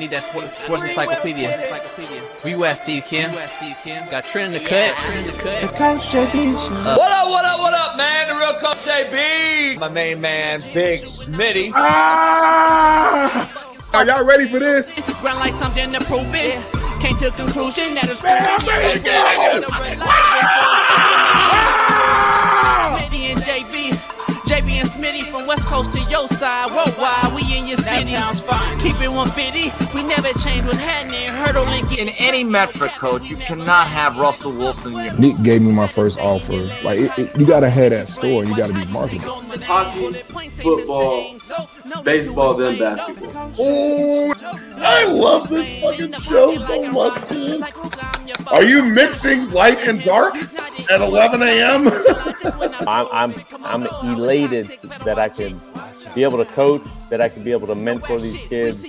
I need that sports, sports encyclopedia. Where you at, Steve Kim? Got Trent in the cut. Trent in the cut. What up, what up, what up, man? The real Coach JB. My main man, Big Smitty. Ah! Are y'all ready for this? Run like something to prove it. Came to a conclusion that it's Smitty JB and Smitty from West Coast to your side. Worldwide, we in your city. Keep it 150. We never change what's happening. Hurdle link In any metric, coach, you cannot have Russell Wilson in your Nick gave me my first offer. Like it, it, you gotta have that store you gotta be marketable. Hockey, football, baseball, then basketball. Oh, I love this fucking show so much, man. Are you mixing light and dark at 11 a.m.? I'm I'm I'm elated that I can be able to coach, that I can be able to mentor these kids,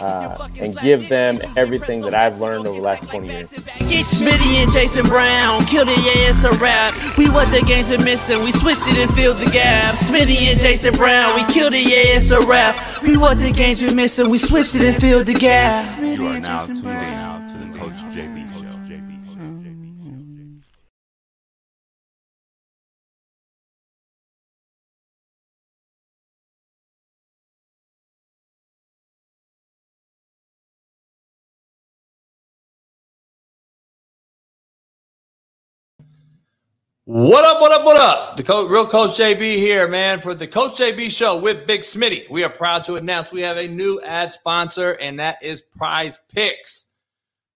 uh, and give them everything that I've learned over the last 20 years. Get Smitty and Jason Brown, killed it, yeah, it's a rap. We what the games been missing, we switched it and filled the gap. Smitty and Jason Brown, we killed it, yeah, it's a rap. We what the games been missing, we switched it and filled the gap. You are now tuned in What up, what up, what up? The co- real Coach JB here, man, for the Coach JB show with Big Smitty. We are proud to announce we have a new ad sponsor, and that is Prize Picks.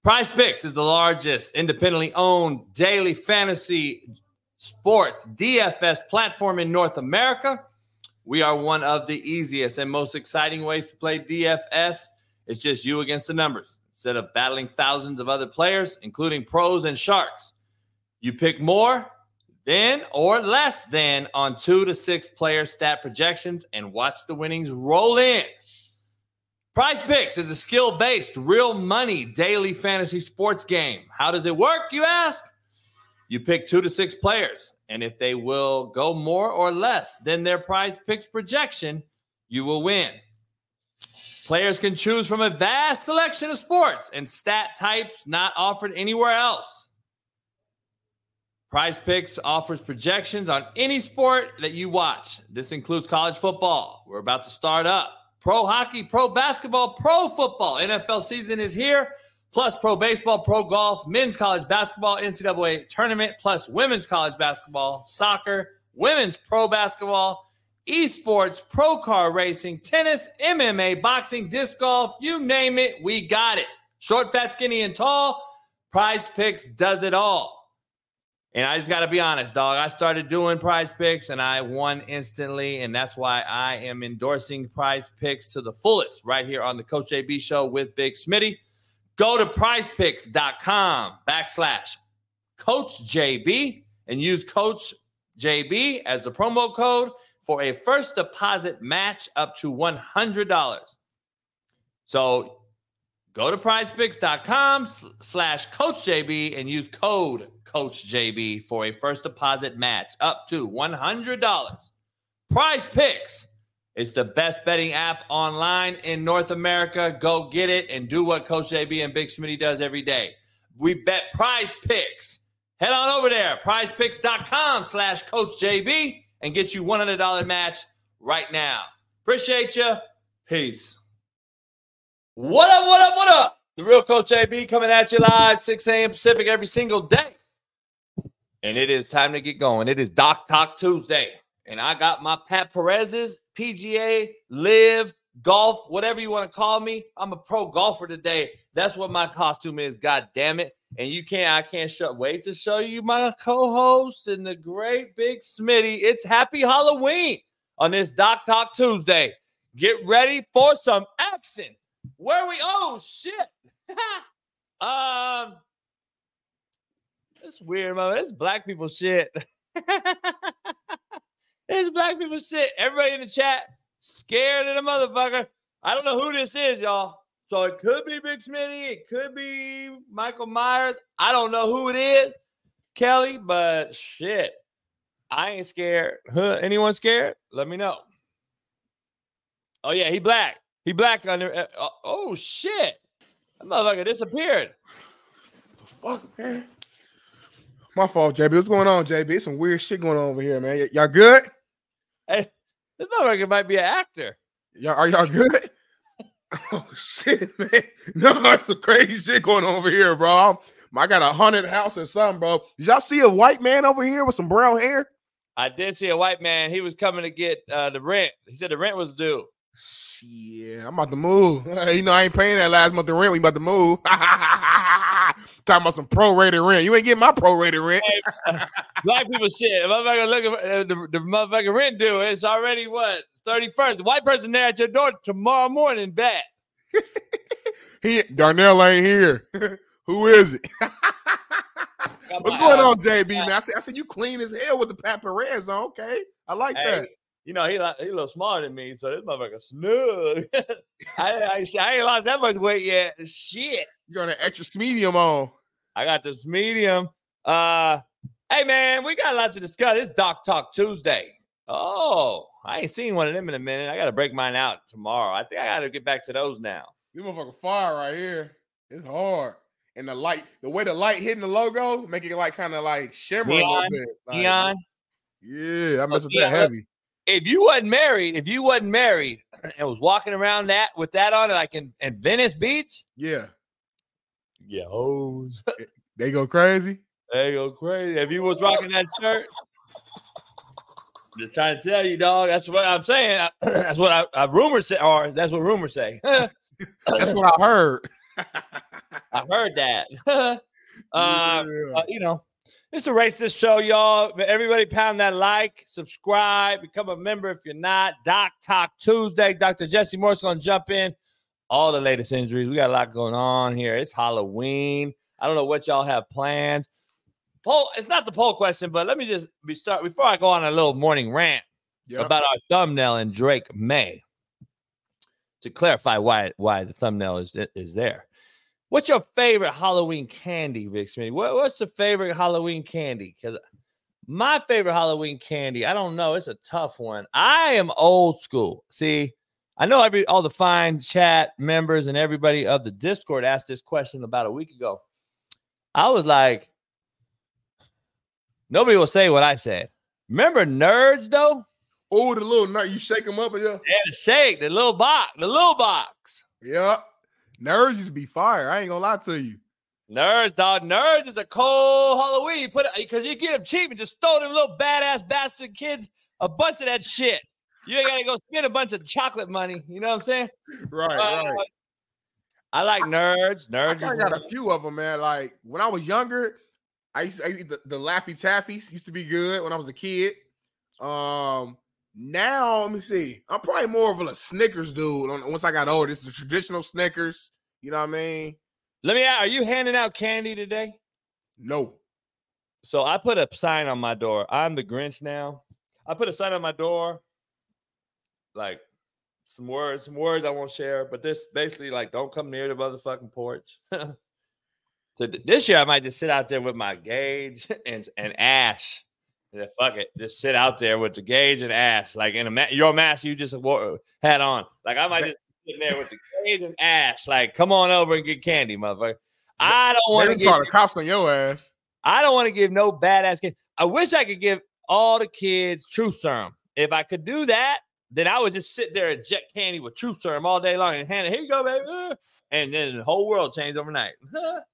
Prize Picks is the largest independently owned daily fantasy sports DFS platform in North America. We are one of the easiest and most exciting ways to play DFS. It's just you against the numbers instead of battling thousands of other players, including pros and sharks. You pick more than or less than on two to six player stat projections and watch the winnings roll in. Prize Picks is a skill based, real money daily fantasy sports game. How does it work, you ask? You pick two to six players, and if they will go more or less than their prize picks projection, you will win. Players can choose from a vast selection of sports and stat types not offered anywhere else. Prize Picks offers projections on any sport that you watch. This includes college football. We're about to start up. Pro hockey, pro basketball, pro football. NFL season is here. Plus pro baseball, pro golf, men's college basketball, NCAA tournament, plus women's college basketball, soccer, women's pro basketball, esports, pro car racing, tennis, MMA, boxing, disc golf, you name it, we got it. Short, fat, skinny, and tall. Prize Picks does it all. And I just got to be honest, dog. I started doing prize picks and I won instantly. And that's why I am endorsing prize picks to the fullest right here on the Coach JB show with Big Smitty. Go to prizepicks.com backslash Coach JB and use Coach JB as the promo code for a first deposit match up to $100. So go to prizepicks.com slash Coach JB and use code Coach JB for a first deposit match up to $100. Prize Picks is the best betting app online in North America. Go get it and do what Coach JB and Big Smitty does every day. We bet Prize Picks. Head on over there, prizepicks.com slash Coach JB and get you $100 match right now. Appreciate you. Peace. What up, what up, what up? The real Coach JB coming at you LIV, 6 a.m. Pacific every single day. And it is time to get going. It is Doc Talk Tuesday. And I got my Pat Perez's PGA, live, golf, whatever you want to call me. I'm a pro golfer today. That's what my costume is. God damn it. And you can't, I can't show, wait to show you my co host and the great big Smitty. It's happy Halloween on this Doc Talk Tuesday. Get ready for some action. Where we, oh shit. um, it's weird, man. It's black people shit. it's black people shit. Everybody in the chat scared of the motherfucker. I don't know who this is, y'all. So it could be Big Smitty. It could be Michael Myers. I don't know who it is, Kelly, but shit. I ain't scared. Huh? Anyone scared? Let me know. Oh, yeah, he black. He black under. Uh, oh, oh shit! That motherfucker disappeared. The Fuck, man. My fault, JB. What's going on, JB? It's some weird shit going on over here, man. Y- y'all good? Hey, this motherfucker might be an actor. Y'all are y'all good? oh shit, man. No, it's some crazy shit going on over here, bro. I'm- I got a haunted house or something, bro. Did y'all see a white man over here with some brown hair? I did see a white man. He was coming to get uh, the rent. He said the rent was due. Shit, I'm about to move. you know, I ain't paying that last month of rent. We about to move. Talking about some prorated rent. You ain't getting my prorated rent. Black people shit. The motherfucker looking for uh, the, the motherfucker rent due. It's already what thirty first. The white person there at your door tomorrow morning. Bet. He Darnell ain't here. Who is it? What's going on, JB? Man, I said, I said you clean as hell with the paparazzi on. Okay, I like Hey, that. You know he he a little smaller than me, so this motherfucker snug. I, I I ain't lost that much weight yet. Shit. You got an extra medium on. I got this medium. Uh, hey man, we got a lot to discuss. It's Doc Talk Tuesday. Oh, I ain't seen one of them in a minute. I got to break mine out tomorrow. I think I got to get back to those now. This motherfucker fire right here. It's hard. And the light, the way the light hitting the logo, make it like kind of like shimmer a little bit. Like, Neon, Yeah, I mess with Neon, that heavy. If you wasn't married, if you wasn't married and was walking around that with that on, it, like in, in Venice Beach, Yeah. yeah, hoes, They go crazy. they go crazy. If you was rocking that shirt, just trying to tell you, dog. That's what I'm saying. That's what I, I rumors say, or that's what rumors say. That's what I heard. I heard that. uh, Yeah. uh, you know, it's a racist show, y'all. Everybody pound that like, subscribe, become a member if you're not. Doc Talk Tuesday. Dr. Jesse Morse going to jump in. All the latest injuries. We got a lot going on here. It's Halloween. I don't know what y'all have plans. Poll, it's not the poll question, but let me just be start before I go on a little morning rant Yep. about our thumbnail and Drake Maye. To clarify why why the thumbnail is is there. What's your favorite Halloween candy, Big Smith? What, what's the favorite Halloween candy? Because my favorite Halloween candy, I don't know. It's a tough one. I am old school. See, I know every all the fine chat members and everybody of the Discord asked this question about a week ago. I was like, nobody will say what I said. Remember nerds though? Oh, the little nut, you shake them up yeah. Yeah, the shake, the little box, the little box. Yep. Nerds used to be fire. I ain't gonna lie to you. Nerds, dog. Nerds is a cold Halloween. You put it because you get them cheap and just throw them little badass bastard kids a bunch of that shit. You ain't gotta go spend a bunch of chocolate money. You know what I'm saying? Right, Uh, right. I like nerds. Nerds. kinda got a few of them, man. Like when I was younger, I used to I the, the Laffy Taffies used to be good when I was a kid. Um, now let me see. I'm probably more of a Snickers dude. Once I got older, it's the traditional Snickers. You know what I mean? Let me. ask, Are you handing out candy today? No. So I put a sign on my door. I'm the Grinch now. I put a sign on my door, like some words, some words I won't share, but this basically like don't come near the motherfucking porch. so th- this year I might just sit out there with my gauge and and ash. Then fuck it, just sit out there with the gauge and ass, like in a ma- your mask you just wore, had on. Like I might just sit there with the gauge and ass, Like come on over and get candy, motherfucker. I don't want to call the cops on your ass. I don't want to give no badass kids. I wish I could give all the kids truth serum. If I could do that, then I would just sit there and jet candy with truth serum all day long and hand it, here you go, baby. And then the whole world changed overnight.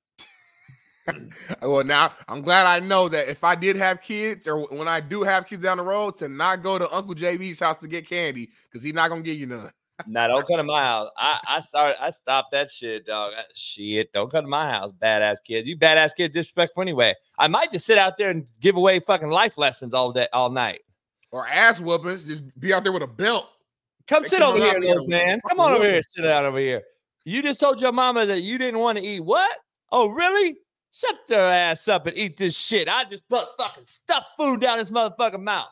Well, now I'm glad I know that if I did have kids or when I do have kids down the road, to not go to Uncle JB's house to get candy because he's not gonna give you none. nah, don't come to my house. I, I started, I stopped that shit, dog. Shit, don't come to my house, badass kids. You badass kids disrespectful anyway. I might just sit out there and give away fucking life lessons all day, all night. Or ass whoopings, just be out there with a belt. Come They sit over here, little man. Come on over here. Sit down over here. You just told your mama that you didn't want to eat what? Oh, really? Shut your ass up and eat this shit. I just put fucking stuffed food down his motherfucking mouth.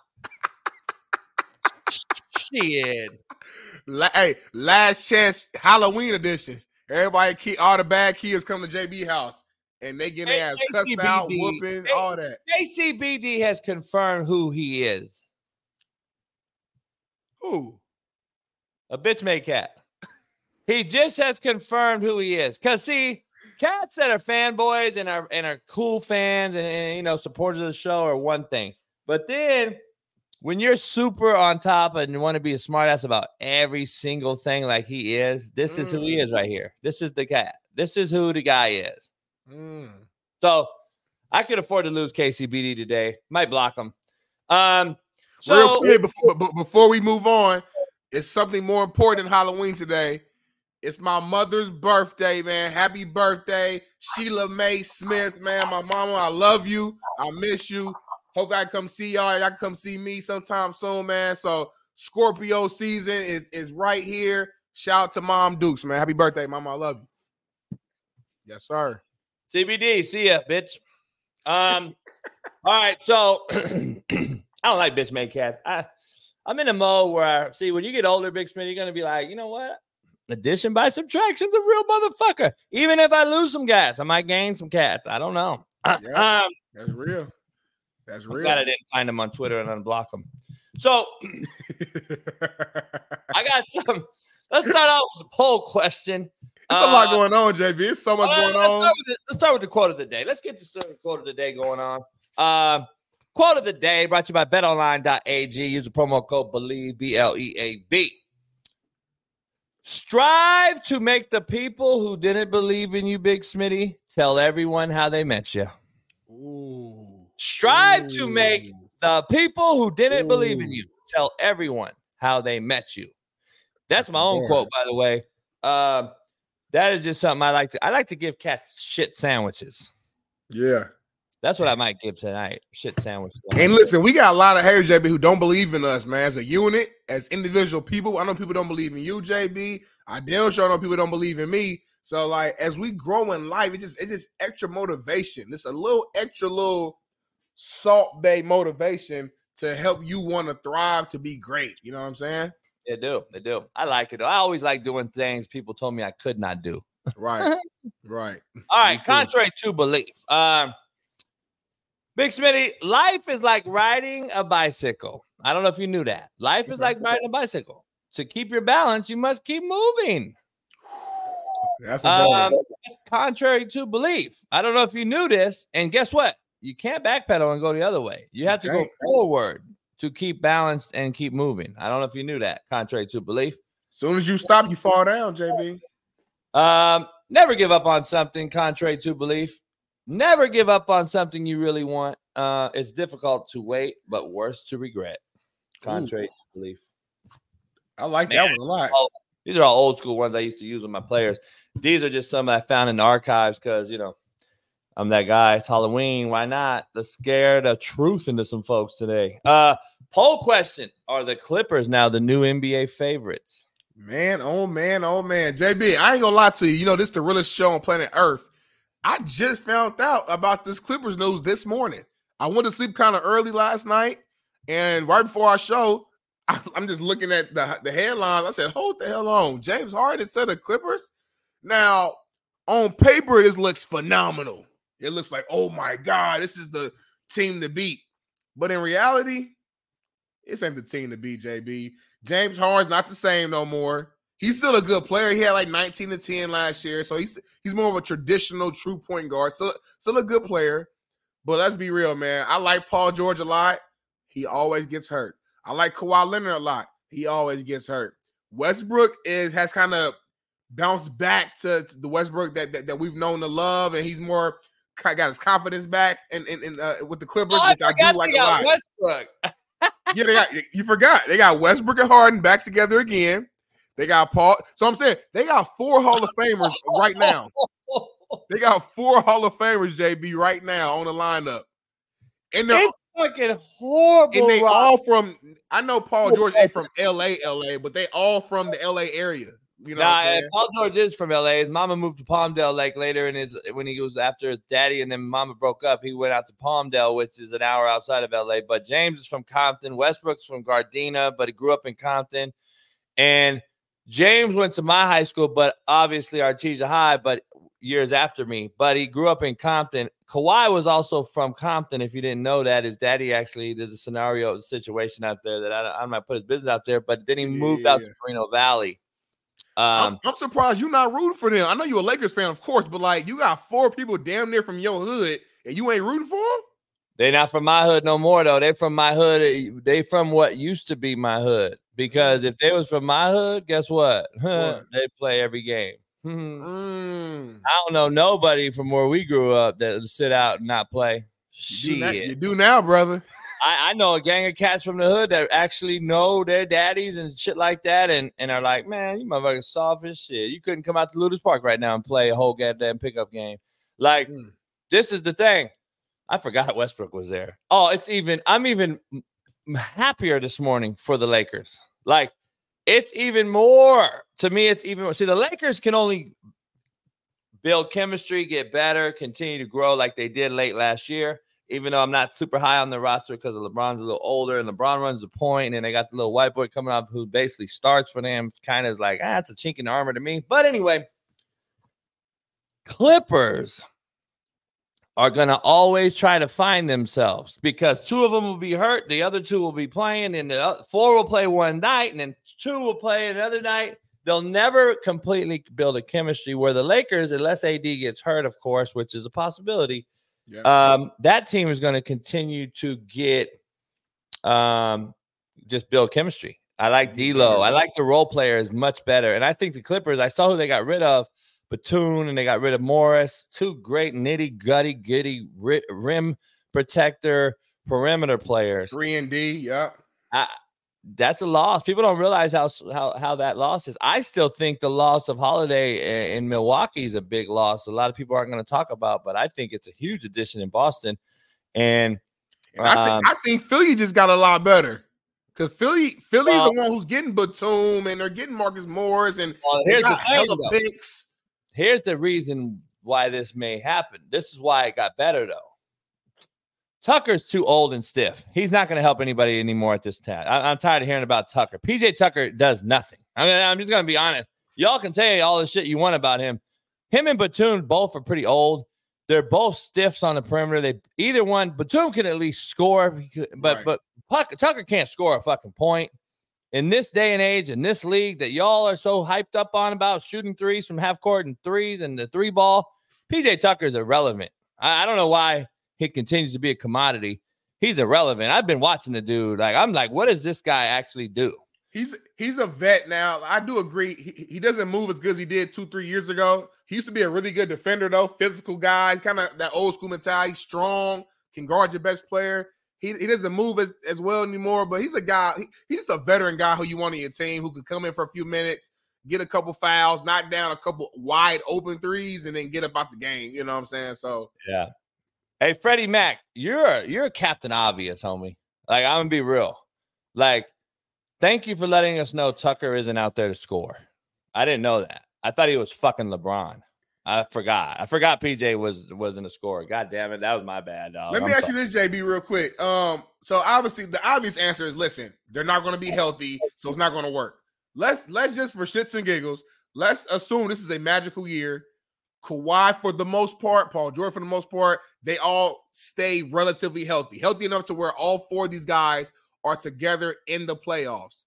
shit. La- hey, last chance Halloween edition. Everybody, key, all the bad kids come to JB house and they get their ass cussed out, whooping, Hey. all that. JCBD has confirmed who he is. Who? A bitch made cat. He just has confirmed who he is. Cause see, cats that are fanboys and are and are cool fans and, and you know supporters of the show are one thing, but then when you're super on top and you want to be a smartass about every single thing like he is, this is who he is right here. This is the cat. This is who the guy is. Mm. So I could afford to lose KCBD today. Might block him. Um, Real so quick, before, before we move on, it's something more important than Halloween today. It's my mother's birthday, man. Happy birthday, Sheila Mae Smith, man. My mama, I love you. I miss you. Hope I come see y'all. Y'all come see me sometime soon, man. So Scorpio season is is right here. Shout out to Mom Dukes, man. Happy birthday, Mama. I love you. Yes, sir. CBD, see ya, bitch. Um, all right, so I don't like bitch made cats. I I'm in a mode where see when you get older, Big Smith, you're gonna be like, you know what? Addition by subtraction's a real motherfucker. Even if I lose some cats, I might gain some cats. I don't know. Yeah. Um, That's real. That's I'm real. glad I didn't find them on Twitter and unblock them. So I got some. Let's start out with a poll question. There's a lot Uh, going on, JB. There's so much uh, going let's, on. Start the, let's start with the quote of the day. Let's get the quote of the day going on. Um, quote of the day brought to you by betonline.ag. Use the promo code BELIEVE, B L E A V. Strive to make the people who didn't believe in you, Big Smitty, tell everyone how they met you. Ooh. Strive to make the people who didn't believe in you tell everyone how they met you. That's, That's my own important. quote, by the way. Um, that is just something I like to. I like to give cats shit sandwiches. Yeah. That's what I might give tonight. Shit sandwiches. And listen, we got a lot of haters, JB, who don't believe in us, man. As a unit, as individual people, I know people don't believe in you, JB. I damn sure know people don't believe in me. So, like, as we grow in life, it just it's just extra motivation. It's a little extra little Salt Bae motivation to help you want to thrive to be great. You know what I'm saying? They do. They do. I like it. I always like doing things people told me I could not do. Right. right. All right, contrary to belief. Um, Big Smitty, life is like riding a bicycle. I don't know if you knew that. Life is like riding a bicycle. To keep your balance, you must keep moving. That's a. Um, that's contrary to belief. I don't know if you knew this. And guess what? You can't backpedal and go the other way. You have to go forward to keep balanced and keep moving. I don't know if you knew that. Contrary to belief. soon as you stop, you fall down, JB. Um, never give up on something contrary to belief. Never give up on something you really want. Uh, it's difficult to wait, but worse to regret. Contrary to belief. I like Man. that one a lot. Oh, these are all old school ones I used to use with my players. These are just some I found in the archives because you know I'm that guy. It's Halloween. Why not? Let's scare the truth into some folks today. Uh, poll question: Are the Clippers now the new NBA favorites? Man, oh man, oh man. JB, I ain't gonna lie to you. You know, this is the realest show on planet Earth. I just found out about this Clippers news this morning. I went to sleep kind of early last night, and right before our show, I, am just looking at the, the headlines. I said, hold the hell on. James Harden said the Clippers. Now, on paper, this looks phenomenal. It looks like, oh my God, this is the team to beat. But in reality, this ain't the team to beat, JB. James Harden's not the same no more. He's still a good player. He had like 19 to 10 last year. So he's he's more of a traditional true point guard. Still, still a good player. But let's be real, man. I like Paul George a lot. He always gets hurt. I like Kawhi Leonard a lot. He always gets hurt. Westbrook is has kind of bounced back to, to the Westbrook that, that that we've known to love, and he's more got his confidence back and in, in, uh, with the Clippers, Oh, I which I, do like a lot Westbrook. yeah, they got you forgot. They got Westbrook and Harden back together again. They got Paul. So I'm saying they got four Hall of Famers right now. They got four Hall of Famers, JB, right now on the lineup. And they're It's fucking horrible. and they all from I know Paul George ain't from LA, LA, but they all from the LA area. You know nah. Paul George is from LA. His mama moved to Palmdale Lake later in his when he was after his daddy and then mama broke up. He went out to Palmdale, which is an hour outside of LA. But James is from Compton. Westbrook's from Gardena, but he grew up in Compton. And James went to my high school, but obviously Artesia High, but years after me. But he grew up in Compton. Kawhi was also from Compton. If you didn't know that, his daddy actually there's a scenario situation out there that I, I might put his business out there, but then he moved out to Moreno Valley. Um, I'm, I'm surprised you're not rooting for them. I know you're a Lakers fan, of course, but like you got four people damn near from your hood, and you ain't rooting for them. They not from my hood no more though. They from my hood. They from what used to be my hood. Because if they was from my hood, guess what? What? they play every game. Hmm. Mm. I don't know nobody from where we grew up that would sit out and not play. You do, now, you do now, brother. I, I know a gang of cats from the hood that actually know their daddies and shit like that, and, and are like, man, you motherfuckers soft as shit. You couldn't come out to Ludus Park right now and play a whole goddamn pickup game. Like, Mm. this is the thing. I forgot Westbrook was there. Oh, it's even. I'm even happier this morning for the Lakers. Like, it's even more to me. It's even more. See, the Lakers can only build chemistry, get better, continue to grow like they did late last year. Even though I'm not super high on the roster because LeBron's a little older and LeBron runs the point, and they got the little white boy coming up who basically starts for them. Kind of is like, ah, it's a chink in the armor to me. But anyway, Clippers are going to always try to find themselves because two of them will be hurt, the other two will be playing, and the four will play one night, and then two will play another night. They'll never completely build a chemistry where the Lakers, unless AD gets hurt, of course, which is a possibility, Yeah. um, that team is going to continue to get um, just build chemistry. I like D'Lo. I like the role players much better, and I think the Clippers. I saw who they got rid of, Batum, and they got rid of Morris. Two great nitty gutty gritty ri- rim protector perimeter players. Three and D. Yeah. I, that's a loss. People don't realize how how how that loss is. I still think the loss of Holiday i- in Milwaukee is a big loss. A lot of people aren't going to talk about, but I think it's a huge addition in Boston. And And I, Um, think, I think Philly just got a lot better because Philly Philly's Well- the one who's getting Batum and they're getting Marcus Morris and well, they here's the thing, picks. Here's the reason why this may happen. This is why it got better though. Tucker's too old and stiff. He's not going to help anybody anymore at this time. I, am tired of hearing about Tucker. PJ Tucker does nothing. I mean, I'm just going to be honest. Y'all can say all the shit you want about him. Him and Batum both are pretty old. They're both stiffs on the perimeter. They either one. Batum can at least score, if he could- but Right. but Puck, Tucker can't score a fucking point in this day and age in this league that y'all are so hyped up on about shooting threes from half court and threes and the three ball. PJ Tucker is irrelevant. I, I don't know why he continues to be a commodity. He's irrelevant. I've been watching the dude. Like I'm like, what does this guy actually do? He's he's a vet now. I do agree. He, he doesn't move as good as he did two three years ago. He used to be a really good defender though, physical guy, kind of that old school mentality, strong, can guard your best player. He, he doesn't move as, as well anymore, but he's a guy. He, he's a veteran guy who you want on your team who could come in for a few minutes, get a couple fouls, knock down a couple wide open threes, and then get up out the game. You know what I'm saying? So Yeah. Hey, Freddie Mac, you're you're a Captain Obvious, homie. Like I'm gonna be real. Like, thank you for letting us know Tucker isn't out there to score. I didn't know that. I thought he was fucking LeBron. I forgot. I forgot PJ was wasn't a scorer. God damn it, that was my bad, dog. Let me I'm ask sorry. you this, JB, real quick. Um, so obviously the obvious answer is listen, they're not going to be healthy, so it's not going to work. Let's let's just for shits and giggles, let's assume this is a magical year. Kawhi for the most part, Paul George for the most part, they all stay relatively healthy, healthy enough to where all four of these guys are together in the playoffs.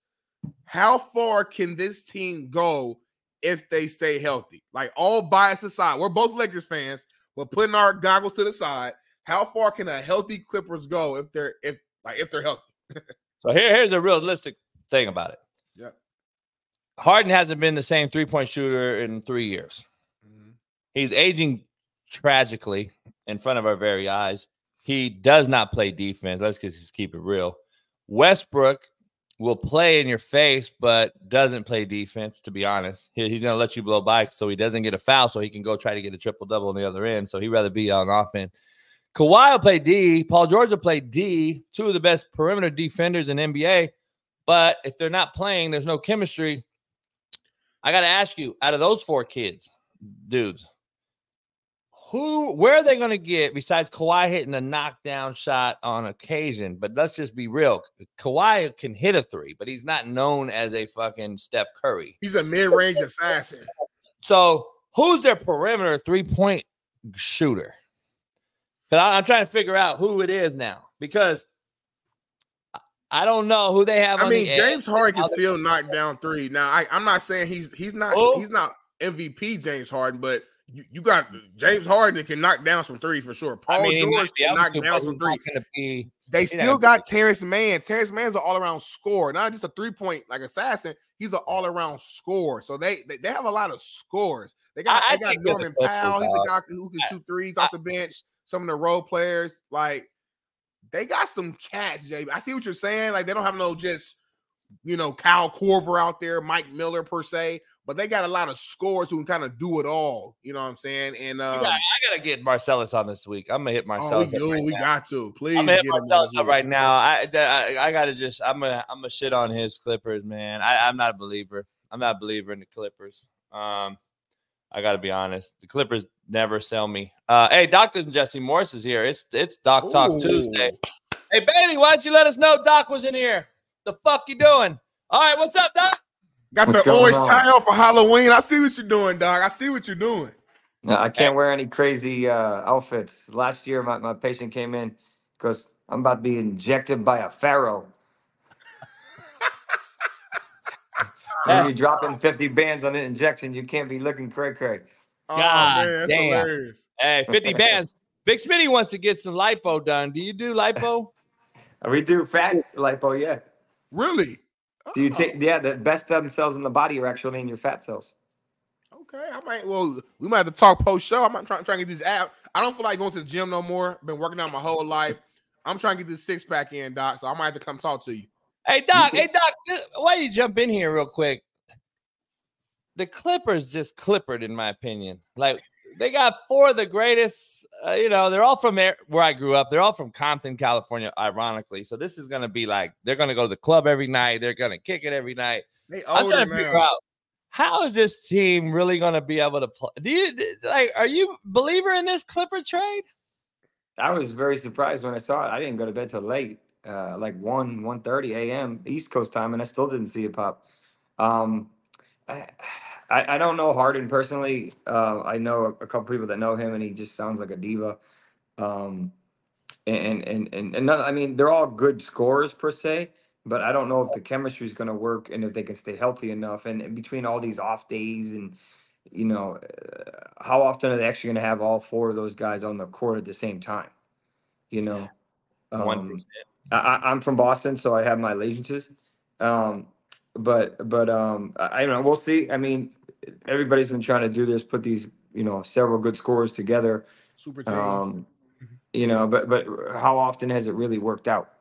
How far can this team go if they stay healthy? Like all bias aside, we're both Lakers fans, but putting our goggles to the side, how far can a healthy Clippers go if they're if like if they're healthy? So here, here's a realistic thing about it. Yeah. Harden hasn't been the same three point shooter in three years. Mm-hmm. He's aging tragically in front of our very eyes. He does not play defense. Let's just keep it real. Westbrook will play in your face, but doesn't play defense, to be honest. He- he's going to let you blow by so he doesn't get a foul, so he can go try to get a triple double on the other end. So he'd rather be on offense. Kawhi will play D. Paul George will play D. Two of the best perimeter defenders in NBA. But if they're not playing, there's no chemistry. I got to ask you, out of those four kids, dudes, who, where are they going to get besides Kawhi hitting a knockdown shot on occasion? But let's just be real. Kawhi can hit a three, but he's not known as a fucking Steph Curry. He's a mid-range assassin. So who's their perimeter three point shooter? Because I'm trying to figure out who it is now. Because I don't know who they have. I mean, James. Harden can still knock down three. Now, I, I'm not saying he's he's not Oh. he's not MVP James Harden, but you, you got James Harden can knock down some threes for sure. Paul I mean, George can knock to, down some he's not threes. be. They still gonna got Terrence Mann. Terrence Mann's an all around scorer, not just a three point like assassin. He's an all around scorer. So they, they they have a lot of scores. They got I- I they got think they're the Norman Clippers, Powell. He's a guy who can I- shoot threes off the bench. Some of the role players like they got some cats. Jay, I see what you're saying. Like they don't have no just you know Kyle Korver out there, Mike Miller per se, but they got a lot of scores who can kind of do it all. You know what I'm saying? And um, I got to get Marcellus on this week. I'm gonna hit oh, we, Marcellus. up do, right we got to please. I'm gonna hit Marcellus up right now. I, I I gotta just I'm gonna I'm gonna shit on his Clippers, man. I, I'm not a believer. I'm not a believer in the Clippers. Um, I gotta be honest. The Clippers never sell me. Uh, hey, Doctor Jesse Morse is here. It's it's Doc Talk Ooh. Tuesday. Hey Bailey, why don't you let us know Doc was in here? The fuck you doing? All right, what's up, Doc? Got What's the going orange on? tie on for Halloween. I see what you're doing, dog. I see what you're doing. No, I can't wear any crazy uh, outfits. Last year, my, my patient came in because I'm about to be injected by a pharaoh. when you're dropping 50 bands on an injection, you can't be looking cray cray. Oh God man, damn. hilarious. Hey, 50 bands. Big Smitty wants to get some lipo done. Do you do lipo? We do fat lipo, yeah. Really? Do you Oh, take, yeah, the best stem cells in the body are actually in your fat cells. Okay, I might. Well, we might have to talk post show. I'm trying trying to get this app. I don't feel like going to the gym no more. Been working out my whole life. I'm trying to get this six pack in, doc. So I might have to come talk to you. Hey Doc, hey Doc, just- why you jump in here real quick? The Clippers just clippered, in my opinion. Like they got four of the greatest. Uh, you know, they're all from there, where I grew up. They're all from Compton, California, ironically. So this is gonna be like they're gonna go to the club every night. They're gonna kick it every night. They I'm trying to figure out how is this team really gonna be able to play? Do you like? Are you believer in this Clipper trade? I was very surprised when I saw it. I didn't go to bed till late, uh, like 1, 1.30 a.m. East Coast time, and I still didn't see it pop. Um, I, I I don't know Harden personally. Uh, I know a, a couple people that know him, and he just sounds like a diva. Um, and and and and none, I mean, they're all good scorers per se, but I don't know if the chemistry is going to work and if they can stay healthy enough. And, and between all these off days and you know, uh, how often are they actually going to have all four of those guys on the court at the same time? You know, One um. I, I- I'm from Boston, so I have my allegiances. Um, but but um, I, I don't know. We'll see. I mean, everybody's been trying to do this, put these you know several good scores together. Super team. Um, you know, but but how often has it really worked out?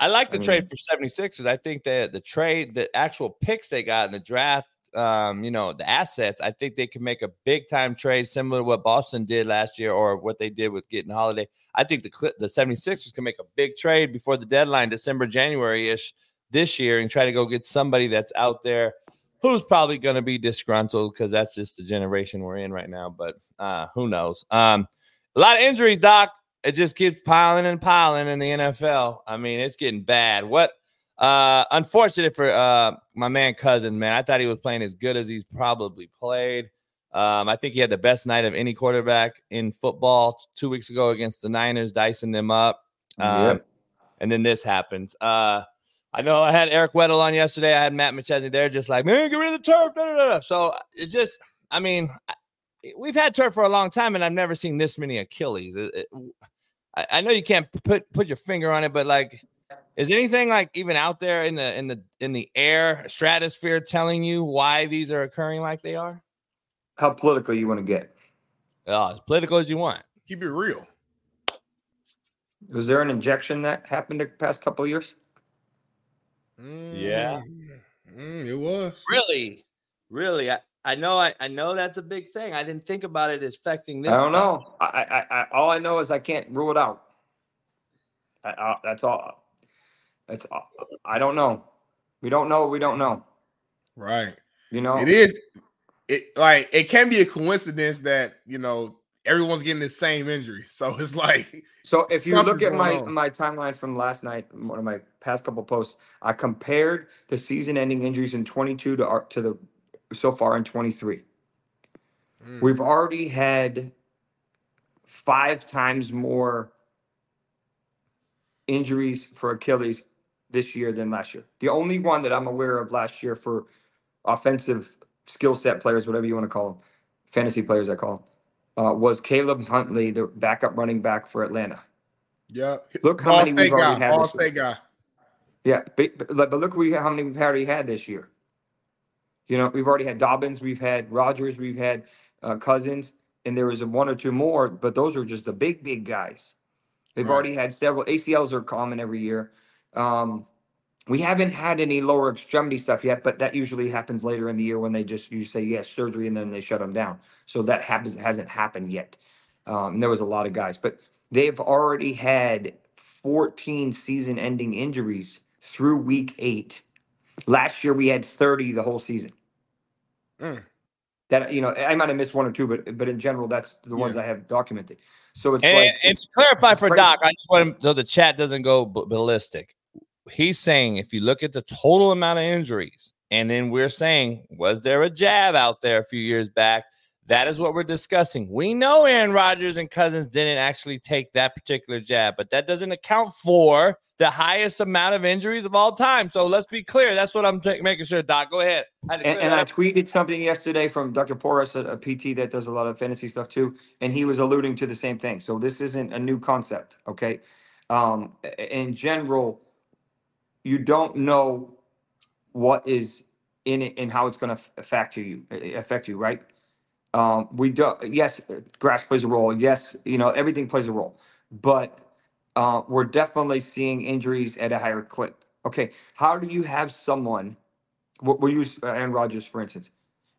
I like the I trade mean- for 76ers. I think that the trade, the actual picks they got in the draft, um, you know, the assets, I think they can make a big time trade similar to what Boston did last year or what they did with getting Holiday. I think the the 76ers can make a big trade before the deadline, December, January ish this year, and try to go get somebody that's out there who's probably going to be disgruntled because that's just the generation we're in right now. But uh, who knows? Um, a lot of injuries, Doc. It just keeps piling and piling in the NFL. I mean, it's getting bad. What uh unfortunate for uh my man cousin, man. I thought he was playing as good as he's probably played. Um, I think he had the best night of any quarterback in football two weeks ago against the Niners, dicing them up. Um, Yep. and then this happens. Uh I know I had Eric Weddle on yesterday. I had Matt McChesney there, just like, man, get rid of the turf. Da, da, da. So it just, I mean, we've had turf for a long time, and I've never seen this many Achilles. It- it- I, I know you can't put put your finger on it, but like, is anything like even out there in the in the in the air stratosphere telling you why these are occurring like they are? How political you want to get? Oh, as political as you want. Keep it real. Was there an injection that happened the past couple of years? Yeah. Mm, it was. Really, really. I, I know. I, I know that's a big thing. I didn't think about it affecting this. I don't stuff. know. I, I, I, all I know is I can't rule it out. I, I, that's all. That's all. I don't know. We don't know. We don't know. Right. You know. It is. It like it can be a coincidence that you know everyone's getting the same injury. So it's like So if you look at my on. my timeline from last night, one of my past couple posts, I compared the season-ending injuries in 22 to our- to the so far in 23. Mm. We've already had five times more injuries for Achilles this year than last year. The only one that I'm aware of last year for offensive skill set players, whatever you want to call them, fantasy players, I call them, uh, was Caleb Huntley, the backup running back for Atlanta. Yeah. Look how Ball many we've guy. already had year. State guy. Yeah, but, but, but look we, how many we've already had this year. You know, we've already had Dobbins, we've had Rodgers, we've had uh, Cousins, and there was a one or two more, but those are just the big, big guys. They've Right. already had several ACLs are common every year. Um, we haven't had any lower extremity stuff yet, but that usually happens later in the year when they just you say yes surgery and then they shut them down. So that happens hasn't happened yet. Um, and there was a lot of guys, but they've already had 14 season-ending injuries through week eight. Last year we had 30 the whole season. Mm. That you know, I might have missed one or two, but but in general, that's the ones Yeah. I have documented. So it's And, like and it's- to clarify it's for crazy. Doc, I just want him so the chat doesn't go b- ballistic. He's saying if you look at the total amount of injuries, and then we're saying, was there a jab out there a few years back? That is what we're discussing. We know Aaron Rodgers and Cousins didn't actually take that particular jab, but that doesn't account for the highest amount of injuries of all time. So let's be clear. That's what I'm ta- making sure, Doc. Go ahead. I And, and I tweeted something yesterday from Dr. Porras, a, a PT that does a lot of fantasy stuff too, and he was alluding to the same thing. So this isn't a new concept, okay? Um, in general, you don't know what is in it and how it's going to affect you, affect you, right? Um, we do. Yes, grass plays a role. Yes, you know everything plays a role, but uh, we're definitely seeing injuries at a higher clip. Okay, how do you have someone? We'll, we'll use uh, Aaron Rodgers for instance.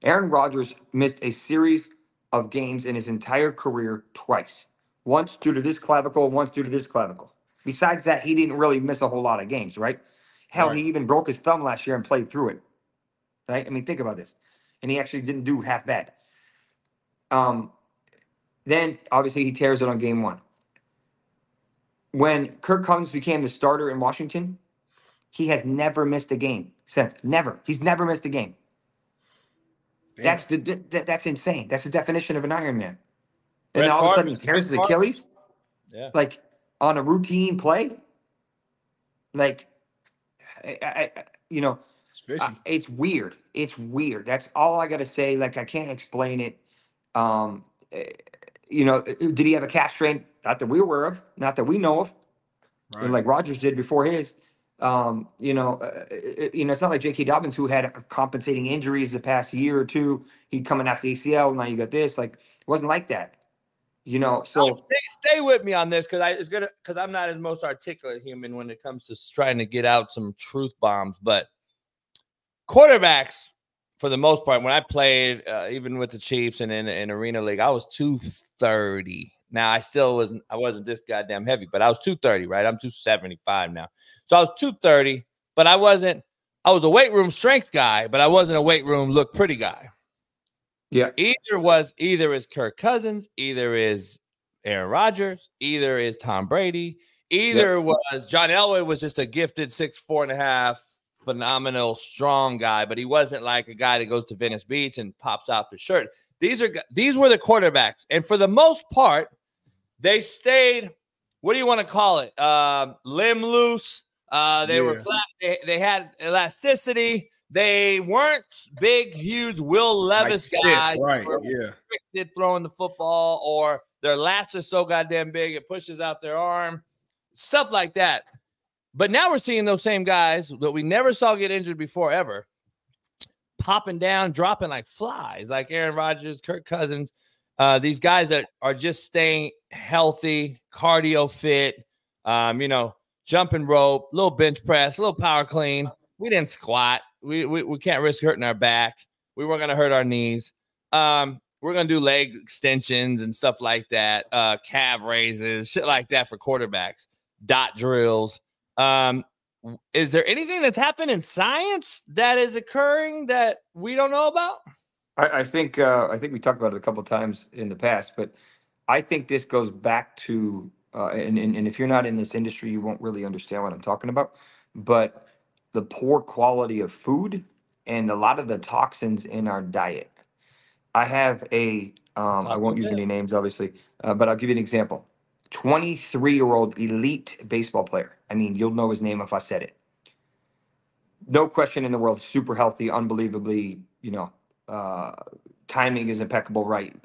Aaron Rodgers missed a series of games in his entire career twice. Once due to this clavicle, once due to this clavicle. Besides that, he didn't really miss a whole lot of games, right? Hell, Right. he even broke his thumb last year and played through it. Right? I mean, think about this. And he actually didn't do half bad. Um, then obviously he tears it on game one. When Kirk Cousins became the starter in Washington, he has never missed a game since. Never. He's never missed a game. Damn. That's the th- th- that's insane. That's the definition of an Iron Man. And all of a sudden he tears his Achilles, Yeah. like on a routine play. Like, I, I, I- you know, It's fishy. uh, it's weird. It's weird. That's all I got to say. Like, I can't explain it. Um, eh, you know, eh, did he have a calf strain? Not that we're aware of. Not that we know of. right. Like Rodgers did before his. Um, you know, uh, you know, it's not like J.K. Dobbins who had compensating injuries the past year or two. He coming after ACL. Now you got this. Like, it wasn't like that. You know, so stay, stay with me on this because I it's gonna because I'm not as most articulate human when it comes to trying to get out some truth bombs. But quarterbacks, for the most part, when I played, uh, even with the Chiefs and in, in arena league, I was two thirty. Now I still wasn't I wasn't this goddamn heavy, but I was two thirty. Right, I'm two seventy five now, so I was two thirty. But I wasn't. I was a weight room strength guy, but I wasn't a weight room look pretty guy yeah, either was either is Kirk Cousins, either is Aaron Rodgers, either is Tom Brady, either was John Elway was just a gifted six four and a half phenomenal strong guy, but he wasn't like a guy that goes to Venice Beach and pops off the shirt. These are these were the quarterbacks, and for the most part, they stayed. What do you want to call it? Um, limb loose. Uh, they were flat. They, they had elasticity. They weren't big, huge Will Levis stiff, guys. Right. Yeah. restricted throwing the football, or their lats are so goddamn big it pushes out their arm, stuff like that. But now we're seeing those same guys that we never saw get injured before ever, popping down, dropping like flies, like Aaron Rodgers, Kirk Cousins. Uh, these guys that are just staying healthy, cardio fit, um, you know, jumping rope, little bench press, a little power clean. We didn't squat. We, we, we can't risk hurting our back. We weren't going to hurt our knees. Um, we're going to do leg extensions and stuff like that, uh, calf raises, shit like that for quarterbacks, dot drills. Um, is there anything that's happened in science that is occurring that we don't know about? I, I think uh, I think we talked about it a couple times in the past, but I think this goes back to uh, and, and and if you're not in this industry, you won't really understand what I'm talking about. But the poor quality of food and a lot of the toxins in our diet. I have a um, I won't use any names, obviously, uh, but I'll give you an example. 23 year old elite baseball player. I mean, you'll know his name if I said it. no question in the world, super healthy, unbelievably, you know, uh, timing is impeccable, right?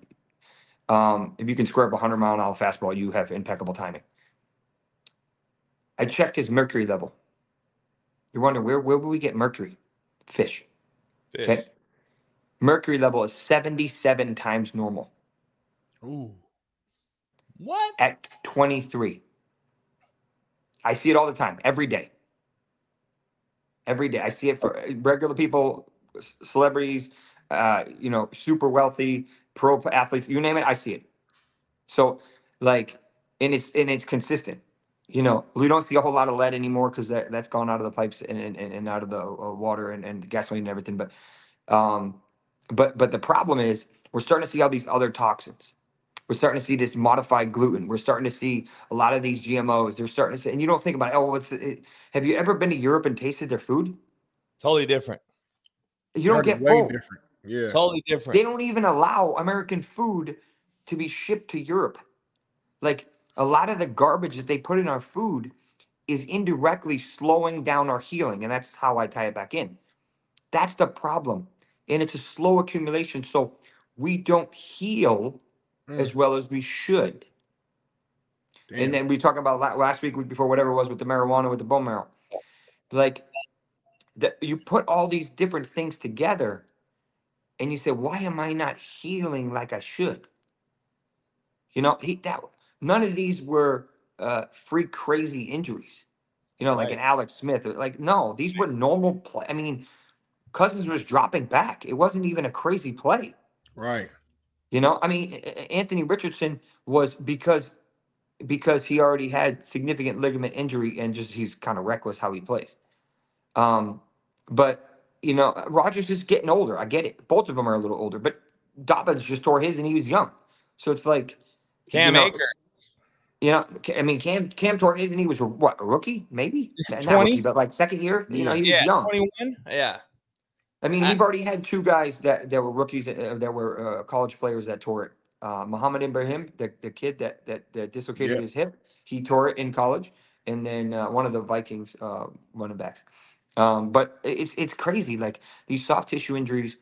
Um, if you can square up a 100 mile an hour fastball, you have impeccable timing. I checked his mercury level. You wonder where where would we get mercury? Fish. Fish. Okay. Mercury level is 77 times normal Ooh. What? at 23. I see it all the time, every day. Every day. I see it for regular people, celebrities, uh, you know, super wealthy, pro athletes, you name it, I see it. So, like, and it's and it's consistent. You know, we don't see a whole lot of lead anymore because that, that's gone out of the pipes and, and, and out of the uh, water and, and gasoline and everything. But um, but but the problem is we're starting to see all these other toxins. We're starting to see this modified gluten. We're starting to see a lot of these GMOs. They're starting to say, and you don't think about, oh, what's it? Have you ever been to Europe and tasted their food? Totally different. You don't Heard get way full. different. Yeah. Totally different. They don't even allow American food to be shipped to Europe. Like a lot of the garbage that they put in our food is indirectly slowing down our healing. And that's how I tie it back in. That's the problem. And it's a slow accumulation. So we don't heal Mm. as well as we should. Damn. And then we talked about last week, week before, whatever it was with the marijuana, with the bone marrow. Like that, you put all these different things together, and you say, "Why am I not healing like I should?" You know, he that none of these were uh, freak crazy injuries. You know, like Right. an Alex Smith. or Like no, these were normal play. I mean, Cousins was dropping back. It wasn't even a crazy play. right. You know, I mean, Anthony Richardson was because because he already had significant ligament injury and just he's kind of reckless how he plays. Um, but you know, Rodgers is getting older. I get it. Both of them are a little older, but Dobbins just tore his and he was young. So it's like Cam you know, Akers. You know, I mean, Cam Cam tore his and he was a, what a rookie, maybe not 20? rookie, but like second year. You know, he was Yeah, young. 21. Yeah. I mean, I- you've already had two guys that, that were rookies uh, that were uh, college players that tore it. Uh, Mohamed Ibrahim, the, the kid that, that that dislocated Yeah. his hip, he tore it in college, and then uh, one of the Vikings uh, running backs. Um, but it's it's crazy, like these soft tissue injuries,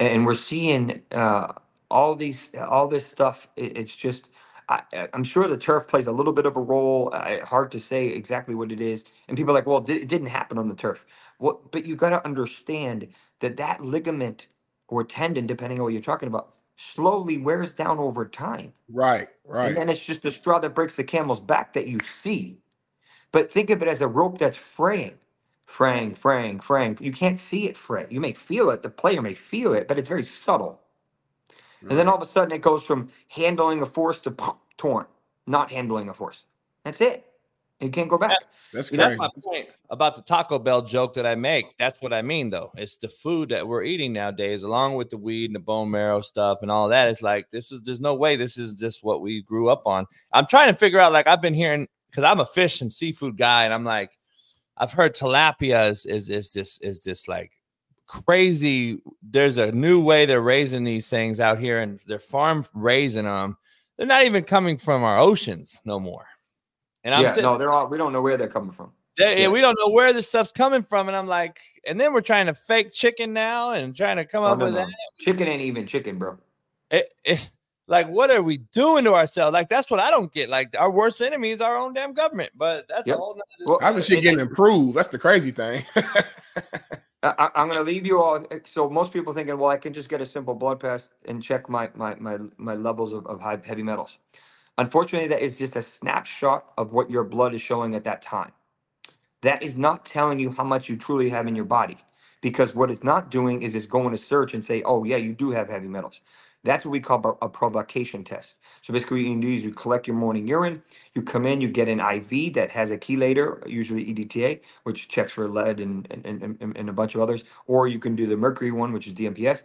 and we're seeing uh, all these all this stuff. It, it's just. I, I'm sure the turf plays a little bit of a role. I, hard to say exactly what it is. And people are like, well, it didn't happen on the turf. What? But you got to understand that that ligament or tendon, depending on what you're talking about, slowly wears down over time. Right. Right. And then it's just the straw that breaks the camel's back that you see. But think of it as a rope that's fraying, fraying, fraying, fraying. You can't see it fray. You may feel it. The player may feel it, but it's very subtle. And then all of a sudden it goes from handling a force to torn, not handling a force. That's it. You can't go back. That's See, that's my point about the Taco Bell joke that I make. That's what I mean, though. It's the food that we're eating nowadays, along with the weed and the bone marrow stuff and all that. It's like this is there's no way this is just what we grew up on. I'm trying to figure out, like I've been hearing because I'm a fish and seafood guy, and I'm like, I've heard tilapia is is is just is just like crazy. There's a new way they're raising these things out here, and they're farm raising them. They're not even coming from our oceans no more. And I'm yeah, sitting no, they're all. We don't know where they're coming from. they- Yeah. we don't know where this stuff's coming from, and I'm like, and then we're trying to fake chicken now and trying to come Oh, up no, with no. that. Chicken ain't even chicken, bro. It, it- like, what are we doing to ourselves? Like, that's what I don't get. Like, our worst enemy is our own damn government. But that's Yep. a whole nother. Well, How's the shit getting improved? That's the crazy thing. I, I'm going to leave you all. Eh, so most people thinking, well, I can just get a simple blood test and check my my my, my levels of, of high heavy metals. Unfortunately, that is just a snapshot of what your blood is showing at that time. That is not telling you how much you truly have in your body, because what it's not doing is it's going to search and say, oh yeah, you do have heavy metals. That's what we call a- provocation test. So basically, what you can do is you collect your morning urine, you come in, you get an IV that has a chelator, usually EDTA, which checks for lead and, and, and- and a bunch of others, or you can do the mercury one, which is DMPS.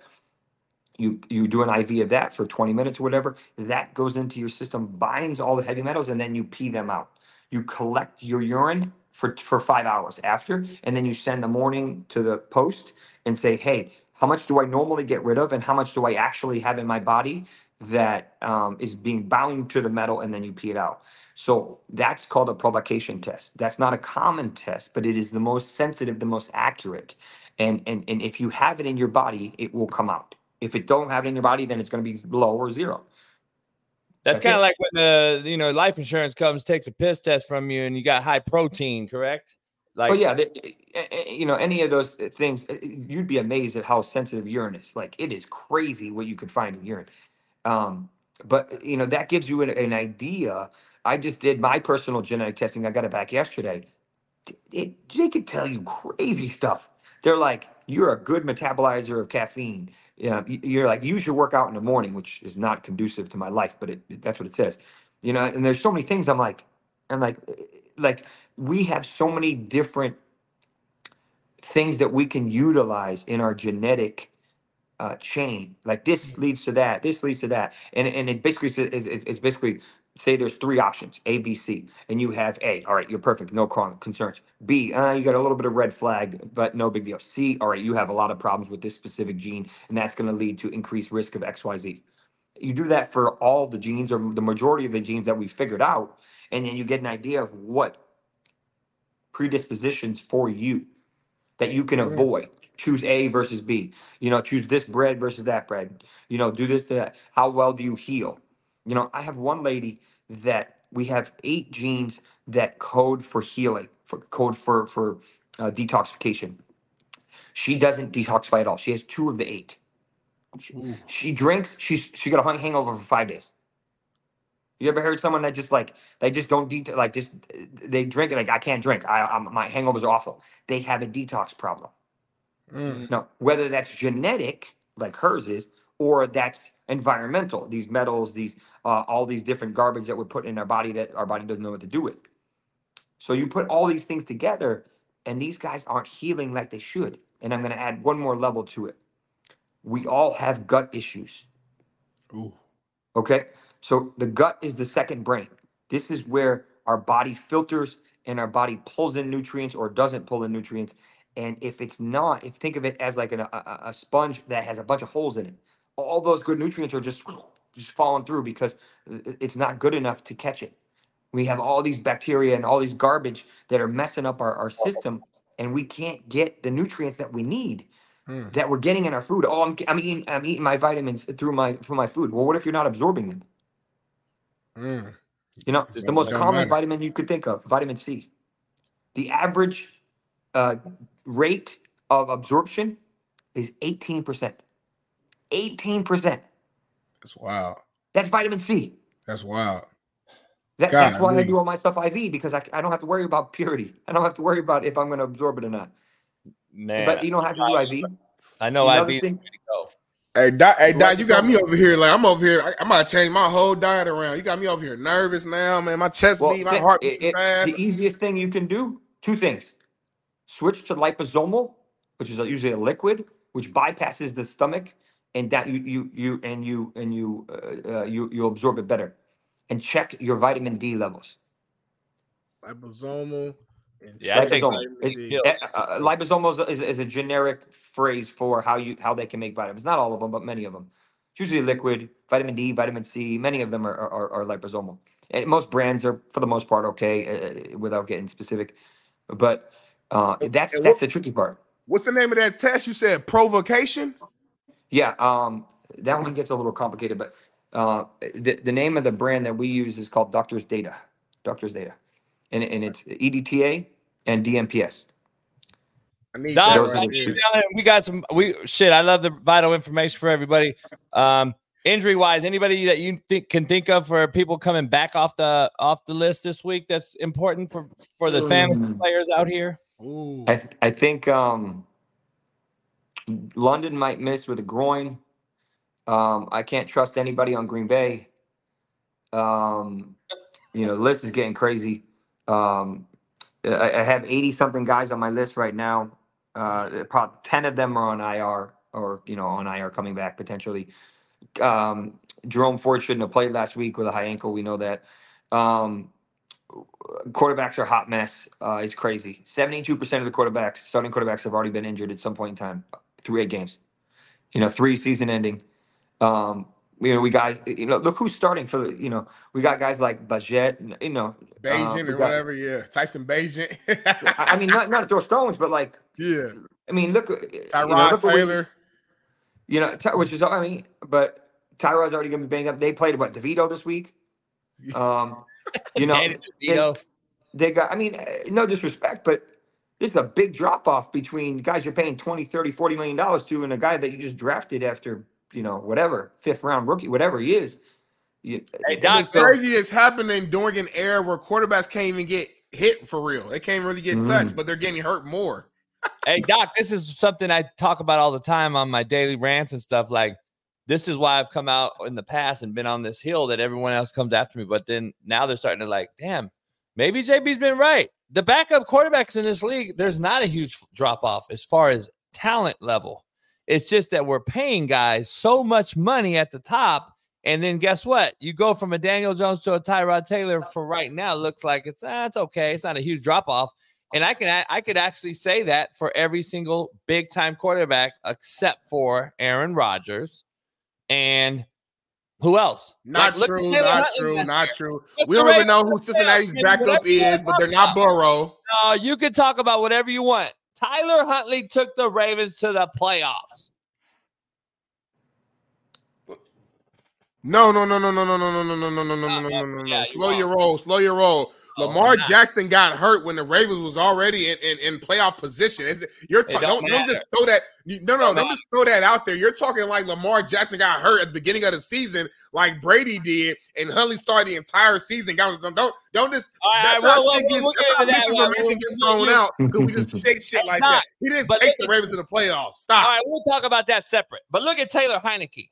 You, you do an IV of that for 20 minutes or whatever. That goes into your system, binds all the heavy metals, and then you pee them out. You collect your urine for, for five hours after, and then you send the morning to the post and say, hey, how much do I normally get rid of, and how much do I actually have in my body? that um, is being bound to the metal and then you pee it out. So that's called a provocation test. That's not a common test, but it is the most sensitive, the most accurate. And and and if you have it in your body, it will come out. If it don't have it in your body, then it's going to be low or zero. That's That's kind of like when the you know life insurance comes, takes a piss test from you, and you got high protein, correct? Like, oh yeah, the, eh, eh, you know any of those things, eh, you'd be amazed at how sensitive urine is. Like it is crazy what you can find in urine. Um, but you know that gives you an, an idea. I just did my personal genetic testing. I got it back yesterday. It, they could tell you crazy stuff. They're like, you're a good metabolizer of caffeine. Yeah, y- you're like, use your workout in the morning, which is not conducive to my life, but it, that's what it says. You know, and there's so many things. I'm like, I'm like, eh, like we have so many different things that we can utilize in our genetic uh, chain. Like this leads to that, this leads to that, and and it basically says- is is is basically say there's three options A, B, C, and you have A. All right, you're perfect, no con- concerns. B, uh, you got a little bit of red flag, but no big deal. C, all right, you have a lot of problems with this specific gene, and that's going to lead to increased risk of X, Y, Z. You do that for all the genes or the majority of the genes that we figured out, and then you get an idea of what predispositions for you that you can avoid. Choose A versus B. You know, choose this bread versus that bread. You know, do this to that. How well do you heal? You know, I have one lady that we have eight genes that code for healing, for code for for uh, detoxification. She doesn't detoxify at all. She has two of the eight. She, she drinks. She's she got a hang- hangover for five days. You ever heard someone that just like they just don't det like just they drink it like I can't drink. I I'm, my hangovers are awful. They have a detox problem. Mm. No, whether that's genetic like hers is, or that's environmental. These metals, these uh, all these different garbage that we're putting in our body that our body doesn't know what to do with. So you put all these things together, and these guys aren't healing like they should. And I'm going to add one more level to it. We all have gut issues. Ooh. Okay. So the gut is the second brain. This is where our body filters and our body pulls in nutrients or doesn't pull in nutrients. And if it's not, if think of it as like an, a, a sponge that has a bunch of holes in it, all those good nutrients are just just falling through because it's not good enough to catch it. We have all these bacteria and all these garbage that are messing up our, our system, and we can't get the nutrients that we need Mm. that we're getting in our food. Oh, I'm, I'm eating I'm eating my vitamins through my through my food. Well, what if you're not absorbing them? Mm. You know, Just the most common matter. vitamin you could think of, vitamin C. The average uh, rate of absorption is 18%. 18%. That's wild. That's vitamin C. That's wild. That, that's why I Golly. do all my stuff IV because I, I don't have to worry about purity. I don't have to worry about if I'm going to absorb it or not. man, but you don't have to do IV. I know Another IV. thing- Hey, Doc, hey, Doc, you got me over here. Like I'm over here. I, I'm gonna change my whole diet around. You got me over here nervous now, man. My chest Well, beat, my heart it- it- fast. the easiest thing you can do, two things. Switch to liposomal, which is usually a liquid, which bypasses the stomach, and that you you you and you and you uh, uh, you you absorb it better. And check your vitamin D levels. Liposomal. And Yeah, I take Liposomal. It's, D. uh, liposomal is, is, is a generic phrase for how you how they can make vitamins. Not all of them, but many of them. It's usually liquid, vitamin D, vitamin C. Many of them are are, are liposomal. And most brands are, for the most part, okay, uh, without getting specific. But uh, that's and that's the tricky part. What's the name of that test? You said provocation. Yeah, um, that one gets a little complicated, but uh, the the name of the brand that we use is called Doctor's Data. Doctor's Data, and and it's EDTA and DMPS. I need Doc, Those are the two. we got some. We shit. I love the vital information for everybody. Um, injury wise, anybody that you think can think of for people coming back off the off the list this week that's important for for the fantasy Mm. players out here. Ooh. I th- I think um, London might miss with a groin. Um, I can't trust anybody on Green Bay. Um, you know, the list is getting crazy. Um, I, I have eighty something guys on my list right now. Uh, probably ten of them are on IR or you know on IR coming back potentially. Um, Jerome Ford shouldn't have played last week with a high ankle. We know that. Um, quarterbacks are hot mess. Uh, it's crazy. Seventy-two percent of the quarterbacks, starting quarterbacks, have already been injured at some point in time through eight games. You know, three season ending. Um, You know, we guys, you know, look who's starting for the, you know, we got guys like Bajet, you know, Bagent uh, or got, whatever. Yeah, Tyson Bagent. I mean, not not to throw stones, but like, yeah. I mean, look, Tyrod you know, look Taylor. We, you know, which is, I mean, but Tyrod's already going to be banged up. They played what DeVito this week. Um, you know, they, they got. I mean, uh, no disrespect, but this is a big drop off between guys you're paying 20, 30, 40 million dollars to and a guy that you just drafted after, you know, whatever, fifth round rookie, whatever he is. You, hey, Doc, crazy is happening during an era where quarterbacks can't even get hit for real. They can't really get mm. touched, but they're getting hurt more. hey, Doc, this is something I talk about all the time on my daily rants and stuff. Like, this is why I've come out in the past and been on this hill that everyone else comes after me. But then now they're starting to like, damn, maybe JB's been right the backup quarterbacks in this league, there's not a huge drop off as far as talent level. It's just that we're paying guys so much money at the top. And then guess what? You go from a Daniel Jones to a Tyrod Taylor for right now. Looks like it's ah, it's okay. It's not a huge drop off. And I can I could actually say that for every single big time quarterback except for Aaron Rodgers and who else? Not like, true, not true, not true. We don't even know who Cincinnati's backup is, but they're not Burrow. No, you can talk about whatever you want. Tyler Huntley took the Ravens to the playoffs. No, no, no, no, no, no, no, no, no, no, no, no, no, no, no, no. Slow your roll, slow your roll. Oh, Lamar oh, Jackson got hurt when the Ravens was already in, in, in playoff position. Is you're ta- don't, don't, just throw that. No, no, don't just throw that out there. You're talking like Lamar Jackson got hurt at the beginning of the season, like Brady did, and Huntley started the entire season. Don't don't, don't just All right, well, well, gets, we'll that's how misinformation gets thrown out because we just shake shit like that. He didn't take the Ravens to the playoffs. Stop. All right, we'll talk about that separate. But look at Taylor Heinicke.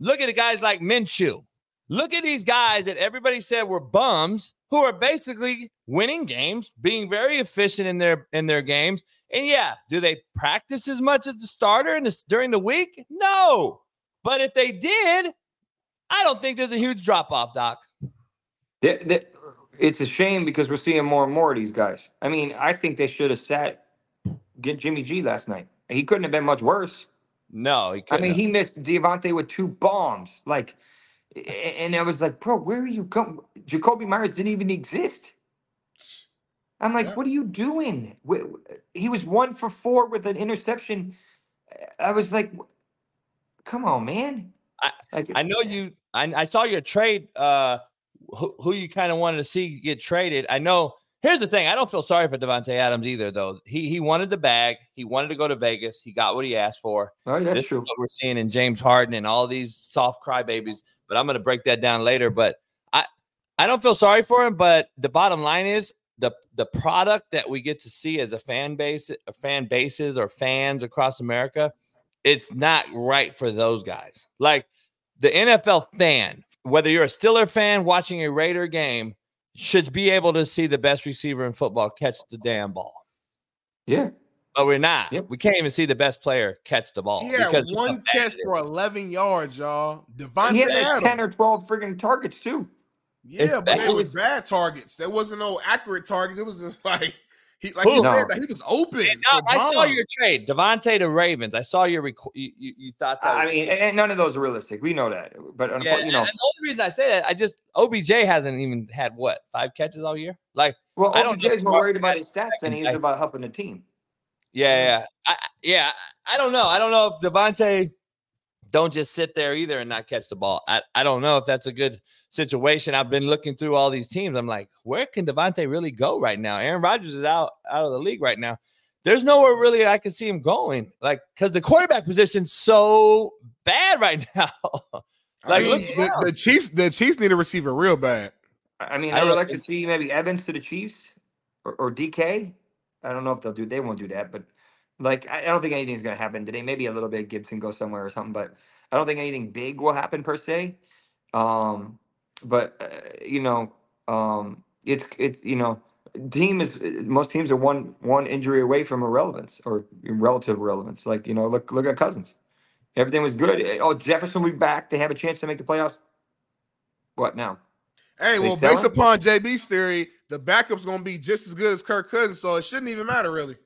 Look at the guys like Minshew. Look at these guys that everybody said were bums who are basically winning games, being very efficient in their in their games. And yeah, do they practice as much as the starter in this during the week? No. But if they did, I don't think there's a huge drop off, Doc. it's a shame because we're seeing more and more of these guys. I mean, I think they should have sat get Jimmy G last night. He couldn't have been much worse. No, he I mean, have. he missed Davante with two bombs. Like and I was like, bro, where are you going? Jakobi Meyers didn't even exist. I'm like, yeah. what are you doing? He was one for four with an interception. I was like, come on, man. I, like, I know you. I, I saw your trade. Uh, who, who you kind of wanted to see get traded. I know. Here's the thing. I don't feel sorry for Davante Adams either, though. He he wanted the bag. He wanted to go to Vegas. He got what he asked for. Oh, that's this true. Is what we're seeing in James Harden and all these soft crybabies but I'm going to break that down later. But I, I don't feel sorry for him. But the bottom line is the the product that we get to see as a fan base, a fan bases or fans across America, it's not right for those guys. Like the NFL fan, whether you're a Steeler fan watching a Raider game, should be able to see the best receiver in football catch the damn ball. Yeah. But we're not. Yep. We can't even see the best player catch the ball. He had one catch for 11 yards, y'all. Davante he had like 10 or 12 freaking targets, too. Yeah, it's but it was bad targets. There wasn't no accurate targets. It was just like he, like he said, that he was open. No, I saw your trade, Davante to Ravens. I saw your rec- you, you, you thought that. I mean, and none of those are realistic. We know that, but yeah, you know, the only reason I say that, I just OBJ hasn't even had what five catches all year. Like, well, I don't. OBJ's more worried about his stats than he is about helping the team. Yeah, yeah, I, yeah. I don't know. I don't know if Davante don't just sit there either and not catch the ball. I, I don't know if that's a good situation. I've been looking through all these teams. I'm like, where can Davante really go right now? Aaron Rodgers is out out of the league right now. There's nowhere really I can see him going. Like, because the quarterback position's so bad right now. like, I mean, the, the, Chiefs, the Chiefs need a receiver real bad. I mean, I, I would like to see maybe Evans to the Chiefs or, or DK. I don't know if they'll do. They won't do that, but like I, don't think anything's gonna happen today. Maybe a little bit Gibson go somewhere or something, but I don't think anything big will happen per se. Um, but uh, you know, um, it's it's you know, team is most teams are one one injury away from irrelevance or relative relevance. Like you know, look look at Cousins. Everything was good. Oh, Jefferson will be back. They have a chance to make the playoffs. What now? Hey, well, based upon JB's theory, the backup's going to be just as good as Kirk Cousins, so it shouldn't even matter really.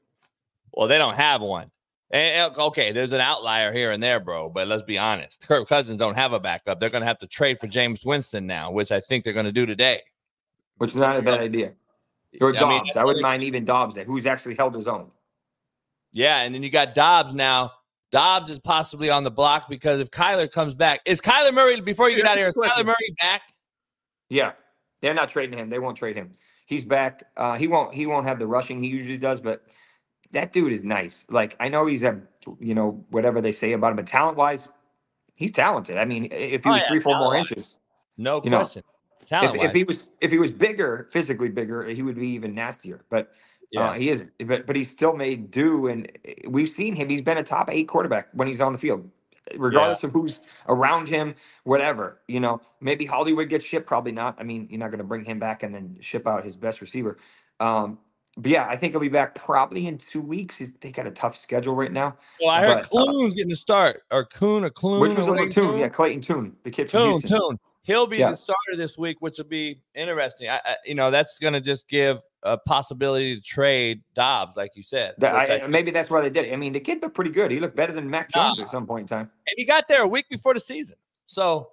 Well, they don't have one. And uh, okay, there's an outlier here and there, bro. But let's be honest, Kirk Cousins don't have a backup. They're going to have to trade for Jameis Winston now, which I think they're going to do today. Which is not a bad idea. Or I mean, Dobbs. I, wouldn't mind even Dobbs there, who's actually held his own. Yeah, and then you got Dobbs now. Dobbs is possibly on the block because if Kyler comes back, is Kyler Murray before you get out of here? Is that's Kyler. Murray back? Yeah, they're not trading him. They won't trade him. He's back. Uh, he won't. He won't have the rushing he usually does. But that dude is nice. Like I know he's a, you know, whatever they say about him, but talent wise, he's talented. I mean, if he Oh, was yeah, three, four more inches, No You know, question. if, if he was if he was bigger, physically bigger, he would be even nastier. But yeah. uh, he isn't. But but he's still made do, and we've seen him. He's been a top eight quarterback when he's on the field, regardless of who's around him. Whatever you know, maybe Hollywood gets shipped. Probably not. I mean, you're not going to bring him back and then ship out his best receiver. Um, but yeah, I think he'll be back probably in two weeks. He's- They got a tough schedule right now. well, I heard uh, Clune's getting to start, or Coon, or Clune, Which was a whatever. Tune, yeah, Clayton Tune, the kid from Houston. Tune. He'll be Yeah. the starter this week, which will be interesting. I, I, you know, that's going to just give a possibility to trade Dobbs, like you said. That- I- I- maybe that's why they did it. I mean, the kid looked pretty good. He looked better than Mac Jones at some point in time. and he got there a week before the season, so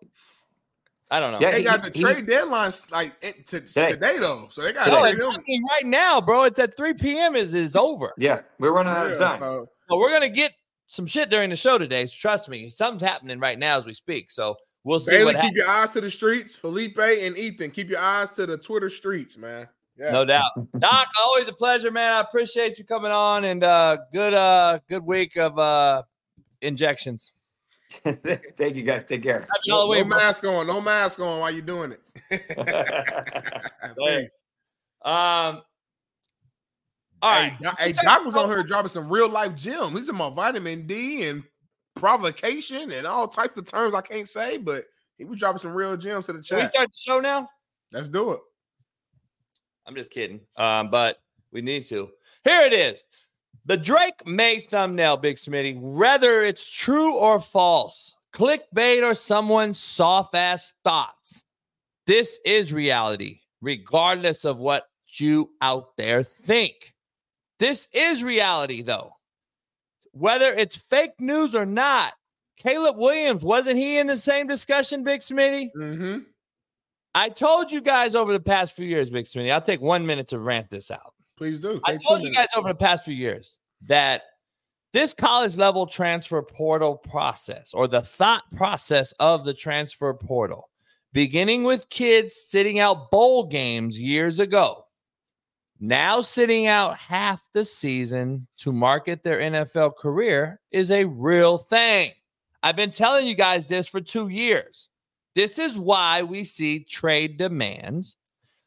I don't know. Yeah, They he- got the he- trade deadline like it, to, Today. today though, so they got No, trade him. happening right now, bro. It's at 3 p.m. Is is over. Yeah, we're running out of Yeah, time. so- Well, we're gonna get some shit during the show today. Trust me, something's happening right now as we speak. So we'll see Bailey, what keep happens. your eyes to the streets. Felipe and Ethan, keep your eyes to the Twitter streets, man. Yeah. No doubt. Doc, always a pleasure, man. I appreciate you coming on and uh good uh good week of uh injections. Thank you guys. Take care. Happy No, no mask on. No mask on while you're doing it. Hey. Um all hey. Doc, hey, Doc was on here dropping some real life gems. He's about vitamin D and provocation and all types of terms I can't say, but he was dropping some real gems to the Can we start the show now? Let's do it. I'm just kidding. Um, but we need to. Here it is. The Drake Maye thumbnail, Big Smitty, whether it's true or false, clickbait or someone's soft ass thoughts. This is reality, regardless of what you out there think. This is reality, though. Whether it's fake news or not, Caleb Williams, wasn't he in the same discussion, Big Smitty? Mm-hmm. I told you guys over the past few years, Big Smitty. I'll take one minute to rant this out. Please do. I Take two told you minutes. guys over the past few years that this college level transfer portal process or the thought process of the transfer portal, beginning with kids sitting out bowl games years ago, now sitting out half the season to market their NFL career is a real thing. I've been telling you guys this for two years. This is why we see trade demands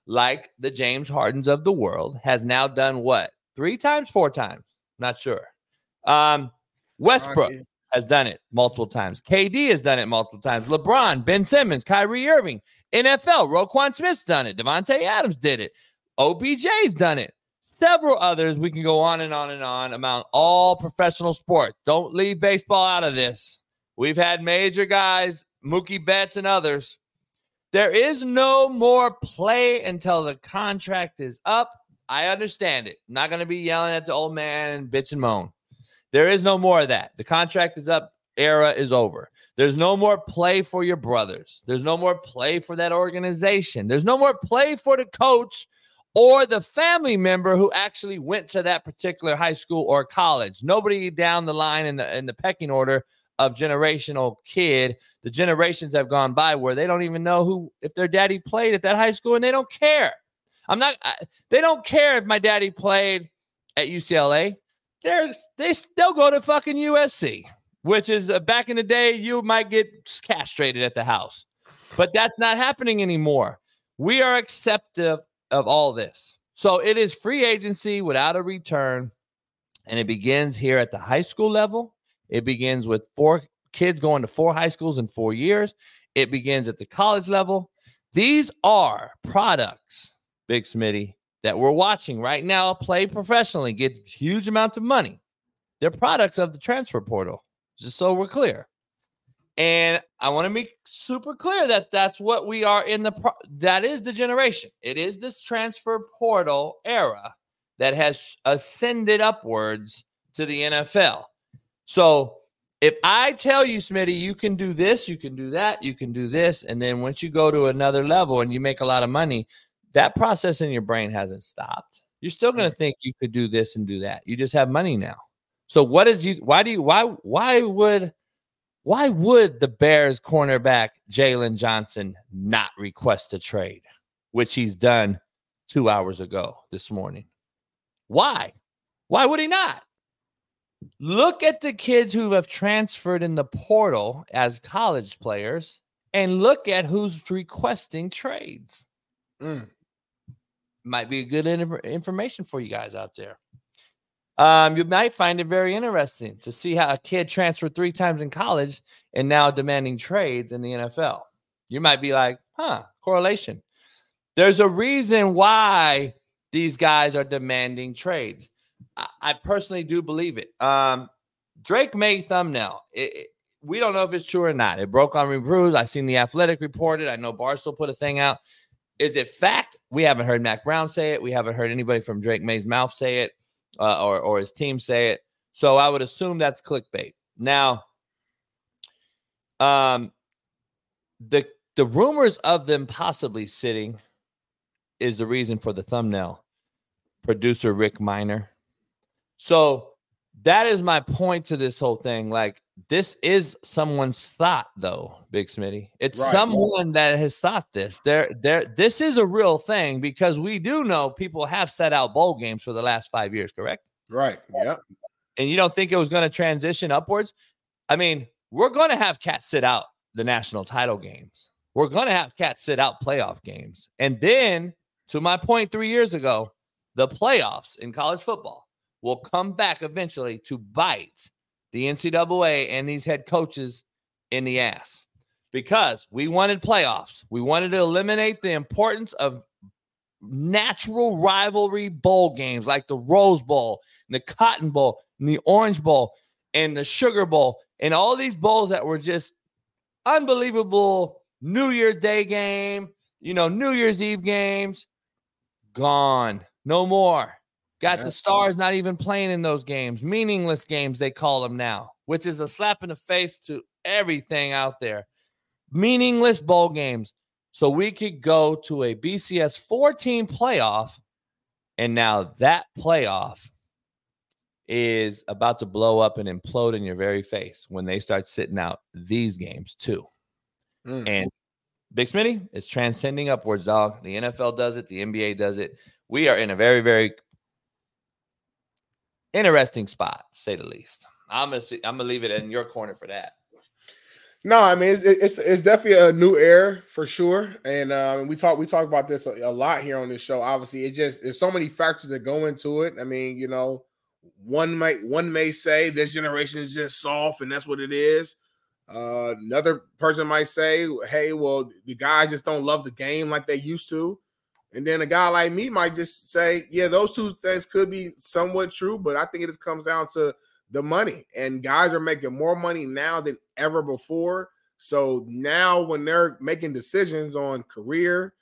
like the James Hardens of the world has now done what? Three times, four times? Not sure. Um, Westbrook has done it multiple times. KD has done it multiple times. LeBron, Ben Simmons, Kyrie Irving, NFL, Roquan Smith's done it. Davante Adams did it. OBJ's done it. Several others. We can go on and on and on among all professional sports. Don't leave baseball out of this. We've had major guys, Mookie Betts and others. There is no more play until the contract is up. I understand it. I'm not going to be yelling at the old man and bitch and moan. There is no more of that. The contract is up. Era is over. There's no more play for your brothers. There's no more play for that organization. There's no more play for the coach or the family member who actually went to that particular high school or college. Nobody down the line in the in the pecking order of generational kid. The generations have gone by where they don't even know who if their daddy played at that high school and they don't care. I'm not. I, they don't care if my daddy played at UCLA. They're they they'll go to fucking USC, which is uh, back in the day you might get castrated at the house, but that's not happening anymore. We are acceptive of all this, so it is free agency without a return, and it begins here at the high school level. It begins with four kids going to four high schools in four years. It begins at the college level. These are products, Big Smitty, that we're watching right now play professionally, get huge amounts of money. They're products of the transfer portal, just so we're clear. And I want to make super clear that that's what we are in the pro- that is the generation. It is this transfer portal era that has ascended upwards to the NFL. So if I tell you, Smitty, you can do this, you can do that, you can do this, and then once you go to another level and you make a lot of money, that process in your brain hasn't stopped. You're still going to think you could do this and do that. You just have money now. So what is you? Why do you? Why? Why would? Why would the Bears cornerback Jaylon Johnson not request a trade, which he's done two hours ago this morning? Why? Why would he not? Look at the kids who have transferred in the portal as college players and look at who's requesting trades. Mm. Might be a good in- information for you guys out there. Um, you might find it very interesting to see how a kid transferred three times in college and now demanding trades in the NFL. You might be like, huh, correlation. There's a reason why these guys are demanding trades. I, personally do believe it. Um, Drake Maye thumbnail. It, it, we don't know if it's true or not. It broke on Rebrews. I've seen the Athletic reported. I know Barstool put a thing out. Is it fact? We haven't heard Mack Brown say it. We haven't heard anybody from Drake Maye's mouth say it uh, or or his team say it. So I would assume that's clickbait. Now, um, the the rumors of them possibly sitting is the reason for the thumbnail. Producer Rick Miner. So that is my point to this whole thing. Like this is someone's thought, though, Big Smitty. It's Right. someone that has thought this. There, there. This is a real thing because we do know people have set out bowl games for the last five years. Correct? Right. Yeah. and you don't think it was going to transition upwards? I mean, we're going to have cats sit out the national title games. We're going to have cats sit out playoff games. And then, to my point three years ago, the playoffs in college football will come back eventually to bite the NCAA and these head coaches in the ass because we wanted playoffs. We wanted to eliminate the importance of natural rivalry bowl games like the Rose Bowl, the Cotton Bowl, the Orange Bowl, and the Sugar Bowl, and all these bowls that were just unbelievable New Year's Day game, you know, New Year's Eve games, gone. No more. Got the stars not even playing in those games. Meaningless games, they call them now, which is a slap in the face to everything out there. Meaningless bowl games. So we could go to a BCS 14 playoff. And now that playoff is about to blow up and implode in your very face when they start sitting out these games too. Mm. And Big Smitty, it's transcending upwards, dog. The NFL does it, the NBA does it. We are in a very, very interesting spot, say the least. I'm gonna see, I'm gonna leave it in your corner for that. No, I mean it's it's, it's definitely a new era for sure, and um, we talk we talk about this a, a lot here on this show. Obviously, it just there's so many factors that go into it. I mean, you know, one may one may say this generation is just soft, and that's what it is. Uh, another person might say, "Hey, well, the guys just don't love the game like they used to." And then a guy like me might just say, "Yeah, those two things could be somewhat true, but I think it just comes down to the money. And guys are making more money now than ever before. So now when they're making decisions on career,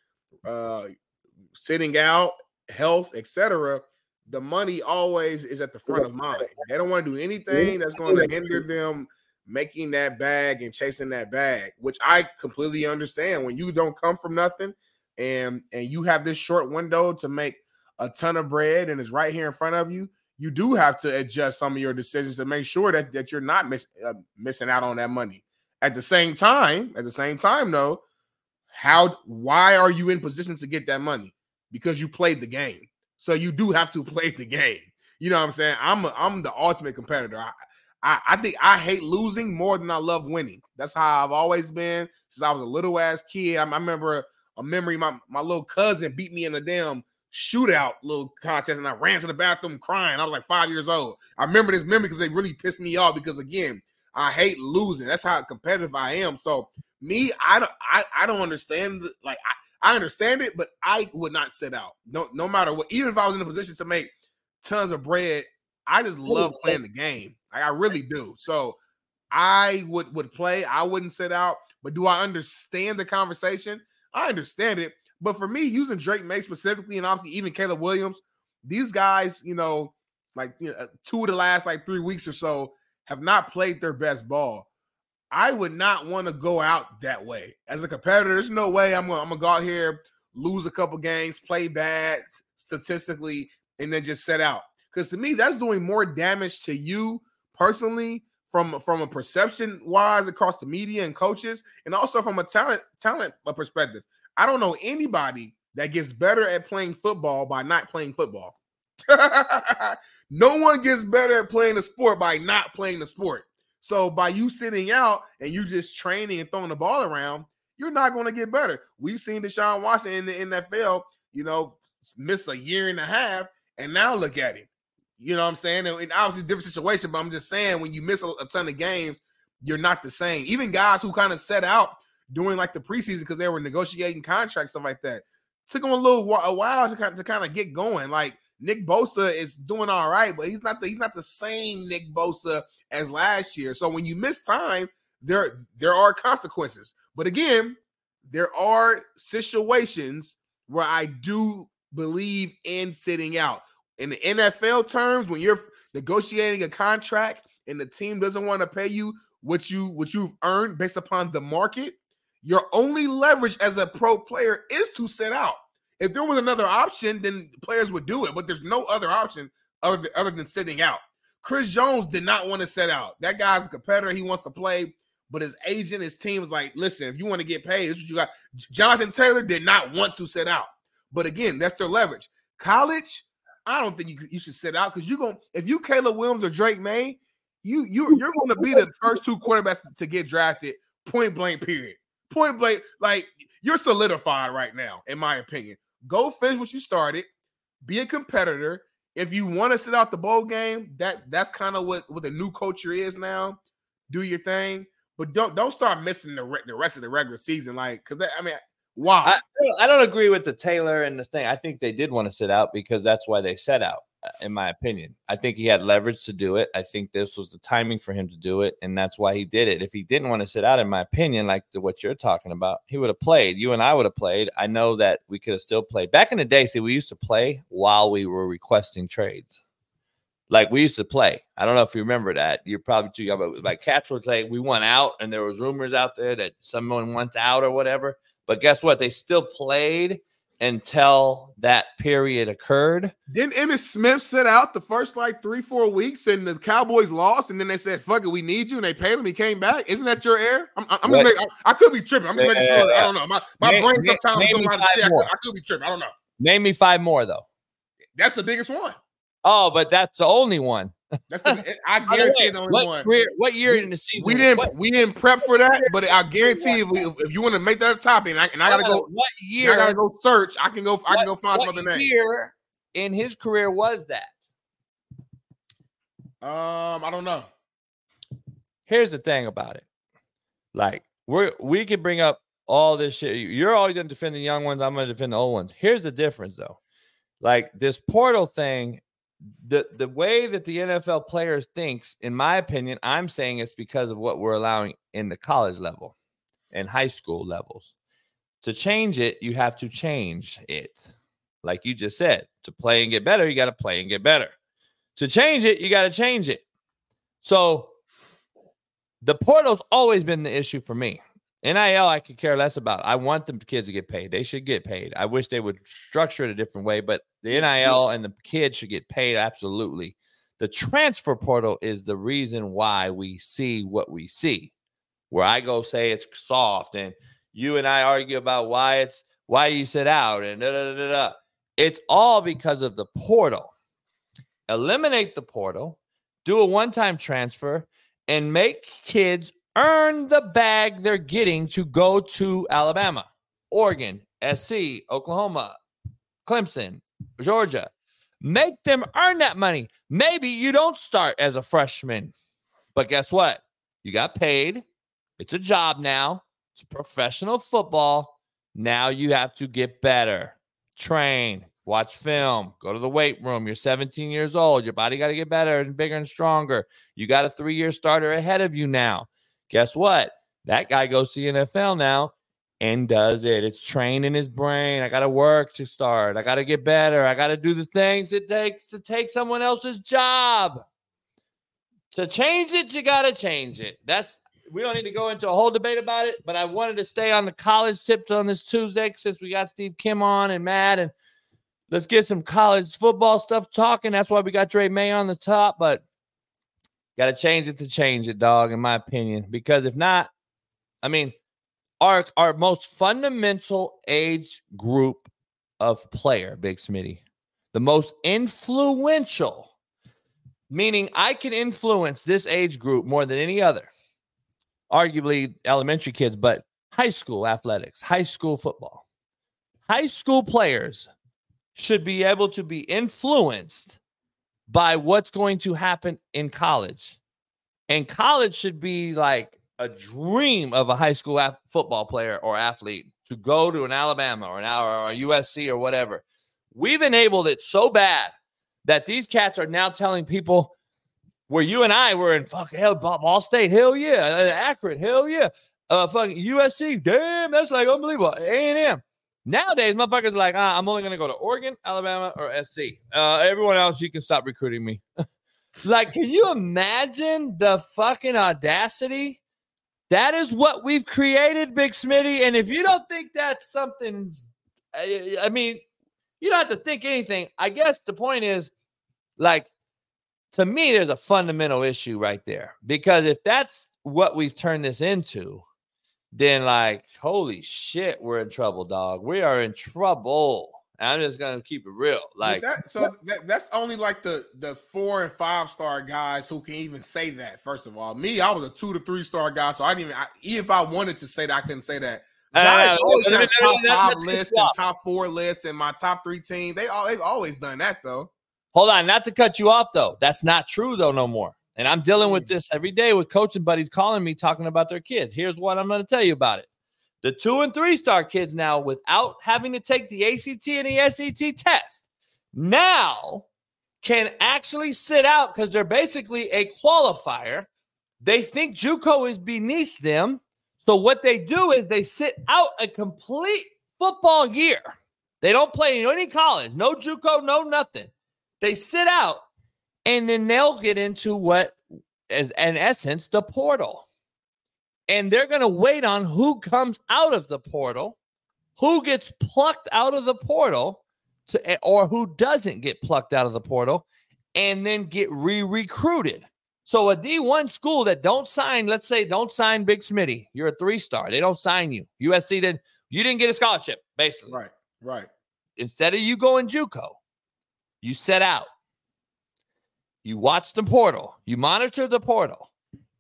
uh, sitting out, health, etc., the money always is at the front of mind. They don't want to do anything that's going to hinder them making that bag and chasing that bag, which I completely understand. When you don't come from nothing and and you have this short window to make a ton of bread and it's right here in front of you, you do have to adjust some of your decisions to make sure that, that you're not miss, uh, missing out on that money. At the same time, at the same time, though, how why are you in position to get that money? Because you played the game. So you do have to play the game. You know what I'm saying? I'm a, I'm the ultimate competitor. I, I I think I hate losing more than I love winning. That's how I've always been since I was a little ass kid. I, I remember a memory. My my little cousin beat me in a damn shootout little contest, and I ran to the bathroom crying. I was like five years old. I remember this memory because they really pissed me off. Because again, I hate losing. That's how competitive I am. So me, I don't, I, I don't understand. Like I, I understand it, but I would not sit out. No, no matter what. Even if I was in a position to make tons of bread, I just love playing the game. Like, I really do. So I would would play. I wouldn't sit out. But do I understand the conversation? I understand it. But for me, using Drake Maye specifically, and obviously even Caleb Williams, these guys, you know, like you know, two of the last like three weeks or so have not played their best ball. I would not want to go out that way as a competitor. There's no way I'm gonna, I'm gonna go out here, lose a couple games, play bad statistically, and then just set out. Because to me, that's doing more damage to you personally from from a perception wise across the media and coaches, and also from a talent talent uh, perspective. I don't know anybody that gets better at playing football by not playing football. no one gets better at playing the sport by not playing the sport. So by you sitting out and you just training and throwing the ball around, you're not going to get better. We've seen Deshaun Watson in the NFL, you know, miss a year and a half, and now look at him. You know what I'm saying? And obviously, different situation, but I'm just saying when you miss a, a ton of games, you're not the same. Even guys who kind of set out during like the preseason because they were negotiating contracts, stuff like that, took them a little a while to kind of, to kind of get going. Like Nick Bosa is doing all right, but he's not the he's not the same Nick Bosa as last year. So when you miss time, there there are consequences. But again, there are situations where I do believe in sitting out. In the NFL terms, when you're negotiating a contract and the team doesn't want to pay you what you what you've earned based upon the market, your only leverage as a pro player is to sit out. If there was another option, then players would do it, but there's no other option other than, other than sitting out. Chris Jones did not want to sit out. That guy's a competitor. He wants to play, but his agent, his team was like, listen, if you want to get paid, this is what you got. Jonathan Taylor did not want to sit out. But again, that's their leverage. College, I don't think you, you should sit out because you're going to, if you Caleb Williams or Drake Maye, you you you're going to be the first two quarterbacks to get drafted, point blank, period. Point blank, like you're solidified right now, in my opinion. Go finish what you started. Be a competitor. If you want to sit out the bowl game, that's that's kind of what what the new culture is now. Do your thing, but don't don't start missing the re- the rest of the regular season. Like, because I mean, why? I, I don't agree with the Taylor and the thing. I think they did want to sit out because that's why they set out uh, in my opinion. I think he had leverage to do it. I think this was the timing for him to do it, and that's why he did it. If he didn't want to sit out, in my opinion, like the, what you're talking about, he would have played. You and I would have played. I know that we could have still played. Back in the day, see, we used to play while we were requesting trades. Like we used to play. I don't know if you remember that. You're probably too young, but like Cats would say, we went out, and there was rumors out there that someone wants out or whatever. But guess what? They still played until that period occurred. Then Emmitt Smith set out the first like three, four weeks, and the Cowboys lost, and then they said, "Fuck it, we need you," and they paid him. He came back. Isn't that your air? I'm, I'm just making, I, I, could be tripping. I'm just making sure. I don't know. My my name, brain sometimes name, name I, I could be tripping. I don't know. Name me five more though. That's the biggest one. Oh, but that's the only one. That's the, I guarantee the only what one. Career, what year in the season? We didn't what, we didn't prep for that, but I guarantee if, we, if you want to make that a topic, and I, and I gotta go. What year? I gotta go search. I can go. I can go find some other name. year in his career was that? Um, I don't know. Here's the thing about it. Like we're we can bring up all this shit. You're always gonna defend the young ones. I'm gonna defend the old ones. Here's the difference, though. Like this portal thing the the way that the NFL players thinks, in my opinion, I'm saying it's because of what we're allowing in the college level and high school levels. To change it, you have to change it. Like you just said, to play and get better, you got to play and get better. To change it, you got to change it. So the portal's always been the issue for me. NIL, I could care less about. I want the kids to get paid. They should get paid. I wish they would structure it a different way, but the NIL and the kids should get paid absolutely. The transfer portal is the reason why we see what we see. Where I go say it's soft, and you and I argue about why it's why you sit out, and da, da, da, da. it's all because of the portal. Eliminate the portal, do a one-time transfer, and make kids earn the bag they're getting to go to Alabama, Oregon, SC, Oklahoma, Clemson, Georgia. Make them earn that money. Maybe you don't start as a freshman, but guess what? You got paid. It's a job now. It's professional football. Now you have to get better, train, watch film, go to the weight room. You're 17 years old. Your body got to get better and bigger and stronger. You got a three year starter ahead of you now. Guess what? That guy goes to NFL now and does it. It's trained in his brain. I got to work to start. I got to get better. I got to do the things it takes to take someone else's job. to change it, you got to change it. That's we don't need to go into a whole debate about it, but I wanted to stay on the college tips on this Tuesday since we got Steve Kim on and Matt, and let's get some college football stuff talking. That's why we got Drake Maye on the top, but got to change it to change it, dog, in my opinion. Because if not, I mean, our our most fundamental age group of player, Big Smitty, the most influential, meaning I can influence this age group more than any other arguably elementary kids, but high school athletics, high school football. High school players should be able to be influenced by what's going to happen in college. And college should be like a dream of a high school af- football player or athlete to go to an Alabama or an or a USC or whatever. We've enabled it so bad that these cats are now telling people where you and I were in fucking hell, Ball State, hell yeah, uh, Akron, hell yeah, uh, fucking USC, damn, that's like unbelievable. A and M. Nowadays, motherfuckers are like, ah, I'm only gonna go to Oregon, Alabama, or SC. Uh, everyone else, you can stop recruiting me. like, can you imagine the fucking audacity? That is what we've created, Big Smitty. And if you don't think that's something, I, I mean, you don't have to think anything. I guess the point is, like, to me, there's a fundamental issue right there because if that's what we've turned this into, then like, holy shit, we're in trouble, dog. We are in trouble. I'm just gonna keep it real. Like that, so that, that's only like the the four and five star guys who can even say that. First of all, me, I was a two to three star guy, so I didn't even. I, even if I wanted to say that, I couldn't say that. I always top five list and top four lists and my top three team. They all they've always done that though. Hold on, not to cut you off though. That's not true though no more. And I'm dealing with mm. this every day with coaching buddies calling me talking about their kids. Here's what I'm going to tell you about it. The two and three star kids now, without having to take the ACT and the SAT test, now can actually sit out because they're basically a qualifier. They think JUCO is beneath them. So what they do is they sit out a complete football year. They don't play any college, no JUCO, no nothing. They sit out and then they'll get into what is in essence the portal. And they're going to wait on who comes out of the portal, who gets plucked out of the portal to eh, or who doesn't get plucked out of the portal and then get re-recruited. So a D1 school that don't sign, let's say don't sign Big Smitty, you're a 3-star. They don't sign you. USC didn't you didn't get a scholarship basically. Right. Right. Instead of you going JUCO, you set out. You watch the portal. You monitor the portal.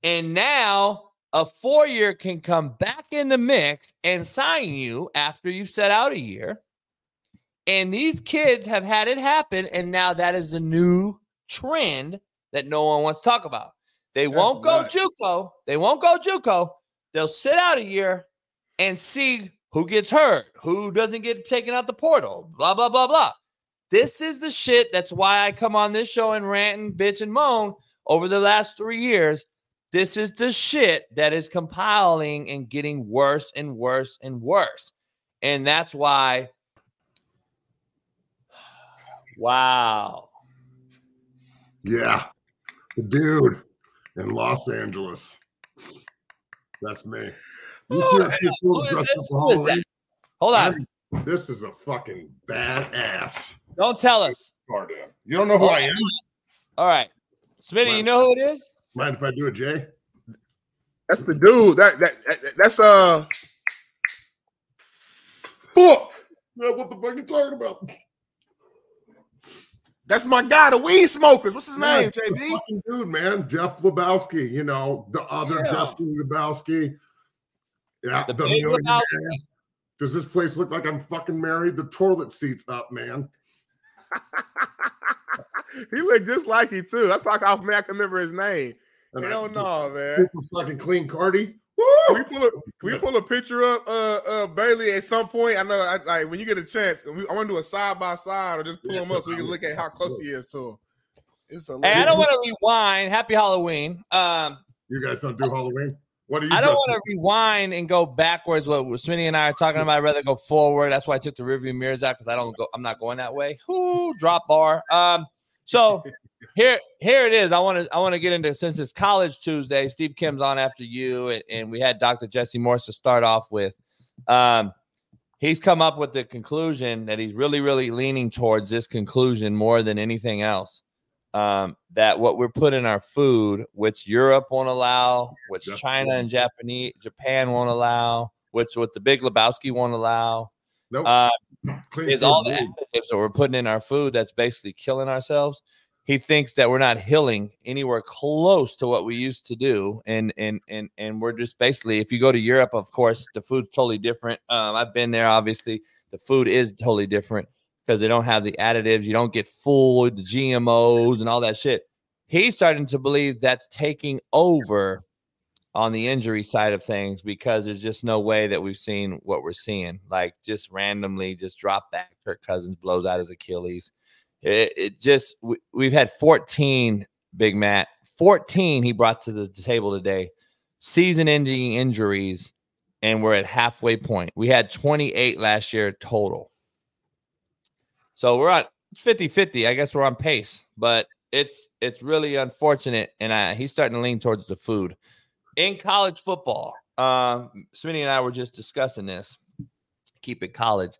And now a four year can come back in the mix and sign you after you've set out a year. And these kids have had it happen. And now that is the new trend that no one wants to talk about. They That's won't go right. Juco. They won't go Juco. They'll sit out a year and see who gets hurt, who doesn't get taken out the portal, blah, blah, blah, blah. This is the shit. That's why I come on this show and rant and bitch and moan over the last three years. This is the shit that is compiling and getting worse and worse and worse. And that's why. Wow. Yeah. The dude in Los Angeles. That's me. Hold on. This is a fucking badass. Don't tell us. You don't know who I am? All right. Smitty, you know who it is? Mind if I do it, Jay? That's the dude. That, that, that that's uh fuck. Yeah, what the fuck are you talking about? That's my guy, the weed smokers. What's his yeah, name, JB? Dude, man, Jeff Lebowski. You know the other yeah. Jeff Lebowski. Yeah, the, the Lebowski. Does this place look like I'm fucking married? The toilet seat's up, man. he looked just like he too. That's like how man I can remember his name. And Hell no, man. Fucking clean Cardi. Can we pull a can we pull a picture up uh uh Bailey at some point? I know I, like when you get a chance, we, I want to do a side by side or just pull him up so we can look at how close he is to him. It's a hey, I don't want to rewind. Happy Halloween. Um you guys don't do Halloween? What do you? I don't want to rewind and go backwards. What Smitty and I are talking about. I'd rather go forward. That's why I took the rearview mirrors out because I don't go. I'm not going that way. Whoo, drop bar. Um. So here, here it is. I want to, I want to get into since it's College Tuesday. Steve Kim's on after you, and, and we had Dr. Jesse Morse to start off with. Um, he's come up with the conclusion that he's really, really leaning towards this conclusion more than anything else. Um, that what we're putting in our food, which Europe won't allow, which China and Japanese Japan won't allow, which what the Big Lebowski won't allow, Nope. uh, is all the additives that we're putting in our food that's basically killing ourselves. He thinks that we're not healing anywhere close to what we used to do, and and and and we're just basically. If you go to Europe, of course, the food's totally different. Um, I've been there. Obviously, the food is totally different because they don't have the additives. You don't get food, the GMOs, and all that shit. He's starting to believe that's taking over on the injury side of things because there's just no way that we've seen what we're seeing. Like just randomly, just drop back. Kirk Cousins blows out his Achilles. It, it just we, we've had 14 Big Matt, 14 he brought to the table today, season-ending injuries, and we're at halfway point. We had 28 last year total. So we're at 50-50. I guess we're on pace, but it's it's really unfortunate. And I, he's starting to lean towards the food in college football. Um, Smitty and I were just discussing this. Keep it college.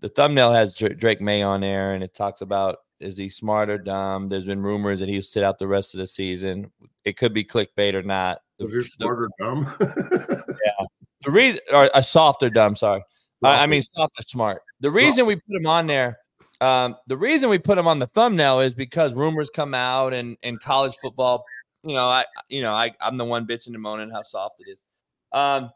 The thumbnail has Drake Maye on there, and it talks about is he smart or dumb. There's been rumors that he'll sit out the rest of the season. It could be clickbait or not. Was he smart or dumb? Yeah. The reason, or a soft or dumb, sorry. I, I mean, soft or smart. The reason we put him on there, um, the reason we put him on the thumbnail is because rumors come out and and college football. You know, I you know I I'm the one bitching and moaning how soft it is. Um,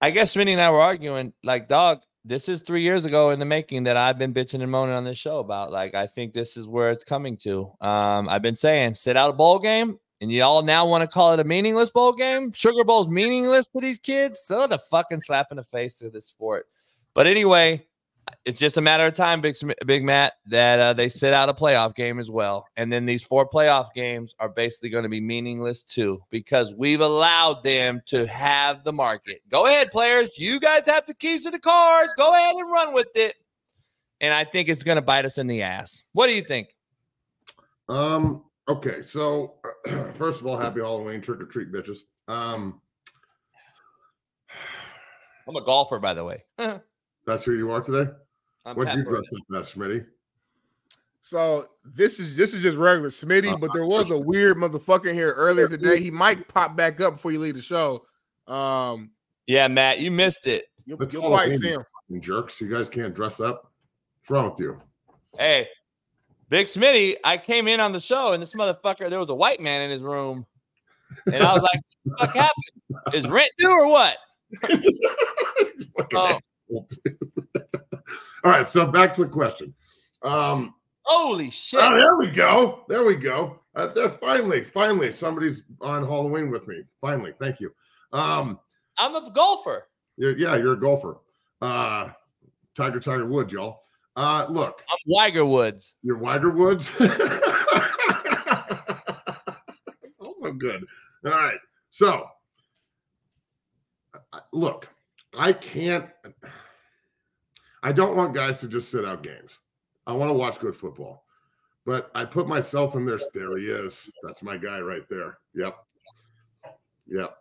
I guess Smitty and I were arguing like, dog, this is three years ago in the making that I've been bitching and moaning on this show about. Like, I think this is where it's coming to. Um, I've been saying, sit out a bowl game, and y'all now want to call it a meaningless bowl game. Sugar Bowl's meaningless to these kids. So the fucking slap in the face to this sport. But anyway, it's just a matter of time, Big Big Matt, that uh, they sit out a playoff game as well, and then these four playoff games are basically going to be meaningless too because we've allowed them to have the market. Go ahead, players. You guys have the keys to the cars. Go ahead and run with it. And I think it's going to bite us in the ass. What do you think? Um. Okay. So, first of all, happy Halloween, trick or treat, bitches. Um. I'm a golfer, by the way. That's who you are today. I'm What'd you dress up as, Smitty? So this is this is just regular Smitty, uh, but there uh, was a uh, weird motherfucker here earlier today. He might pop back up before you leave the show. Um, Yeah, Matt, you missed it. you'll, That's you'll all probably in see you him. jerks. You guys can't dress up. What's wrong with you? Hey, Big Smitty, I came in on the show and this motherfucker, there was a white man in his room. And I was like, what the fuck happened? Is rent due or what? Oh. all right. So back to the question. Um. Holy shit. Oh, there we go. There we go. Uh, there, finally, finally, somebody's on Halloween with me. Finally, thank you. Um, I'm a golfer. you're- yeah, you're a golfer. Uh, Tiger, Tiger Woods, y'all. Uh, look, I'm Weiger Woods. you're Wiger Woods. also good. All right. So, uh, look, I can't. I don't want guys to just sit out games. I want to watch good football. But I put myself in there. There he is. That's my guy right there. Yep. Yep.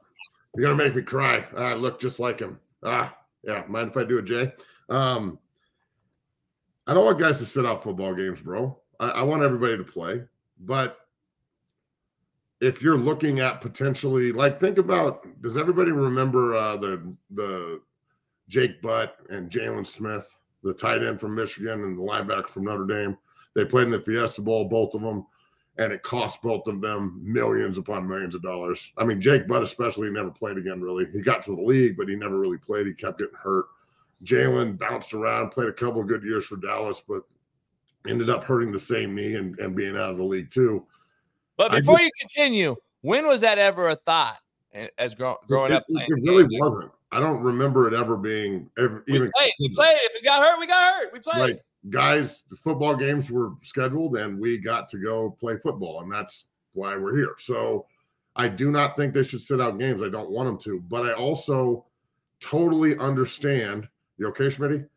You're gonna make me cry. I look just like him. Ah, yeah. Mind if I do it, Jay? Um, I don't want guys to sit out football games, bro. I, I want everybody to play. But if you're looking at potentially, like, think about does everybody remember uh, the the Jake Butt and Jalen Smith, the tight end from Michigan and the linebacker from Notre Dame? They played in the Fiesta Bowl, both of them, and it cost both of them millions upon millions of dollars. I mean, Jake Butt especially never played again. Really, he got to the league, but he never really played. He kept getting hurt. Jalen bounced around, played a couple good years for Dallas, but ended up hurting the same knee and, and being out of the league too. But before just- you continue, when was that ever a thought eh, as grow, growing it, up? it, playing it really game? wasn't. I don't remember it ever being ever, We even played. We played. If we got hurt, we got hurt. We played. like guys football games were scheduled and we got to go play football and that's why we're here so i do not think they should sit out games i don't want them to but i also totally understand you okay schmitty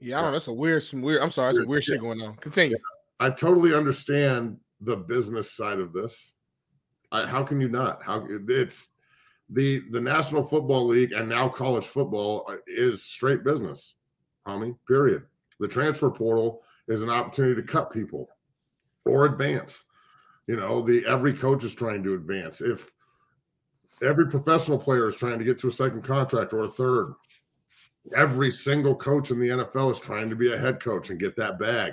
Yeah, I don't know. That's a weird, some weird. I'm sorry, that's some weird shit going on. Continue. I totally understand the business side of this. I, how can you not? How it's the the National Football League and now college football uh, is straight business, homie. Period. The transfer portal is an opportunity to cut people or advance. You know, the every coach is trying to advance. If every professional player is trying to get to a second contract or a third, every single coach in the NFL is trying to be a head coach and get that bag.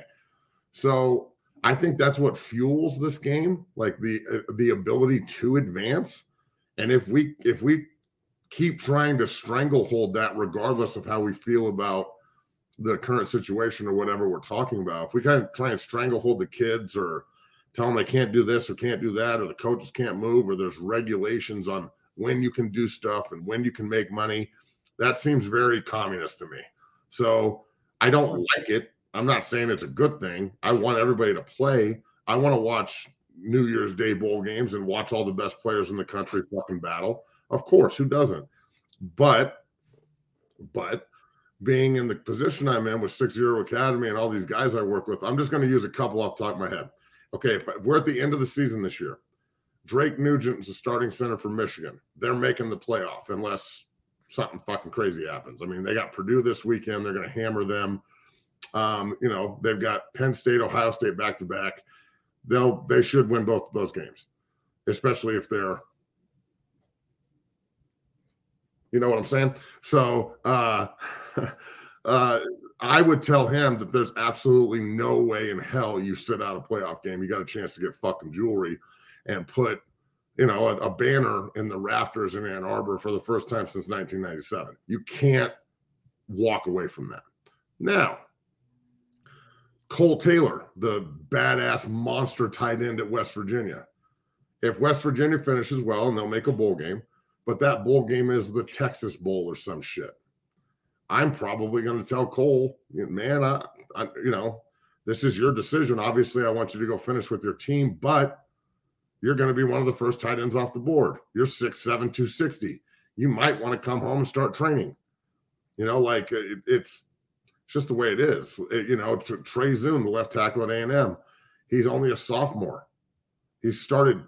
So I think that's what fuels this game, like the uh, the ability to advance. And if we if we keep trying to stranglehold that, regardless of how we feel about the current situation or whatever we're talking about, if we kind of try and stranglehold the kids or tell them they can't do this or can't do that, or the coaches can't move, or there's regulations on when you can do stuff and when you can make money, that seems very communist to me. So I don't like it. I'm not saying it's a good thing. I want everybody to play. I want to watch New Year's Day bowl games and watch all the best players in the country fucking battle. Of course, who doesn't? But, but being in the position I'm in with Six Zero Academy and all these guys I work with, I'm just going to use a couple off the top of my head. Okay, if we're at the end of the season this year, Drake Nugent is the starting center for Michigan. They're making the playoff unless something fucking crazy happens. I mean, they got Purdue this weekend. They're going to hammer them. Um, you know, they've got Penn State, Ohio State back to back. They'll they should win both of those games, especially if they're you know what I'm saying? So uh uh I would tell him that there's absolutely no way in hell you sit out a playoff game. You got a chance to get fucking jewelry and put, you know, a, a banner in the rafters in Ann Arbor for the first time since 1997. You can't walk away from that. Now, Kole Taylor, the badass monster tight end at West Virginia. If West Virginia finishes well and they'll make a bowl game, but that bowl game is the Texas Bowl or some shit. I'm probably going to tell Kole, man, I, I, you know, this is your decision. Obviously, I want you to go finish with your team, but you're going to be one of the first tight ends off the board. You're 6'7, 260. You might want to come home and start training. You know, like it, it's it's just the way it is. It, you know, Trey Zuhn, the left tackle at A&M, he's only a sophomore. He started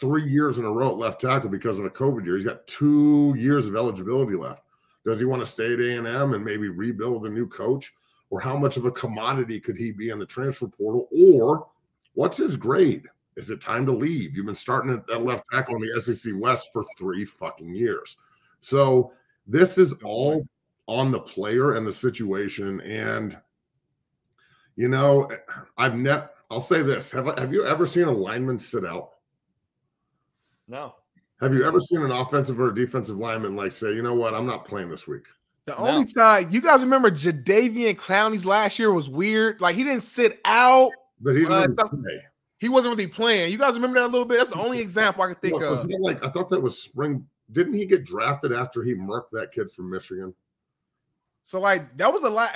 three years in a row at left tackle because of a COVID year. He's got two years of eligibility left. Does he want to stay at A&M and maybe rebuild a new coach? Or how much of a commodity could he be in the transfer portal? Or what's his grade? Is it time to leave? You've been starting at, at left tackle in the SEC West for three fucking years. So this is all on the player and the situation. And you know, I've never. I'll say this: Have Have you ever seen a lineman sit out? No. Have you ever seen an offensive or defensive lineman like say, you know what, I'm not playing this week? The no. only time you guys remember Jadeveon Clowney's last year was weird. Like he didn't sit out, but he didn't uh, play. He wasn't really playing. You guys remember that a little bit? That's the only example I can think of. Like I thought that was spring. Didn't he get drafted after he murked that kid from Michigan? So like that was a lot.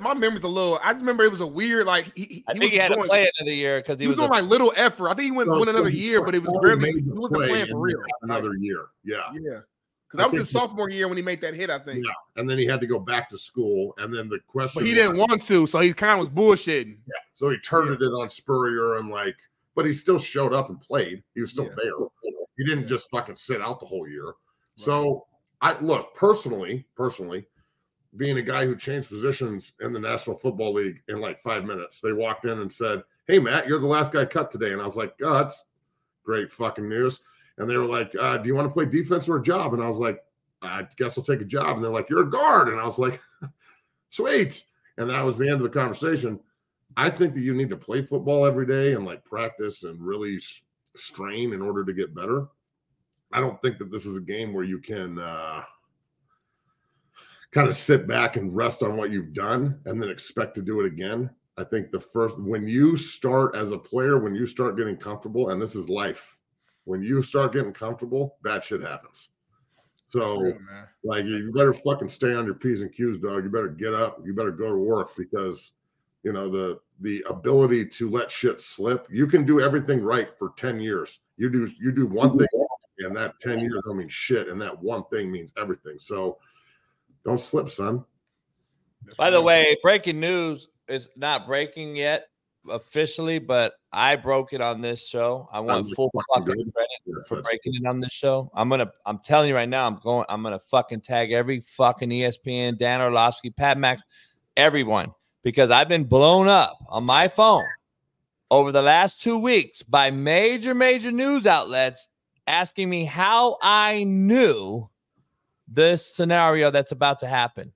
my memory's a little. I just remember it was a weird like. He, he I think he had going, to play another year because he, he, was, was doing a, like little effort. I think he went so, win another so year, but it was barely. He wasn't playing for real. Another year, yeah, yeah. Because that was his sophomore year when he made that hit. I think. Yeah, and then he had to go back to school, and then the question. But he didn't want to, so he kind of was bullshitting. Yeah, so he turned yeah. it on Spurrier and like, but he still showed up and played. He was still yeah. there. He didn't yeah. just fucking sit out the whole year. Right. So I look personally, personally being a guy who changed positions in the National Football League in like five minutes. They walked in and said, Hey, Matt, you're the last guy cut today. And I was like, Oh, that's great fucking news. And they were like, uh, Do you want to play defense or a job? And I was like, I guess I'll take a job. And they're like, You're a guard. And I was like, Sweet. And that was the end of the conversation. I think that you need to play football every day and like practice and really strain in order to get better. I don't think that this is a game where you can, uh, kind of sit back and rest on what you've done and then expect to do it again. I think the first, when you start as a player, when you start getting comfortable, and this is life, when you start getting comfortable, bad shit happens. So, true, like, you better fucking stay on your P's and Q's, dog. You better get up. You better go to work because, you know, the the ability to let shit slip. You can do everything right for ten years. You do you do one thing, and that ten years don't mean shit, and that one thing means everything. So, don't slip, son. By the way, breaking news is not breaking yet. officially, but I broke it on this show. I want Sounds full fucking fucking good. credit Yes, for that's- breaking it on this show. I'm gonna. I'm telling you right now. I'm going. I'm gonna fucking tag every fucking ESPN, Dan Orlovsky, Pat Max, everyone, because I've been blown up on my phone over the last two weeks by major, major news outlets asking me how I knew this scenario that's about to happen.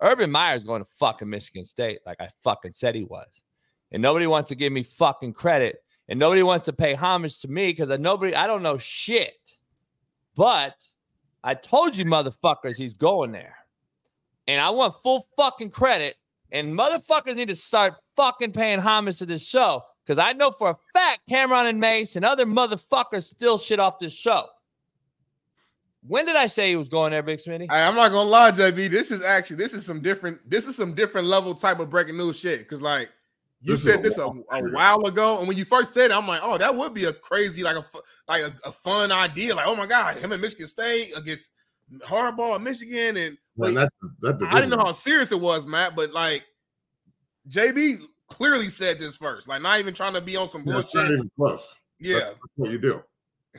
Urban Meyer's going to fucking Michigan State, like I fucking said he was. And nobody wants to give me fucking credit. And nobody wants to pay homage to me because nobody, I don't know shit. But I told you, motherfuckers, he's going there. And I want full fucking credit. And motherfuckers need to start fucking paying homage to this show. Because I know for a fact Cameron and Mace and other motherfuckers still shit off this show. When did I say he was going there, Big Smitty? Hey, I'm not gonna lie, JB. This is actually this is some different. This is some different level type of breaking news shit. Because like you This said a this a, a while ago, and when you first said it, I'm like, oh, that would be a crazy like a like a, a fun idea. Like, oh my god, him and Michigan State against Harbaugh at Michigan, and Man, like, that, that I didn't know how serious it was, Matt. But like JB clearly said this first, like not even trying to be on some Yeah, bullshit. even close. Yeah, That's what you do.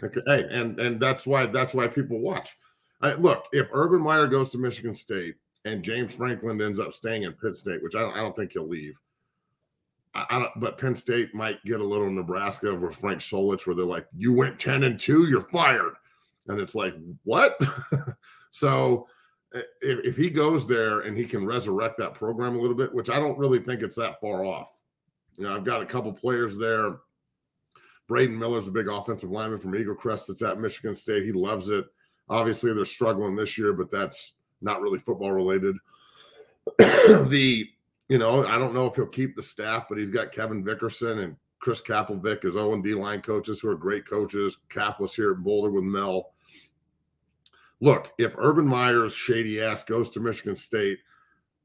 Okay, Hey, and and that's why that's why people watch. I, look, if Urban Meyer goes to Michigan State and James Franklin ends up staying in Pitt State, which I don't, I don't think he'll leave. I, I don't, but Penn State might get a little Nebraska with Frank Solich, where they're like, "You went ten and two, you're fired," and it's like, what? so if, if he goes there and he can resurrect that program a little bit, which I don't really think it's that far off. You know, I've got a couple players there. Braden Miller's a big offensive lineman from Eagle Crest that's at Michigan State. He loves it. Obviously, they're struggling this year, but that's not really football related. the, you know, I don't know if he'll keep the staff, but he's got Kevin Vickerson and Chris Kapilovic as O and D line coaches who are great coaches. Cap was here at Boulder with Mel. Look, if Urban Meyer's shady ass goes to Michigan State,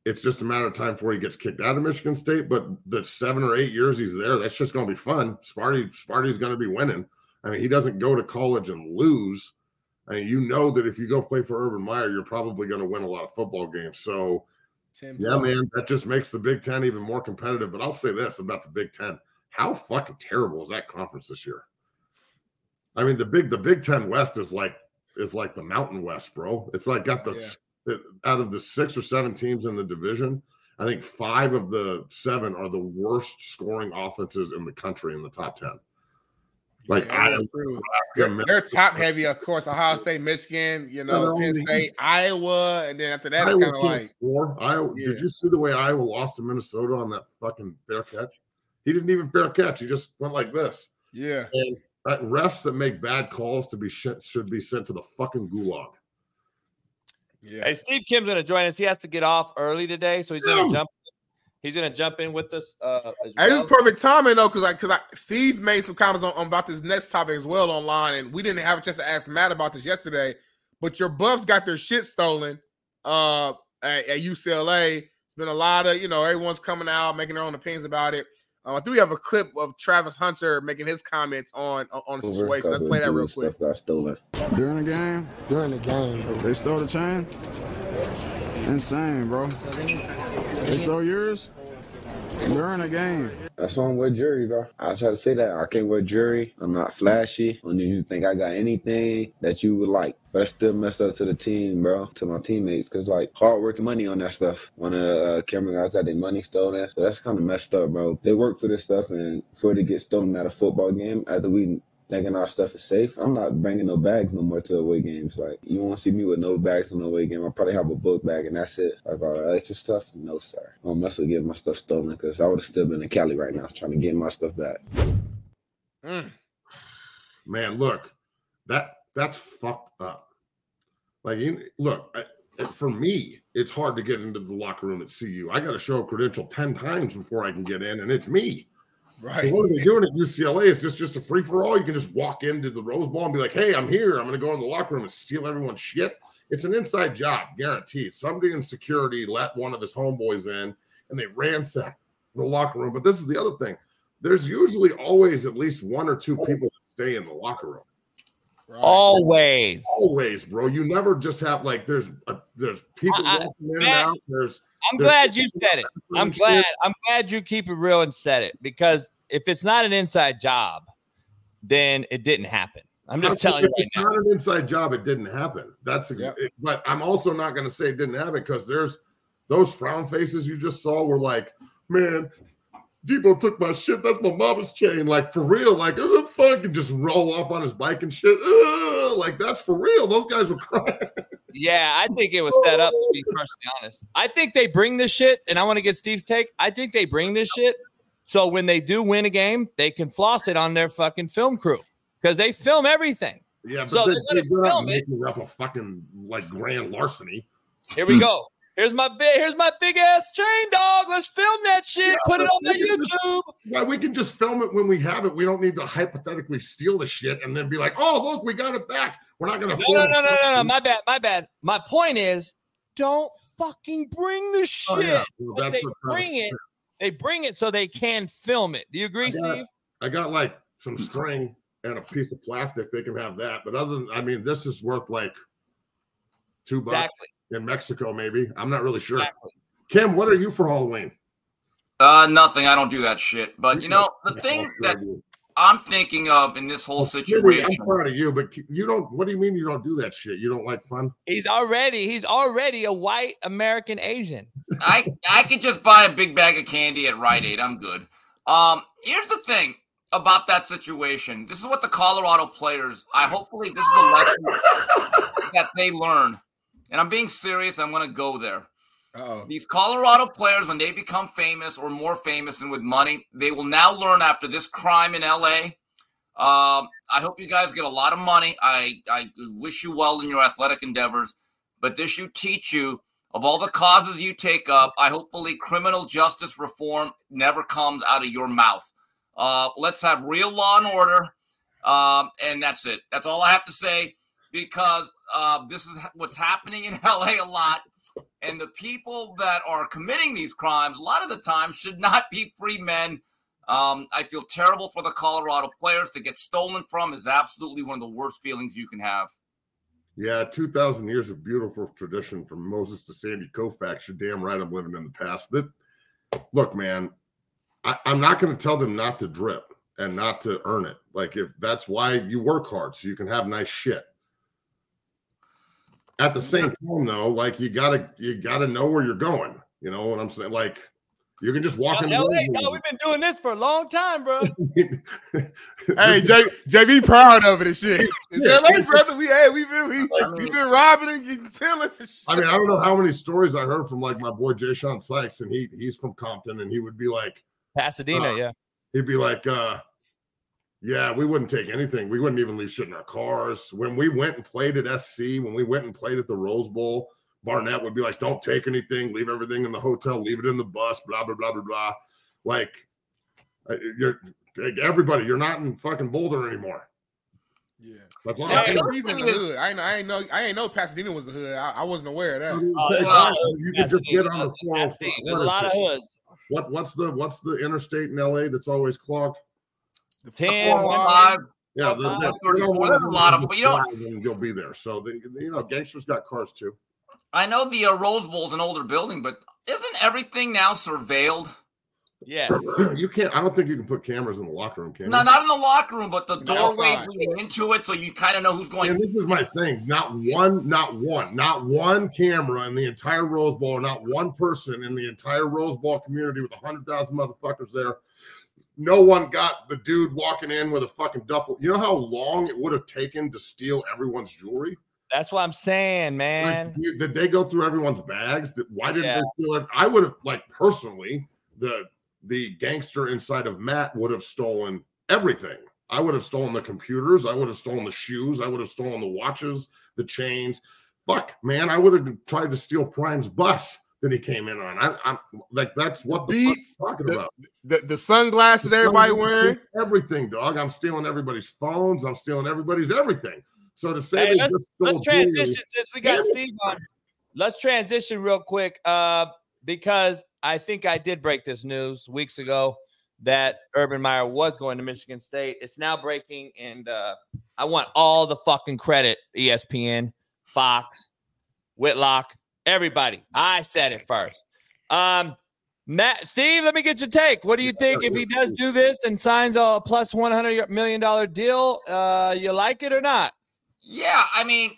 it's just a matter of time before he gets kicked out of Michigan State. But the seven or eight years he's there, that's just going to be fun. Sparty, Sparty's going to be winning. I mean, he doesn't go to college and lose. I mean, you know that if you go play for Urban Meyer, you're probably going to win a lot of football games. So, 10 yeah, man, that just makes the Big Ten even more competitive. But I'll say this about the Big Ten: how fucking terrible is that conference this year? I mean, the big the Big Ten West is like is like the Mountain West, bro. It's like got the Yeah. Out of the six or seven teams in the division, I think five of the seven are the worst scoring offenses in the country in the top ten. Like Yeah, I, that's. They're, they're top heavy, of course. Ohio State, Michigan, you know, No, Penn State, Iowa, and then after that, it's Iowa kind of like score. Iowa, Yeah. Did you see the way Iowa lost to Minnesota on that fucking fair catch? He didn't even fair catch. He just went like this. yeah, And that refs that make bad calls to be should be sent to the fucking gulag. Yeah. Hey, Steve Kim's gonna join us. He has to get off early today, so he's gonna jump. He's gonna jump in with us. Uh, as well. is perfect timing though, because I because I Steve made some comments on, on about this next topic as well online, and we didn't have a chance to ask Matt about this yesterday. But your Buffs got their shit stolen uh at, at UCLA. It's been a lot of you know everyone's coming out making their own opinions about it. Uh, I think we have a clip of Travis Hunter making his comments on on, on the situation. Let's play that real quick. Stuff got stolen. During the game? During the game. They stole the chain? Insane, bro. They stole yours? During the game. That's why I'm with jury, bro. I try to say that I can't wear jury. I'm not flashy. Need you think I got anything that you would like. But I still messed up to the team, bro, to my teammates, because like hard work and money on that stuff. One of the uh, camera guys got their money stolen. So that's kind of messed up, bro. They work for this stuff, and for it to get stolen at a football game after we thinking our stuff is safe, I'm not bringing no bags no more to the away games. Like you won't see me with no bags in the away game. I'll probably have a book bag and that's it. Like all that extra stuff, no sir. I mess with getting my stuff stolen because I would have still been in Cali right now trying to get my stuff back. Mm. Man, look, that that's fucked up. Like, you look, I, for me, it's hard to get into the locker room at CU. I got to show a credential ten times before I can get in, and it's me. Right. So what are they doing at UCLA? It's just just a free for all. You can just walk into the Rose Bowl and be like, "Hey, I'm here. I'm going to go in the locker room and steal everyone's shit." It's an inside job, guaranteed. Somebody in security let one of his homeboys in, and they ransacked the locker room. But this is the other thing: there's usually always at least one or two people that stay in the locker room. Always. Always, bro. You never just have like there's a, there's people I- I walking in and out. There's I'm glad you said it. I'm glad. I'm glad you keep it real and said it because if it's not an inside job, then it didn't happen. I'm just telling you. Right it's now. not an inside job. It didn't happen. That's ex- yep. but I'm also not going to say it didn't happen because there's those frown faces you just saw were like, man, Debo took my shit. That's my mama's chain. Like for real. Like oh, fuck, and just roll off on his bike and shit. Uh, like that's for real. Those guys were crying. Yeah, I think it was set up to be personally honest. I think they bring this shit, and I want to get Steve's take. I think they bring this shit so when they do win a game, they can floss it on their fucking film crew because they film everything. Yeah, but so they, are gonna film it. Up a fucking like grand larceny. Here we go. Here's my big here's my big ass chain dog. Let's film that shit. Yeah, Put it on the YouTube. yeah, we can just film it when we have it. We don't need to hypothetically steal the shit and then be like, oh look, we got it back. We're not gonna no, no, no, no, no, no. My bad, my bad. My point is don't fucking bring the shit. Oh, yeah. well, they bring it, they bring it so they can film it. Do you agree, I got, Steve? I got like some string and a piece of plastic. They can have that. But other than I mean, this is worth like two bucks. Exactly in Mexico, maybe. I'm not really sure. Exactly. Kim, what are you for Halloween? Uh, nothing. I don't do that shit. But you know, the thing that I'm thinking of in this whole well, situation. I'm proud of you, but you don't. What do you mean you don't do that shit? You don't like fun? He's already. He's already a white American Asian. I I could just buy a big bag of candy at Rite Aid. I'm good. Um, here's the thing about that situation. This is what the Colorado players. I hopefully this is the lesson that they learn and I'm being serious. I'm going to go there. Uh-oh. These Colorado players, when they become famous or more famous and with money, they will now learn after this crime in LA. Um, I hope you guys get a lot of money. I, I wish you well in your athletic endeavors, but this should teach you of all the causes you take up. I hopefully criminal justice reform never comes out of your mouth. Uh, let's have real law and order. Um, and that's it. That's all I have to say because uh, this is what's happening in LA a lot. And the people that are committing these crimes, a lot of the time, should not be free men. Um, I feel terrible for the Colorado players to get stolen from is absolutely one of the worst feelings you can have. Yeah, 2,000 years of beautiful tradition from Moses to Sandy Koufax. You're damn right I'm living in the past. Look, man, I, I'm not going to tell them not to drip and not to earn it. Like, if that's why you work hard, so you can have nice shit. At the same time, though, like you gotta you gotta know where you're going. You know what I'm saying? Like you can just walk in. LA, no, we've been doing this for a long time, bro. hey, J, JB, proud of it and shit. It's yeah, LA, brother. We hey, we've been we, we been robbing and getting stealing. I mean, I don't know how many stories I heard from like my boy Jay Sean Sykes, and he he's from Compton, and he would be like Pasadena, uh, yeah. He'd be like, uh, yeah, we wouldn't take anything. We wouldn't even leave shit in our cars. When we went and played at SC, when we went and played at the Rose Bowl, Barnett would be like, "Don't take anything. Leave everything in the hotel. Leave it in the bus." Blah blah blah blah blah. Like, uh, you're everybody. You're not in fucking Boulder anymore. Yeah, that's yeah, he's in the hood. I know. I ain't know. I ain't know Pasadena was the hood. I, I wasn't aware of that. Oh, you could just get on the floor. There's a lot of hoods. What what's the what's the interstate in LA that's always clogged? The 10, five, yeah, the, the, 34, a lot of but you know, you'll be there. So the, you know, gangsters got cars too. I know the uh, Rose is an older building, but isn't everything now surveilled? Yes. you can't. I don't think you can put cameras in the locker room. Can no, not in the locker room, but the doorways leading into it, so you kind of know who's going. And this is my thing. Not one, not one, not one camera in the entire Rose Bowl, not one person in the entire Rose Bowl community with a hundred thousand motherfuckers there no one got the dude walking in with a fucking duffel. You know how long it would have taken to steal everyone's jewelry? That's what I'm saying, man. Like, did they go through everyone's bags? Why didn't yeah. they steal it? I would have, like, personally, the the gangster inside of Matt would have stolen everything. I would have stolen the computers. I would have stolen the shoes. I would have stolen the watches, the chains. Fuck, man, I would have tried to steal Prime's bus that he came in on. I, am like, that's what the beats talking the, about. The, the sunglasses the everybody wearing, everything, dog. I'm stealing everybody's phones. I'm stealing everybody's everything. So to say hey, let's, let's transition since we got Steve on. Let's transition real quick, uh, because I think I did break this news weeks ago that Urban Meyer was going to Michigan State. It's now breaking, and uh, I want all the fucking credit. ESPN, Fox, Whitlock, Everybody, I said it first. Um, Matt, Steve, let me get your take. What do you think if he does do this and signs a plus one hundred million dollar deal? Uh, you like it or not? Yeah, I mean,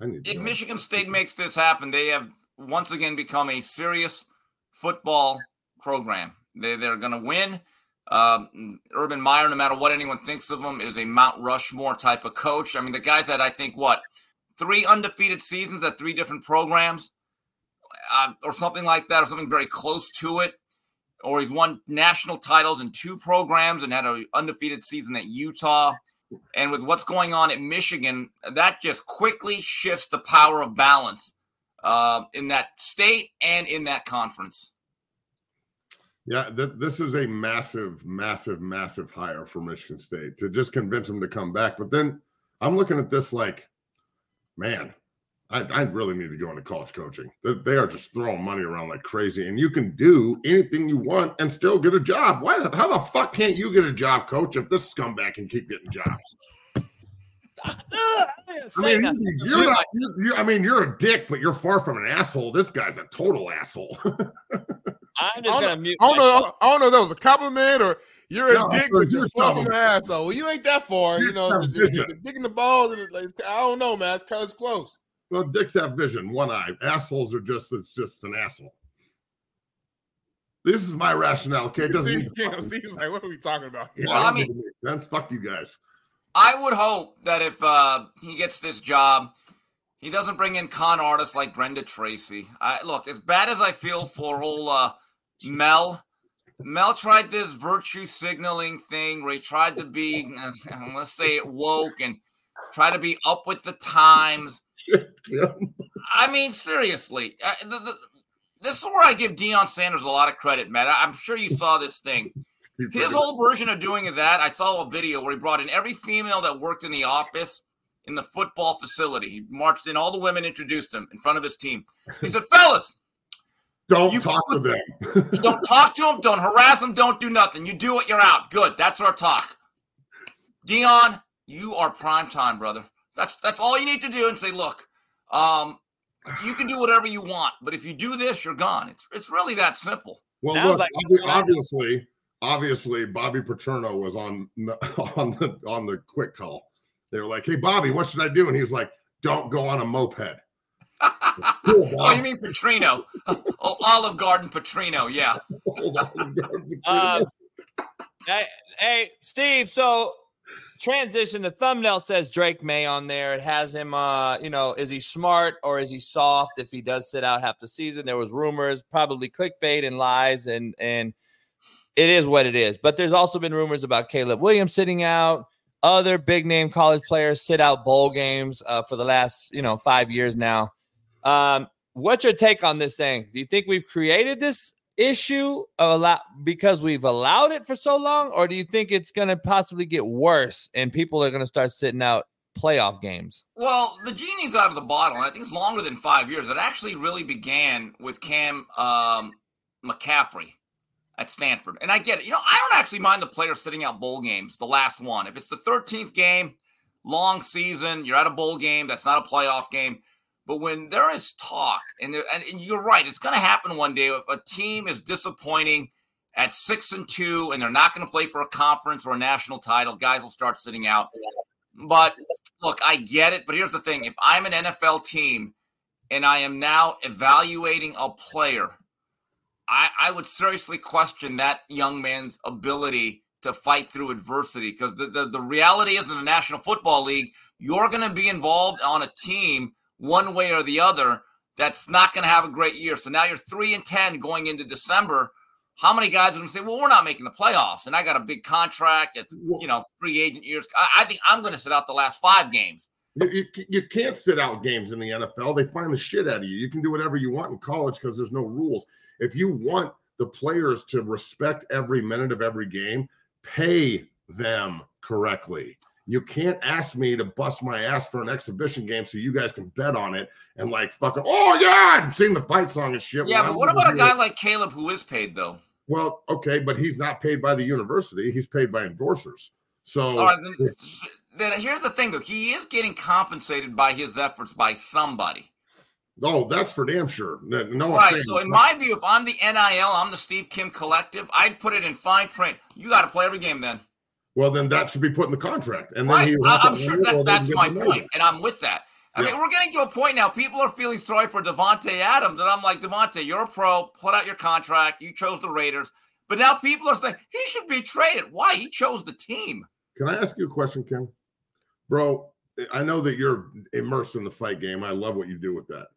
if Michigan State makes this happen, they have once again become a serious football program. They they're going to win. Um, Urban Meyer, no matter what anyone thinks of him, is a Mount Rushmore type of coach. I mean, the guy's that I think what three undefeated seasons at three different programs, uh, or something like that, or something very close to it. Or he's won national titles in two programs and had an undefeated season at Utah. And with what's going on at Michigan, that just quickly shifts the power of balance uh, in that state and in that conference. Yeah, th- this is a massive, massive, massive hire for Michigan State to just convince them to come back. But then I'm looking at this like, man, I, I really need to go into college coaching. They, they, are just throwing money around like crazy, and you can do anything you want and still get a job. Why? The, how the fuck can't you get a job, coach, if this scumbag can keep getting jobs? I mean, you're not, you're, you're, I mean, you're a dick, but you're far from an asshole. This guy's a total asshole. I'm just gonna mute. I don't know. I don't know if that was a compliment or you're a no, dick, but you're far from an asshole. Well, you ain't that far. You know, digging the balls. And like, I don't know, man. It's, it's close. Well, dicks have vision, one eye. Assholes are just it's just an asshole. This is my rationale. Okay, it doesn't. Steve, yeah, Steve's like, what are we talking about? Here? Well, I mean, that's fuck you guys. I would hope that if uh, he gets this job, he doesn't bring in con artists like Brenda Tracy. I look as bad as I feel for old uh, Mel. Mel tried this virtue signaling thing where he tried to be, let's say it woke and try to be up with the times. I mean, seriously, uh, the, the, this is where I give Deion Sanders a lot of credit, Matt. I'm sure you saw this thing. His whole version of doing that, I saw a video where he brought in every female that worked in the office in the football facility. He marched in, all the women introduced him in front of his team. He said, Fellas, don't you talk to them. don't talk to them, don't harass them, don't do nothing. You do it, you're out. Good. That's our talk. Dion, you are prime time, brother. That's that's all you need to do and say, look, um, you can do whatever you want, but if you do this, you're gone. It's it's really that simple. Well, look, like obviously, obviously, Bobby Paterno was on on the on the quick call. They were like, "Hey, Bobby, what should I do?" And he's like, "Don't go on a moped." cool, oh, you mean Petrino? oh, Olive Garden Petrino, yeah. uh, hey, hey, Steve. So transition. The thumbnail says Drake Maye on there. It has him. Uh, you know, is he smart or is he soft? If he does sit out half the season, there was rumors, probably clickbait and lies, and and it is what it is. But there's also been rumors about Caleb Williams sitting out. Other big name college players sit out bowl games uh, for the last you know five years now. Um, what's your take on this thing? Do you think we've created this issue a lot because we've allowed it for so long, or do you think it's going to possibly get worse and people are going to start sitting out playoff games? Well, the genie's out of the bottle, and I think it's longer than five years. It actually really began with Cam um, McCaffrey at Stanford, and I get it. You know, I don't actually mind the players sitting out bowl games. The last one, if it's the thirteenth game, long season, you're at a bowl game. That's not a playoff game. But when there is talk, and, there, and, and you're right, it's going to happen one day. If a team is disappointing at six and two, and they're not going to play for a conference or a national title, guys will start sitting out. But look, I get it. But here's the thing: if I'm an NFL team and I am now evaluating a player, I, I would seriously question that young man's ability to fight through adversity because the, the, the reality is in the National Football League, you're going to be involved on a team one way or the other that's not going to have a great year. So now you're three and ten going into December. How many guys are going to say, "Well, we're not making the playoffs," and I got a big contract. It's you know free agent years. I, I think I'm going to sit out the last five games. You, you, can't sit out games in the NFL. They find the shit out of you. You can do whatever you want in college because there's no rules. If you want the players to respect every minute of every game, pay them correctly. You can't ask me to bust my ass for an exhibition game so you guys can bet on it and like fucking oh yeah, and sing the fight song and shit. Yeah, but what about a guy like Caleb who is paid though? Well, okay, but he's not paid by the university. He's paid by endorsers. So then, then here's the thing though, he is getting compensated by his efforts by somebody. Oh, that's for damn sure. No, right. So in my view, if I'm the NIL, I'm the Steve Kim Collective. I'd put it in fine print. You got to play every game then. Well, then that should be put in the contract. And then Right. I, I'm sure that, that's my point, and I'm with that. I mean, we're getting to a point now. People are feeling sorry for Davante Adams, and I'm like, Davante, you're a pro. Put out your contract. You chose the Raiders, but now people are saying he should be traded. Why? He chose the team. Can I ask you a question, Kim? Bro, I know that you're immersed in the fight game. I love what you do with that.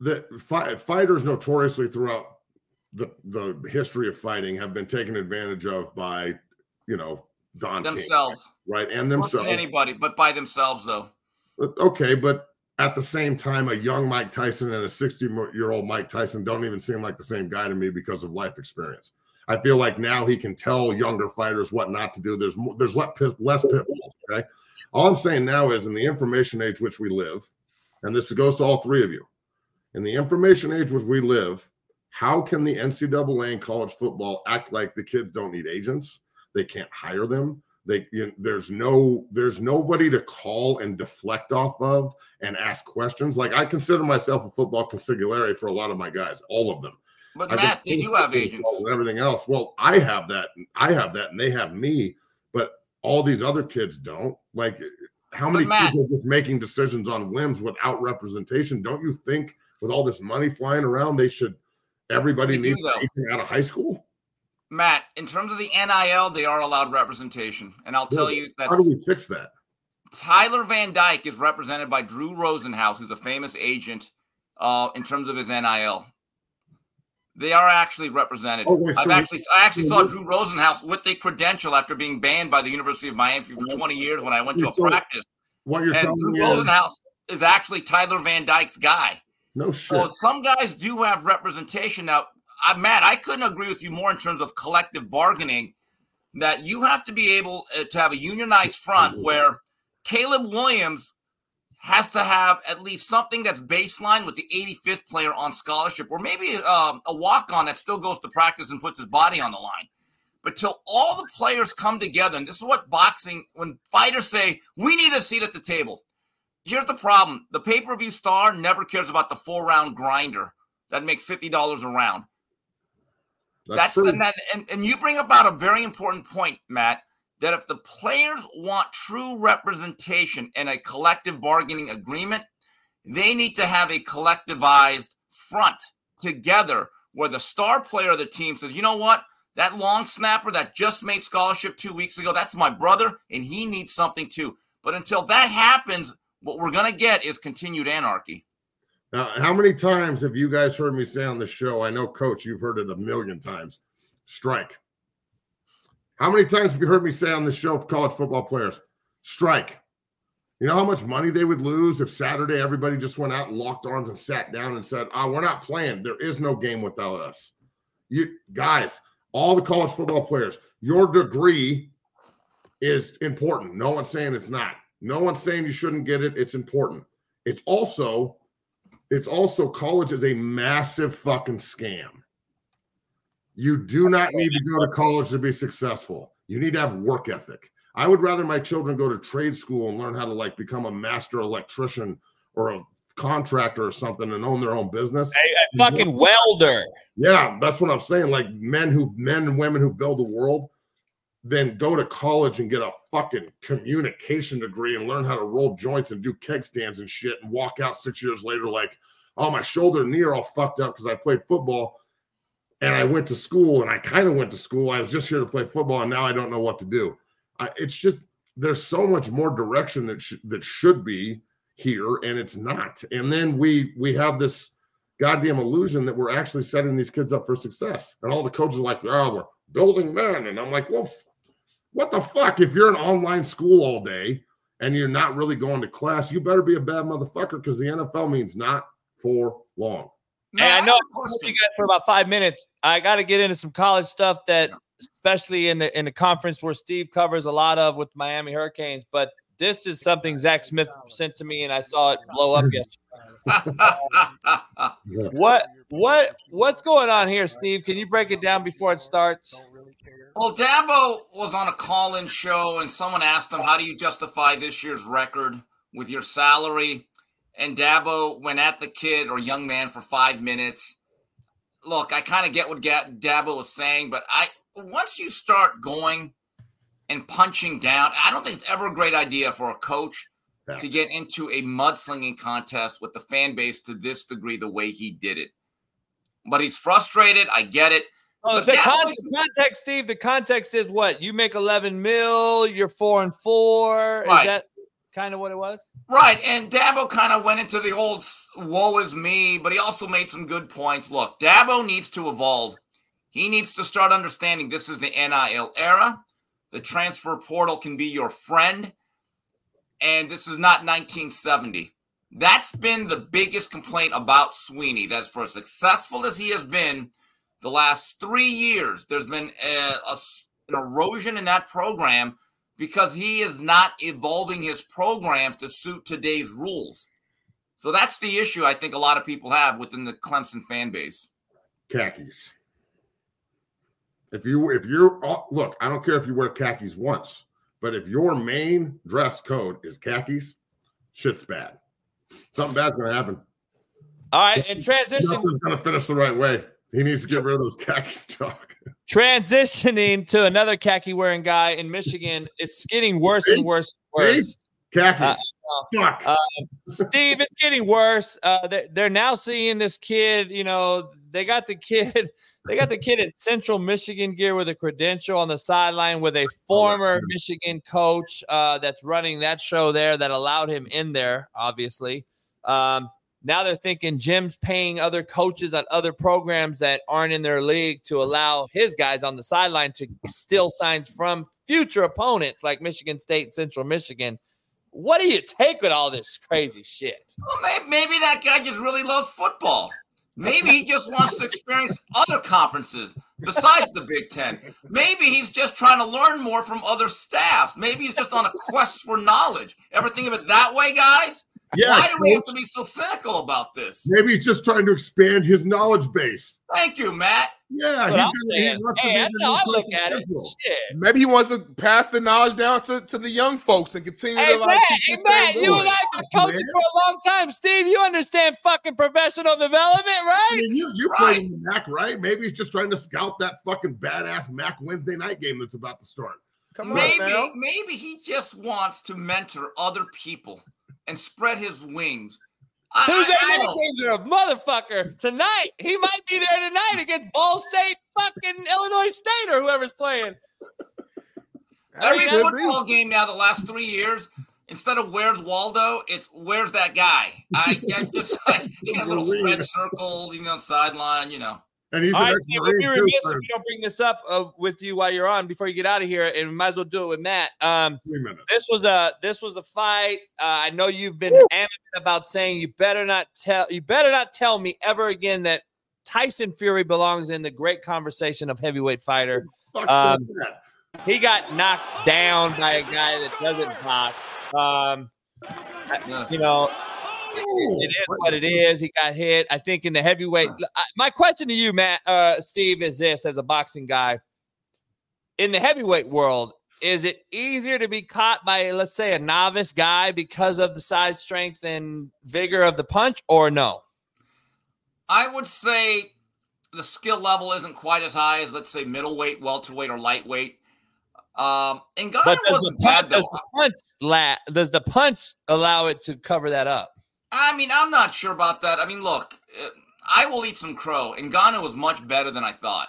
The fi- fighters notoriously throughout the the history of fighting have been taken advantage of by, you know, Don King, Themselves, right? And themselves. anybody, but by themselves though. But- Okay, but at the same time, a young Mike Tyson and a 60 year old Mike Tyson don't even seem like the same guy to me because of life experience. I feel like now he can tell younger fighters what not to do. There's more, there's less pit, less pitfalls. Okay, all I'm saying now is in the information age which we live, and this goes to all three of you. In the information age which we live, how can the NCAA and college football act like the kids don't need agents? They can't hire them. They you know, there's no there's nobody to call and deflect off of and ask questions. Like I consider myself a football consigliere for a lot of my guys, all of them. But I've Matt, do have agents. and everything else. Well, I have that. I have that, and they have me. But all these other kids don't. Like, how many Matt- people are just making decisions on whims without representation? Don't you think, with all this money flying around, they should? Everybody do, needs though. out of high school. Matt, in terms of the NIL, they are allowed representation, and I'll tell you that How do we fix that? Tyler Van Dyke is represented by Drew Rosenhaus, who's a famous agent uh, in terms of his NIL. They are actually represented. Oh, wait, I've actually, I actually saw Drew Rosenhaus with a credential after being banned by the University of Miami for 20 years when I went to a So practice. What you're and telling Drew me is Rosenhaus is actually Tyler Van Dyke's guy. no shit. So some guys do have representation. Now, I, Matt, I couldn't agree with you more in terms of collective bargaining. That you have to be able uh, to have a unionized front where Caleb Williams has to have at least something that's baseline with the 85th player on scholarship, or maybe um, a walk on that still goes to practice and puts his body on the line. But till all the players come together, and this is what boxing, when fighters say, we need a seat at the table. Here's the problem the pay per view star never cares about the four round grinder that makes $50 a round. That's, true. and, that, and, and you bring about a very important point, Matt, that if the players want true representation in a collective bargaining agreement, they need to have a collectivized front together where the star player of the team says, you know what? That long snapper that just made scholarship two weeks ago, that's my brother, and he needs something too. But until that happens, what we're going to get is continued anarchy. Now, how many times have you guys heard me say on the show? I know, Coach, you've heard it a million times. Strike. How many times have you heard me say on the show for college football players? Strike. You know how much money they would lose if Saturday everybody just went out and locked arms and sat down and said, "Ah, we're not playing. There is no game without us." You guys, all the college football players, your degree is important. No one's saying it's not. No one's saying you shouldn't get it. It's important. It's also it's also college is a massive fucking scam. You do not need to go to college to be successful. You need to have work ethic. I would rather my children go to trade school and learn how to like become a master electrician or a contractor or something and own their own business. A, a fucking welder. Yeah, that's what I'm saying. Like men who men and women who build the world, then go to college and get a fucking communication degree and learn how to roll joints and do keg stands and shit and walk out six years later like, oh, my shoulder and knee are all fucked up because I played football and I went to school and I kind of went to school. I was just here to play football and now I don't know what to do. I, it's just there's so much more direction that sh- that should be here and it's not. And then we we have this goddamn illusion that we're actually setting these kids up for success. And all the coaches are like, oh, we're building men. And I'm like, well, what the fuck? If you're in online school all day and you're not really going to class, you better be a bad motherfucker because the NFL means not for long. Hey, I know I've talked you guys for about five minutes. I got to get into some college stuff that, especially in the in the conference where Steve covers a lot of with Miami Hurricanes. But this is something Zach Smith sent to me, and I saw it blow up yesterday. What what what's going on here, Steve? Can you break it down before it starts? Well, Dabo was on a call in show, and someone asked him, How do you justify this year's record with your salary? and Dabo went at the kid or young man for five minutes. Look, I kind of get what Dabo was saying, but I once you start going and punching down, I don't think it's ever a great idea for a coach yeah. to get into a mudslinging contest with the fan base to this degree, the way he did it. But he's frustrated. I get it. Oh, the, context, context, Steve. The context is what you make eleven mil. You're four and four. Right. Is that kind of what it was? Right. And Dabo kind of went into the old "woe is me," but he also made some good points. Look, Dabo needs to evolve. He needs to start understanding this is the NIL era. The transfer portal can be your friend, and this is not 1970. That's been the biggest complaint about Swinney. That's for as successful as he has been the last three years, there's been a, a, an erosion in that program because he is not evolving his program to suit today's rules. So that's the issue I think a lot of people have within the Clemson fan base. Khakis. If you if you're uh, look, I don't care if you wear khakis once, but if your main dress code is khakis, shit's bad. Something bad's gonna happen. All right, and transition. Nothing's gonna finish the right way. He needs to get rid of those khaki stock. Transitioning to another khaki wearing guy in Michigan, it's getting worse and worse and worse. Khakis. Uh, uh, Steve, it's getting worse. Uh, they're, they're now seeing this kid. You know, they got the kid. They got the kid in Central Michigan gear with a credential on the sideline with a former Michigan coach uh, that's running that show there that allowed him in there. Obviously, um, now they're thinking Jim's paying other coaches at other programs that aren't in their league to allow his guys on the sideline to steal signs from future opponents like Michigan State, Central Michigan. What do you take with all this crazy shit? Well, maybe that guy just really loves football. Maybe he just wants to experience other conferences besides the Big Ten. Maybe he's just trying to learn more from other staffs. Maybe he's just on a quest for knowledge. Ever think of it that way, guys? Yeah. Why do we have to be so cynical about this? Maybe he's just trying to expand his knowledge base. Thank you, Matt. Yeah, he's gonna, he hey, that's how I look at it. Shit. Maybe he wants to pass the knowledge down to, to the young folks and continue hey, to like. Matt, hey, Matt, you and I have been coaching for a long time. Steve, you understand fucking professional development, right? I mean, you, you right. playing Mac, right? Maybe he's just trying to scout that fucking badass Mac Wednesday night game that's about to start. Come maybe, on, maybe he just wants to mentor other people and spread his wings. Tuesday night games are a motherfucker tonight. He might be there tonight against Ball State, fucking Illinois State, or whoever's playing. Every football game now, the last three years, instead of "Where's Waldo," it's "Where's that guy?" I, I just like a little red circle, you know, sideline, you know. And he's All right, Steve, we'll be remiss if we don't bring this up uh, with you while you're on before you get out of here, and we might as well do it with Matt. Um, this was a this was a fight. Uh, I know you've been adamant about saying you better not tell you better not tell me ever again that Tyson Fury belongs in the great conversation of heavyweight fighter. Um, he got knocked down by a guy that doesn't box. Um, you know, it is what it is. He got hit. I think in the heavyweight. My question to you, Matt, uh, Steve, is this: as a boxing guy, in the heavyweight world, is it easier to be caught by, let's say, a novice guy because of the size, strength, and vigor of the punch, or no? I would say the skill level isn't quite as high as, let's say, middleweight, welterweight, or lightweight. Um, and Ngannou wasn't the, bad though. Does the, punch la- does the punch allow it to cover that up? I mean, I'm not sure about that. I mean, look, uh, I will eat some crow. And Ngannou was much better than I thought.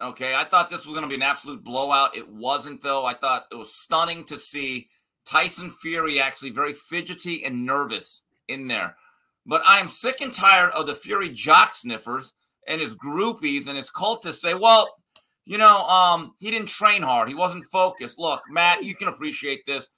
Okay, I thought this was going to be an absolute blowout. It wasn't, though. I thought it was stunning to see Tyson Fury actually very fidgety and nervous in there. But I am sick and tired of the Fury jock sniffers and his groupies and his cultists say, well, you know, um, he didn't train hard. He wasn't focused. Look, Matt, you can appreciate this.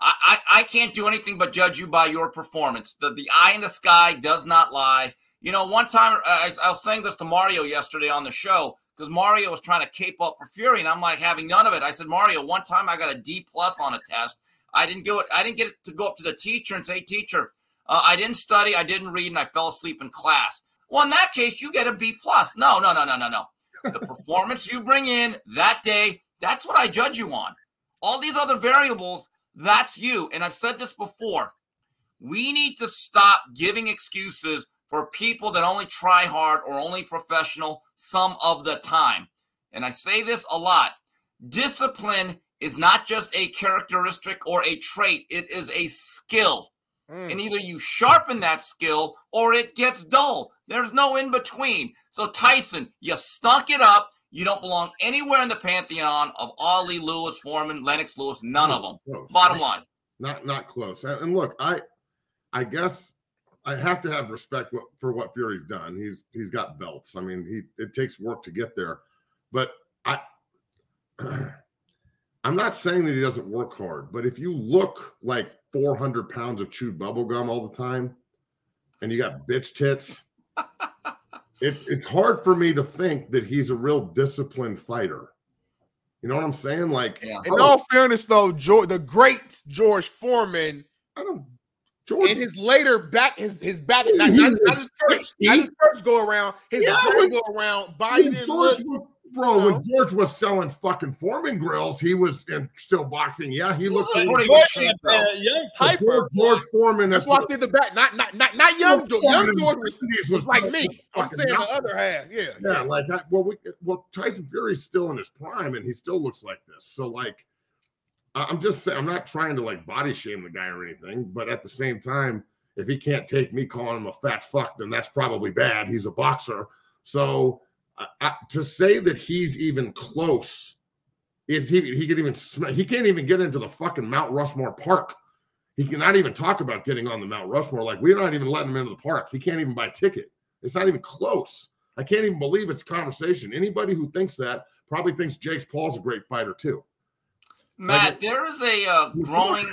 I, I, I can't do anything but judge you by your performance. The the eye in the sky does not lie. You know, one time uh, I, I was saying this to Mario yesterday on the show because Mario was trying to cape up for Fury, and I'm like having none of it. I said, Mario, one time I got a D plus on a test. I didn't go. I didn't get to go up to the teacher and say, teacher, uh, I didn't study, I didn't read, and I fell asleep in class. Well, in that case, you get a B plus. No, no, no, no, no, no. The performance you bring in that day, that's what I judge you on. All these other variables that's you. And I've said this before. We need to stop giving excuses for people that only try hard or only professional some of the time. And I say this a lot discipline is not just a characteristic or a trait, it is a skill. Mm. And either you sharpen that skill or it gets dull. There's no in between. So, Tyson, you stunk it up. You don't belong anywhere in the pantheon of Ali Lewis, Foreman, Lennox Lewis, none of them. Close. Bottom line. Not not close. And look, I I guess I have to have respect for what Fury's done. He's he's got belts. I mean, he it takes work to get there. But I I'm not saying that he doesn't work hard, but if you look like 400 pounds of chewed bubble gum all the time and you got bitch tits, it, it's hard for me to think that he's a real disciplined fighter. You know what I'm saying? Like, yeah. in oh, all fairness, though, George, the great George Foreman, I don't. George, in his later back, his his back, not, not, not his first, not his first go around, his yeah, go around, body didn't look Bro, when George was selling fucking Foreman grills, he was in, still boxing. Yeah, he looked pretty good. Uh, young Piper, George, George, Foreman. That's, why I said the back. Not not not not young George. Young George was, was like me. I'm saying the other half. Yeah, yeah. yeah. Like I, well, we well Tyson Fury's still in his prime, and he still looks like this. So like, I'm just saying, I'm not trying to like body shame the guy or anything, but at the same time, if he can't take me calling him a fat fuck, then that's probably bad. He's a boxer, so I, to say that he's even close, if he he can even he can't even get into the fucking Mount Rushmore Park. He cannot even talk about getting on the Mount Rushmore. Like we're not even letting him into the park. He can't even buy a ticket. It's not even close. I can't even believe it's conversation. Anybody who thinks that probably thinks Jake Paul's a great fighter too. Matt, like, there is a uh, growing,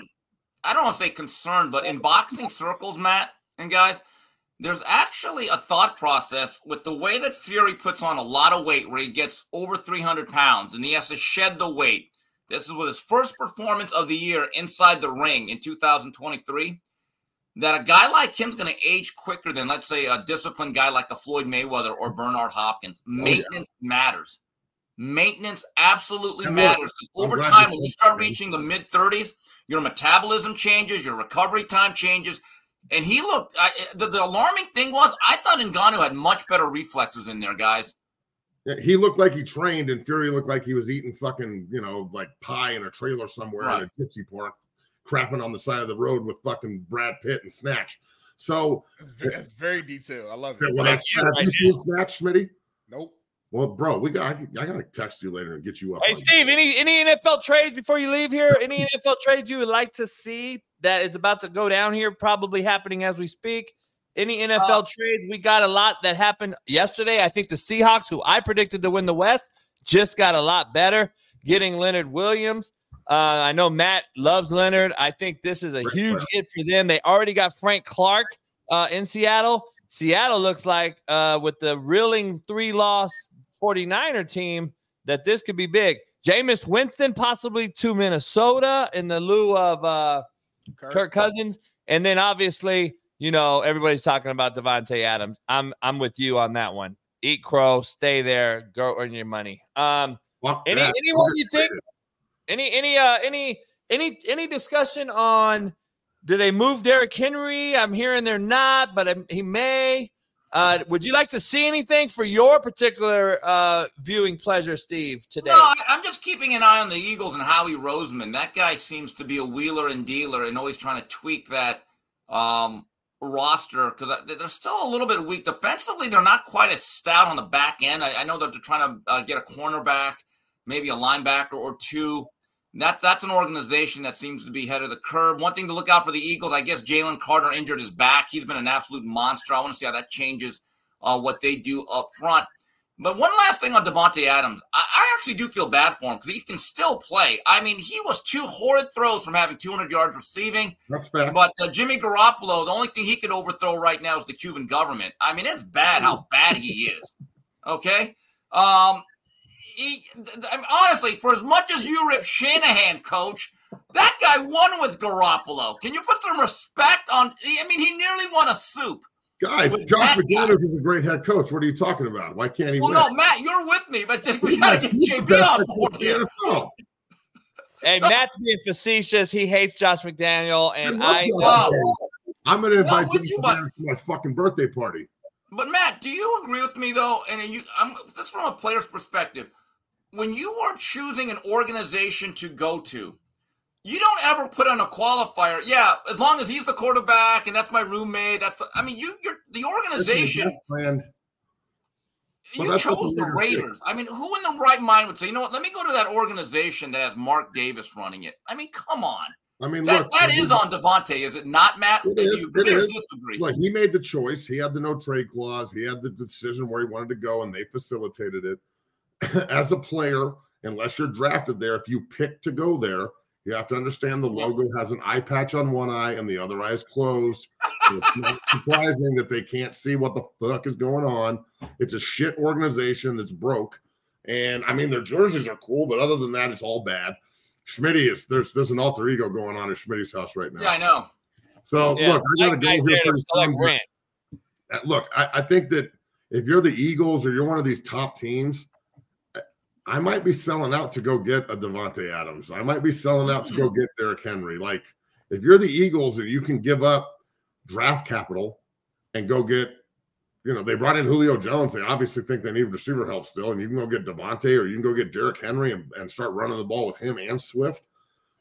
I don't want to say concern, but in boxing circles, Matt and guys, there's actually a thought process with the way that Fury puts on a lot of weight, where he gets over 300 pounds and he has to shed the weight. This is with his first performance of the year inside the ring in 2023. That a guy like him's going to age quicker than, let's say, a disciplined guy like a Floyd Mayweather or Bernard Hopkins. Maintenance oh, yeah. matters. Maintenance absolutely matters. Over time, when you start reaching the mid 30s, your metabolism changes, your recovery time changes and he looked. I, the, the alarming thing was, I thought Ngannou had much better reflexes in there, guys. Yeah, he looked like he trained, and Fury looked like he was eating fucking, you know, like pie in a trailer somewhere right. in a gypsy park, crapping on the side of the road with fucking Brad Pitt and Snatch. So that's very, that's very detailed. I love it. Well, have right you seen Snatch, Smitty? Nope. Well, bro, we got. I, I, gotta text you later and get you up. Hey, Steve, any any NFL trades before you leave here? Any NFL trades you would like to see that is about to go down here, probably happening as we speak. Any NFL uh, trades? We got a lot that happened yesterday. I think the Seahawks, who I predicted to win the West, just got a lot better getting Leonard Williams. Uh, I know Matt loves Leonard. I think this is a huge hit for them. They already got Frank Clark uh, in Seattle. Seattle looks like uh, with the reeling three loss 49er team that this could be big. Jameis Winston possibly to Minnesota in the lieu of uh, Kirk. Kirk Cousins, and then obviously, you know, everybody's talking about Davante Adams. I'm I'm with you on that one. Eat crow, stay there, go earn your money. Um, any that. anyone you think? Any any uh any any any discussion on? Do they move Derrick Henry? I'm hearing they're not, but um, he may. Uh, would you like to see anything for your particular uh, viewing pleasure, Steve, today? No, I, am just keeping an eye on the Eagles and Howie Roseman. That guy seems to be a wheeler and dealer and always trying to tweak that um, roster because they're still a little bit weak defensively. They're not quite as stout on the back end. I, I know that they're trying to uh, get a cornerback, maybe a linebacker or two. That that's an organization that seems to be ahead of the curve. One thing to look out for the Eagles, I guess Jalen Carter injured his back. He's been an absolute monster. I want to see how that changes uh, what they do up front. But one last thing on Davante Adams, I, I, actually do feel bad for him because he can still play. I mean, he was two horrid throws from having 200 yards receiving. That's bad. But uh, Jimmy Garoppolo, the only thing he could overthrow right now is the Cuban government. I mean, it's bad how bad he is. Okay. Um, he, I mean, honestly, for as much as you rip Shanahan, coach, that guy won with Garoppolo. Can you put some respect on? I mean, he nearly won a soup. Guys, Josh McDaniels is a great head coach. What are you talking about? Why can't he? Well, win? no, Matt, you're with me, but we got to get JB on board here. Hey, Matt's being facetious. He hates Josh McDaniel, and I. I I'm gonna invite with you, but- to my fucking birthday party. But Matt, do you agree with me though? And you, I'm that's from a player's perspective. When you are choosing an organization to go to, you don't ever put on a qualifier. Yeah, as long as he's the quarterback and that's my roommate. That's the, I mean, you, you're the organization. Well, You chose the Raiders. I mean, who in the right mind would say, you know what? Let me go to that organization that has Mark Davis running it. I mean, come on. I mean, That, look, that is on Davante, is it not, Matt? It you It is. disagree? Look, he made the choice. He had the no trade clause. He had the decision where he wanted to go, and they facilitated it. As a player, unless you're drafted there, if you pick to go there, you have to understand the logo has an eye patch on one eye and the other eye is closed. So it's not surprising that they can't see what the fuck is going on. It's a shit organization that's broke. And I mean, their jerseys are cool, but other than that, it's all bad. Schmitty is there's there's an alter ego going on at Schmitty's house right now. yeah, I know. So Yeah, look, I gotta that go guy's here there to pretty soon, but- rent. uh, look, I, I think that if you're the Eagles or you're one of these top teams, I might be selling out to go get a Davante Adams. I might be selling out to go get Derrick Henry. Like, if you're the Eagles and you can give up draft capital and go get, you know, they brought in Julio Jones. They obviously think they need receiver help still, and you can go get Davante or you can go get Derrick Henry and, and start running the ball with him and Swift.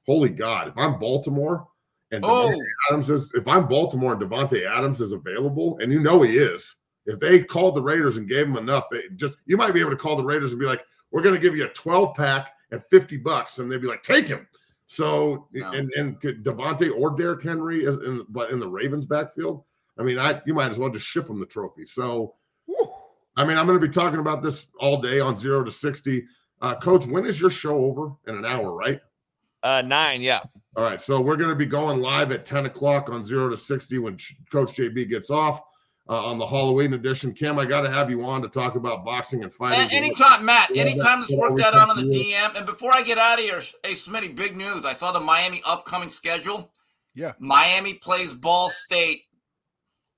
Holy God! If I'm Baltimore and Oh. Adams is, if I'm Baltimore and Davante Adams is available, and you know he is, if they called the Raiders and gave him enough, they just you might be able to call the Raiders and be like, "We're going to give you a 12 pack at 50 bucks," and they'd be like, "Take him." So and and could Davante or Derrick Henry is in but in the Ravens backfield. I mean, I you might as well just ship them the trophy. So, I mean, I'm going to be talking about this all day on zero to sixty. Uh, Coach, when is your show over? In an hour, right? Uh, nine, yeah. All right, so we're going to be going live at 10 o'clock on 0 to 60 when Ch- Coach JB gets off uh, on the Halloween edition. Cam, I got to have you on to talk about boxing and fighting. A- anytime, Matt. Yeah, Anytime, that's let's work that come out on the to you. DM. And before I get out of here, hey Smitty, big news. I saw the Miami upcoming schedule. Yeah. Miami plays Ball State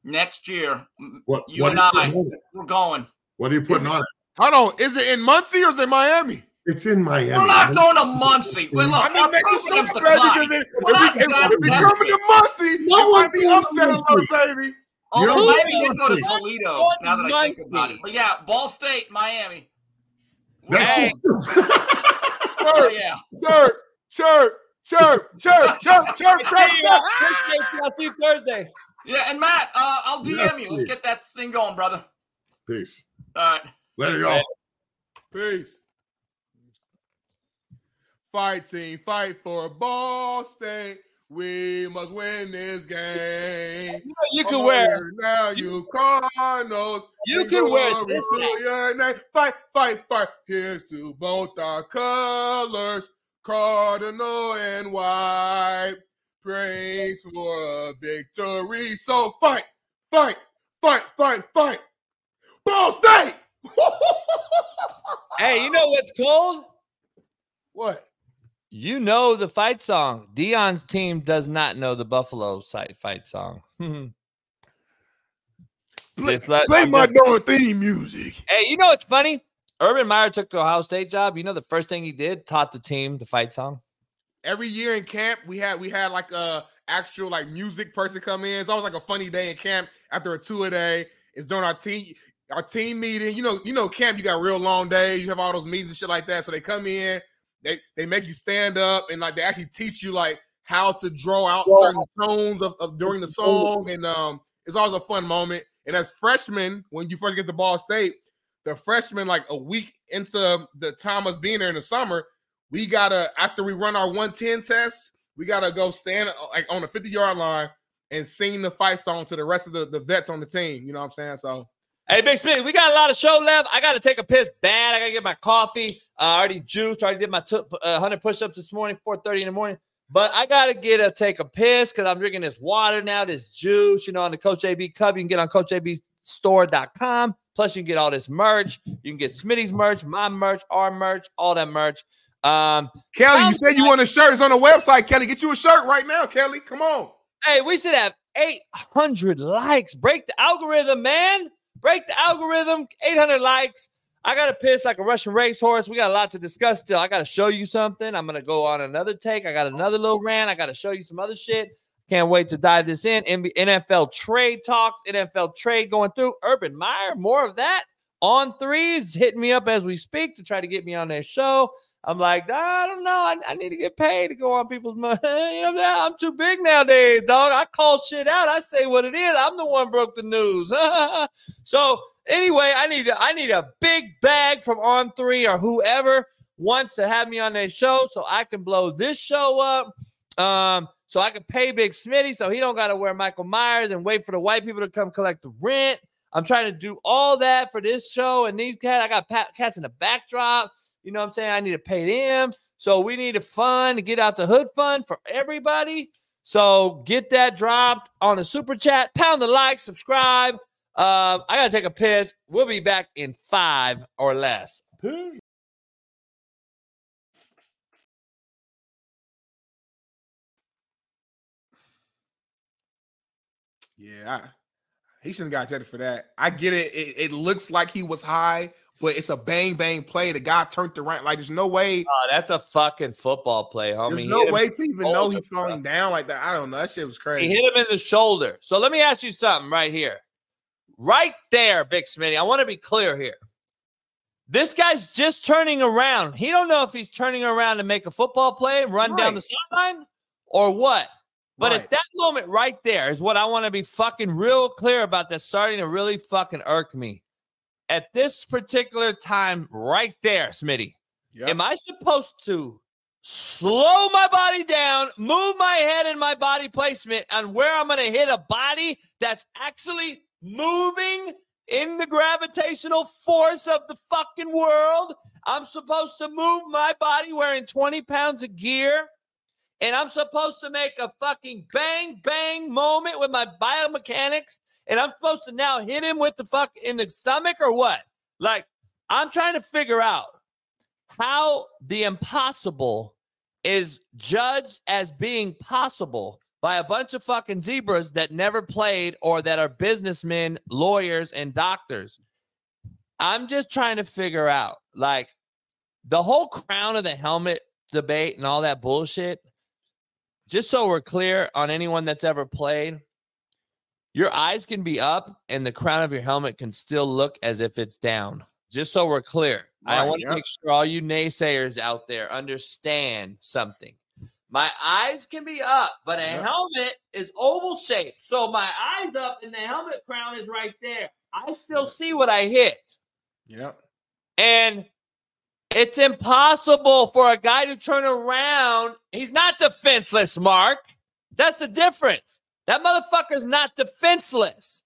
next year. What, You what and are you I, putting on it? we're going. What are you putting on it? Hold on. Is it in Muncie or is it Miami? It's in Miami. We're not going to Muncie. Wait, look, I mean, I'm make it so them bad decline. because it- if We're not we- if that if we desperate. coming to Muncie, No it might be going to upset a little, baby. Although You're Miami did go to Toledo, now that I think about it. But yeah, Ball State, Miami. We're That's. Oh, yeah. Chirp, chirp, chirp, chirp, chirp, chirp, chirp, Hey, chirp. appreciate. I'll see you Thursday. Yeah, and Matt, uh, I'll DM Yes, you. Let's get that thing going, brother. Peace. All right. Later, y'all. Peace. Fight team, fight for Ball State. We must win this game. You, can Oh, wear. now you Cardinals. You can wear glory this to name. Fight, fight, fight. Here's to both our colors, cardinal and white. Praise for a victory. So fight, fight, fight, fight, fight. Ball State. Hey, you know what's cold? what? You know the fight song. Deion's team does not know the Buffalo site fight song. Play, It's like- play my theme music. Hey, you know what's funny? Urban Meyer took the Ohio State job. You know the first thing he did taught the team the fight song. every year in camp we had we had like a actual like music person come in. It's always like a funny day in camp after a two a day. It's during our team our team meeting. You know, you know, camp you got real long days. You have all those meetings and shit like that. So they come in, they they make you stand up and like they actually teach you like how to draw out certain tones of, of during the song. And um it's always a fun moment. And as freshmen, when you first get to Ball State, the freshmen like a week into the time us being there in the summer, we gotta after we run our 110 test, we gotta go stand uh, like on the 50 yard line and sing the fight song to the rest of the, the vets on the team. You know what I'm saying? So Hey, Big Smith, we got a lot of show left. I got to take a piss bad. I got to get my coffee. Uh, I already juiced. I already did my t- uh, 100 push-ups this morning, 4.30 in the morning. But I got to get a take a piss because I'm drinking this water now, this juice, you know, on the Coach JB Cup. You can get on CoachJBStore.com. Plus, you can get all this merch. You can get Smitty's merch, my merch, our merch, all that merch. Um, Kelly, you said you want a shirt. It's on the website. Kelly, get you a shirt right now, Kelly. Come on. Hey, we should have 800 likes. Break the algorithm, man. Break the algorithm. 800 likes. I got to piss like a Russian racehorse. We got a lot to discuss still. I got to show you something. I'm going to go on another take. I got another little rant. I got to show you some other shit. Can't wait to dive this in. NFL trade talks, NFL trade going through. Urban Meyer, more of that on threes, hitting me up as we speak to try to get me on their show. I'm like, I don't know. I, I need to get paid to go on people's money. you know, I'm, too big nowadays, dog. I call shit out. I say what it is. I'm the one broke the news. so anyway, I need I need a big bag from On Three or whoever wants to have me on their show so I can blow this show up. Um, so I can pay Big Smitty so he don't got to wear Michael Myers and wait for the white people to come collect the rent. I'm trying to do all that for this show and these cats. I got pat- cats in the backdrop. You know what I'm saying? I need to pay them. So we need a fund to get out the hood fund for everybody. So get that dropped on the super chat. Pound the like, subscribe. Um, I gotta take a piss. We'll be back in five or less. Peace. Yeah, he shouldn't got ejected for that. I get it. it. It looks like he was high, but it's a bang bang play. The guy turned around. Like there's no way. Oh, that's a fucking football play, homie. There's no way to even know he's falling down like that. I don't know. That shit was crazy. He hit him in the shoulder. So let me ask you something right here. Right there, Big Smitty. I want to be clear here. This guy's just turning around. He don't know if he's turning around to make a football play and run right. down the sideline or what. But right. at that moment right there is what I want to be fucking real clear about that's starting to really fucking irk me. At this particular time right there, Smitty, yep. am I supposed to slow my body down, move my head and my body placement on where I'm going to hit a body that's actually moving in the gravitational force of the fucking world? I'm supposed to move my body wearing 20 pounds of gear and I'm supposed to make a fucking bang bang moment with my biomechanics, and I'm supposed to now hit him with the fuck in the stomach or what? Like, I'm trying to figure out how the impossible is judged as being possible by a bunch of fucking zebras that never played or that are businessmen, lawyers, and doctors. I'm just trying to figure out like the whole crown of the helmet debate and all that bullshit just so we're clear on anyone that's ever played, your eyes can be up and the crown of your helmet can still look as if it's down. Just so we're clear. Right, I want to make sure all you naysayers out there understand something. My eyes can be up, but a yep. helmet is oval shaped. So my eyes up and the helmet crown is right there. I still see what I hit. Yep. And it's impossible for a guy to turn around. He's not defenseless, Mark. That's the difference. That motherfucker's not defenseless.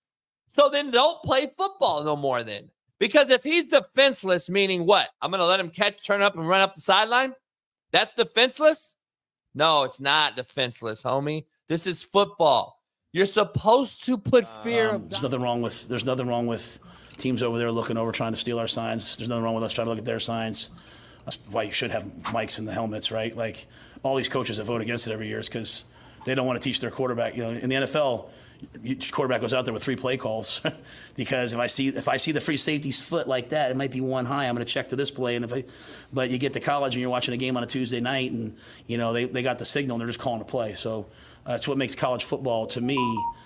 So then don't play football no more then. Because if he's defenseless, meaning what? I'm going to let him catch, turn up, and run up the sideline? That's defenseless? No, it's not defenseless, homie. This is football. You're supposed to put fear. Um, there's nothing wrong with. There's nothing wrong with teams over there looking over trying to steal our signs. There's nothing wrong with us trying to look at their signs. That's why you should have mics in the helmets, right? Like all these coaches that vote against it every year is because they don't want to teach their quarterback. You know, in the NFL, quarterback goes out there with three play calls because if I see if I see the free safety's foot like that, it might be one high. I'm going to check to this play, and if I, but you get to college and you're watching a game on a Tuesday night, and you know they, they got the signal and they're just calling a play. So uh, that's what makes college football to me.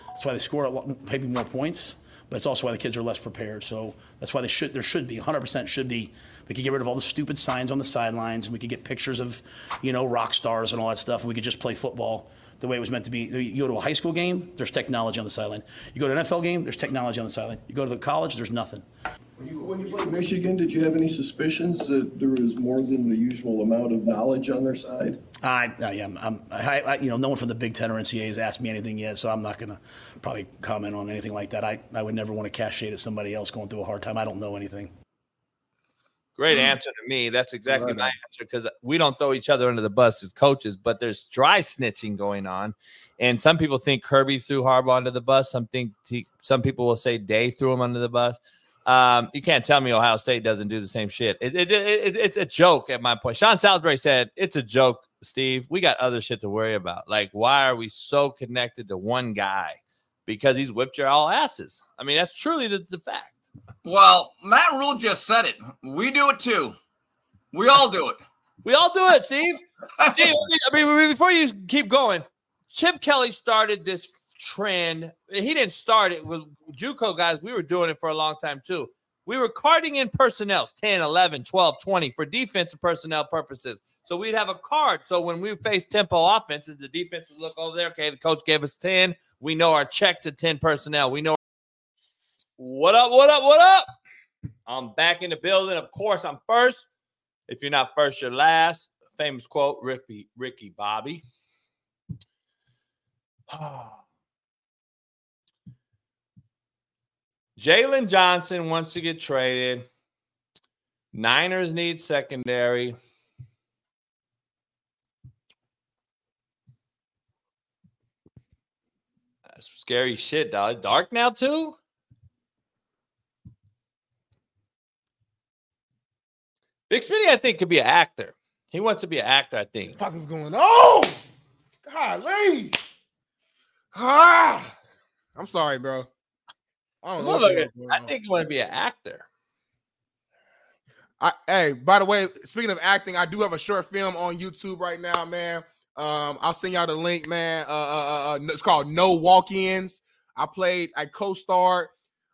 That's why they score maybe more points but it's also why the kids are less prepared. So that's why they should there should be 100% should be. We could get rid of all the stupid signs on the sidelines, and we could get pictures of, you know, rock stars and all that stuff. And we could just play football the way it was meant to be. You go to a high school game, there's technology on the sideline. You go to an NFL game, there's technology on the sideline. You go to the college, there's nothing. When you played Michigan, did you have any suspicions that there was more than the usual amount of knowledge on their side? I, I am. I'm, I, I, you know, no one from the Big Ten or NCAA has asked me anything yet, so I'm not going to probably comment on anything like that. I, I would never want to cast shade at somebody else going through a hard time. I don't know anything. Great mm-hmm. answer to me. That's exactly right. my answer because we don't throw each other under the bus as coaches, but there's dry snitching going on. And some people think Kirby threw Harbaugh under the bus. Some think he, some people will say Day threw him under the bus. Um, you can't tell me Ohio State doesn't do the same shit. It, it, it, it's a joke at my point. Sean Salisbury said it's a joke, Steve. We got other shit to worry about. Like, why are we so connected to one guy? Because he's whipped your all asses. I mean, that's truly the, the fact. Well, Matt Rhule just said it. We do it too. We all do it. We all do it, Steve. Steve, I mean, before you keep going, Chip Kelly started this trend. He didn't start it with JUCO guys. We were doing it for a long time too. We were carding in personnel 10, 11, 12, 20 for defensive personnel purposes. So we'd have a card. So when we face tempo offenses, the defenses look over there. Okay, the coach gave us 10. We know our check to 10 personnel. We know what up, what up, what up? I'm back in the building. Of course, I'm first. If you're not first, you're last. Famous quote, Ricky, Ricky Bobby. Ah. Jaylon Johnson wants to get traded. Niners need secondary. That's scary shit, dog. Dark now, too? Big Smitty, I think, could be an actor. He wants to be an actor, I think. What is going on? Golly. Ah. I'm sorry, bro. I don't know. going I think you want to be an actor. I, hey, by the way, speaking of acting, I do have a short film on YouTube right now, man. Um, I'll send y'all the link, man. Uh, uh, uh, it's called No Walk-ins. I played, I co-starred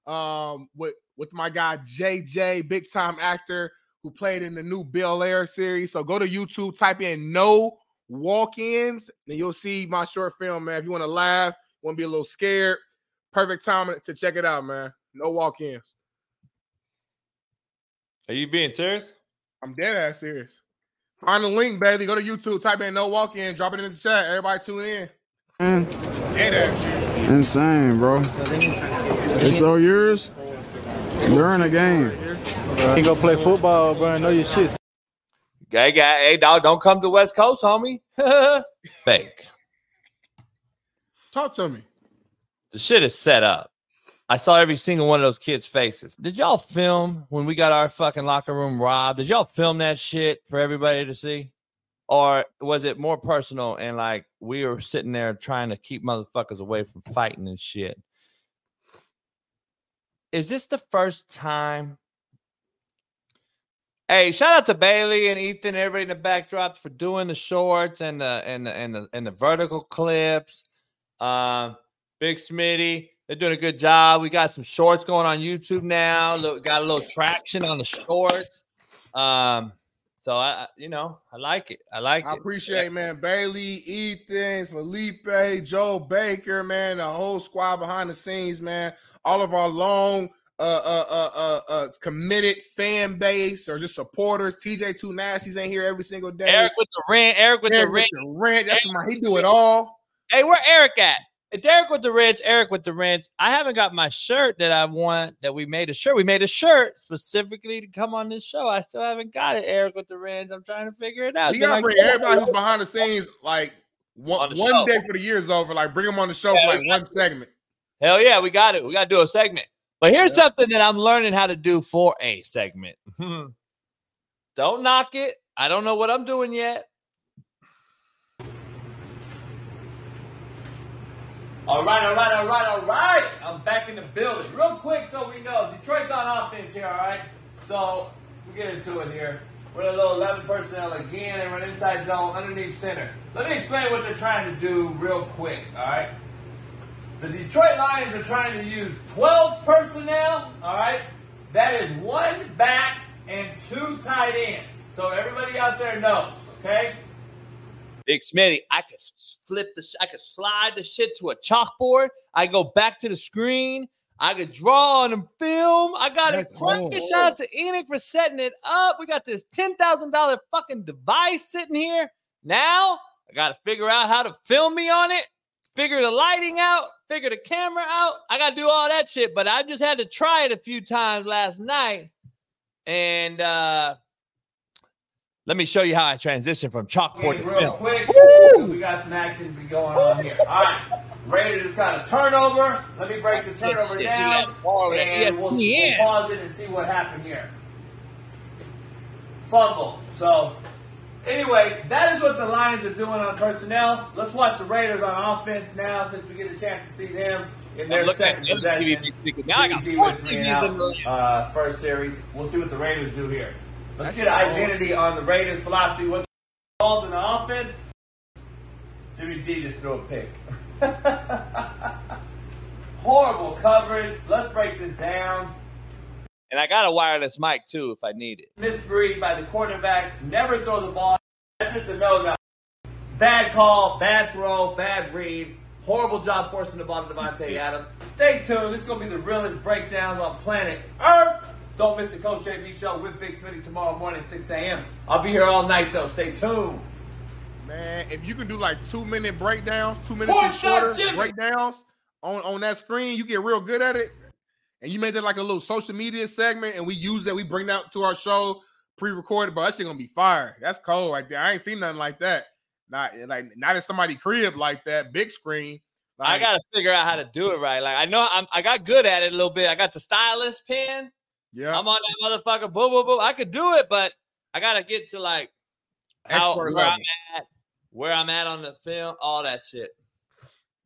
um with with my guy JJ, big time actor who played in the new Bel Air series. So go to YouTube, type in No Walk-ins, and you'll see my short film, man. If you want to laugh, want to be a little scared, perfect time to check it out, man. No Walk-ins. Are you being serious? I'm dead ass serious. Find the link, baby. Go to YouTube, type in no walk in, drop it in the chat. Everybody tune in. Man, Dead ass serious. insane, bro. It's all yours during the game. You can go play football, bro. I know your shit. Guy, guy, hey, dog, don't come to West Coast, homie. Fake. Talk to me. The shit is set up. I saw every single one of those kids' faces. Did y'all film when we got our fucking locker room robbed? Did y'all film that shit for everybody to see? Or was it more personal and like we were sitting there trying to keep motherfuckers away from fighting and shit? Is this the first time? Hey, shout out to Bailey and Ethan, everybody in the backdrops for doing the shorts and the and the and the, and the vertical clips. Um, Big Smitty, they're doing a good job. We got some shorts going on YouTube now. Look, got a little traction on the shorts. Um, so I, I- you know, I like it. I like I it. appreciate, man. Bailey, Ethan, Felipe, Joe Baker, man, the whole squad behind the scenes, man. All of our long, uh, uh, uh, uh, uh committed fan base or just supporters. TJ Two Nasties ain't here every single day. Eric with the rent. Eric with Eric the with rent. the rent. That's my. He do it all. Hey, where Eric at? Eric with the wrench. Eric with the wrench. I haven't got my shirt that I want. That we made a shirt. We made a shirt specifically to come on this show. I still haven't got it. Eric with the wrench. I'm trying to figure it out. We gotta bring everybody who's behind the scenes, like one, On one show. day for the year's over. Like bring them on the show Yeah, for like one segment. Hell yeah, we got it. We got to do a segment. But here's something that I'm learning how to do for a segment. don't knock it. I don't know what I'm doing yet. All right, all right, all right, all right. I'm back in the building. Real quick so we know Detroit's on offense here, all right? So we get into it here. We're a little 11 personnel again and run inside zone underneath center. Let me explain what they're trying to do real quick, all right? The Detroit Lions are trying to use 12 personnel, all right? That is one back and two tight ends. So everybody out there knows, okay? Big Smitty, I could flip the, sh- I could slide the shit to a chalkboard. I go back to the screen. I could draw on film. I got it. That's Frank, cool. shout out to Enoch for setting it up. We got this ten thousand dollar fucking device sitting here. Now I got to figure out how to film me on it, figure the lighting out, figure the camera out. I got to do all that shit. But I just had to try it a few times last night, and uh let me show you how I transition from chalkboard to real film. quick. We got some action to be going on here. All right. Raiders just got a turnover. Let me break the turnover shit, down. look at that ball, And we'll, we'll pause it and see what happened here. Fumble. So, anyway, that is what the Lions are doing on personnel. Let's watch the Raiders on offense now since we get a chance to see them in their I'm looking at second the other possession. TV. Now I got PG four with three and TVs in out, the uh, first series. We'll see what the Raiders do here. Let's get an identity on the Raiders' philosophy. What involved in the offense. Jimmy G just threw a pick. Horrible coverage. Let's break this down. And I got a wireless mic too if I need it. Misread by the quarterback. Never throw the ball. That's just a no no. Bad call, bad throw, bad read. Horrible job forcing the ball to Davante Adams. Stay tuned. This is going to be the realest breakdowns on planet Earth. Don't miss the Coach JB show with Big Smitty tomorrow morning, 6 a.m. I'll be here all night though. Stay tuned. Man, if you can do like two minute breakdowns, two minutes Four and shorter shot Jimmy. breakdowns on, on that screen, you get real good at it. And you made that like a little social media segment, and we use that. We bring that to our show pre-recorded, but that shit gonna be fire. That's cold right there. I ain't seen nothing like that. Not like not in somebody crib like that, big screen. I gotta figure out how to do it right. Like I know I'm, I got good at it a little bit. I got the stylus pen. Yeah, I'm on that motherfucker. Boom, boom, boom. I could do it, but I gotta get to like how Expert where level. I'm at, where I'm at on the film, all that shit.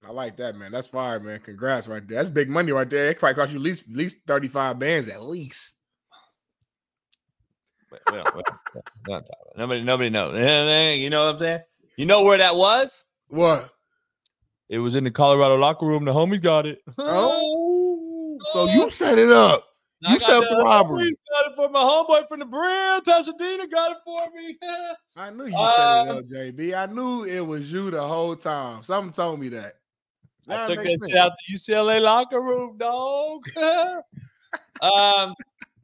I like that, man. That's fire, man. Congrats right there. That's big money right there. It probably cost you at least at least 35 bands at least. We don't- we don't-. Nobody, nobody knows. You know what I'm saying? You know where that was? What? It was in the Colorado locker room. The homies got it. Oh, so you set it up. I You got set up the the robbery. homies Got it for my homeboy from the brand. Pasadena got it for me. I knew you Uh, set it up, JB. I knew it was you the whole time. Something told me that. Now I took that makes shit sense. out the UCLA locker room, dog. um,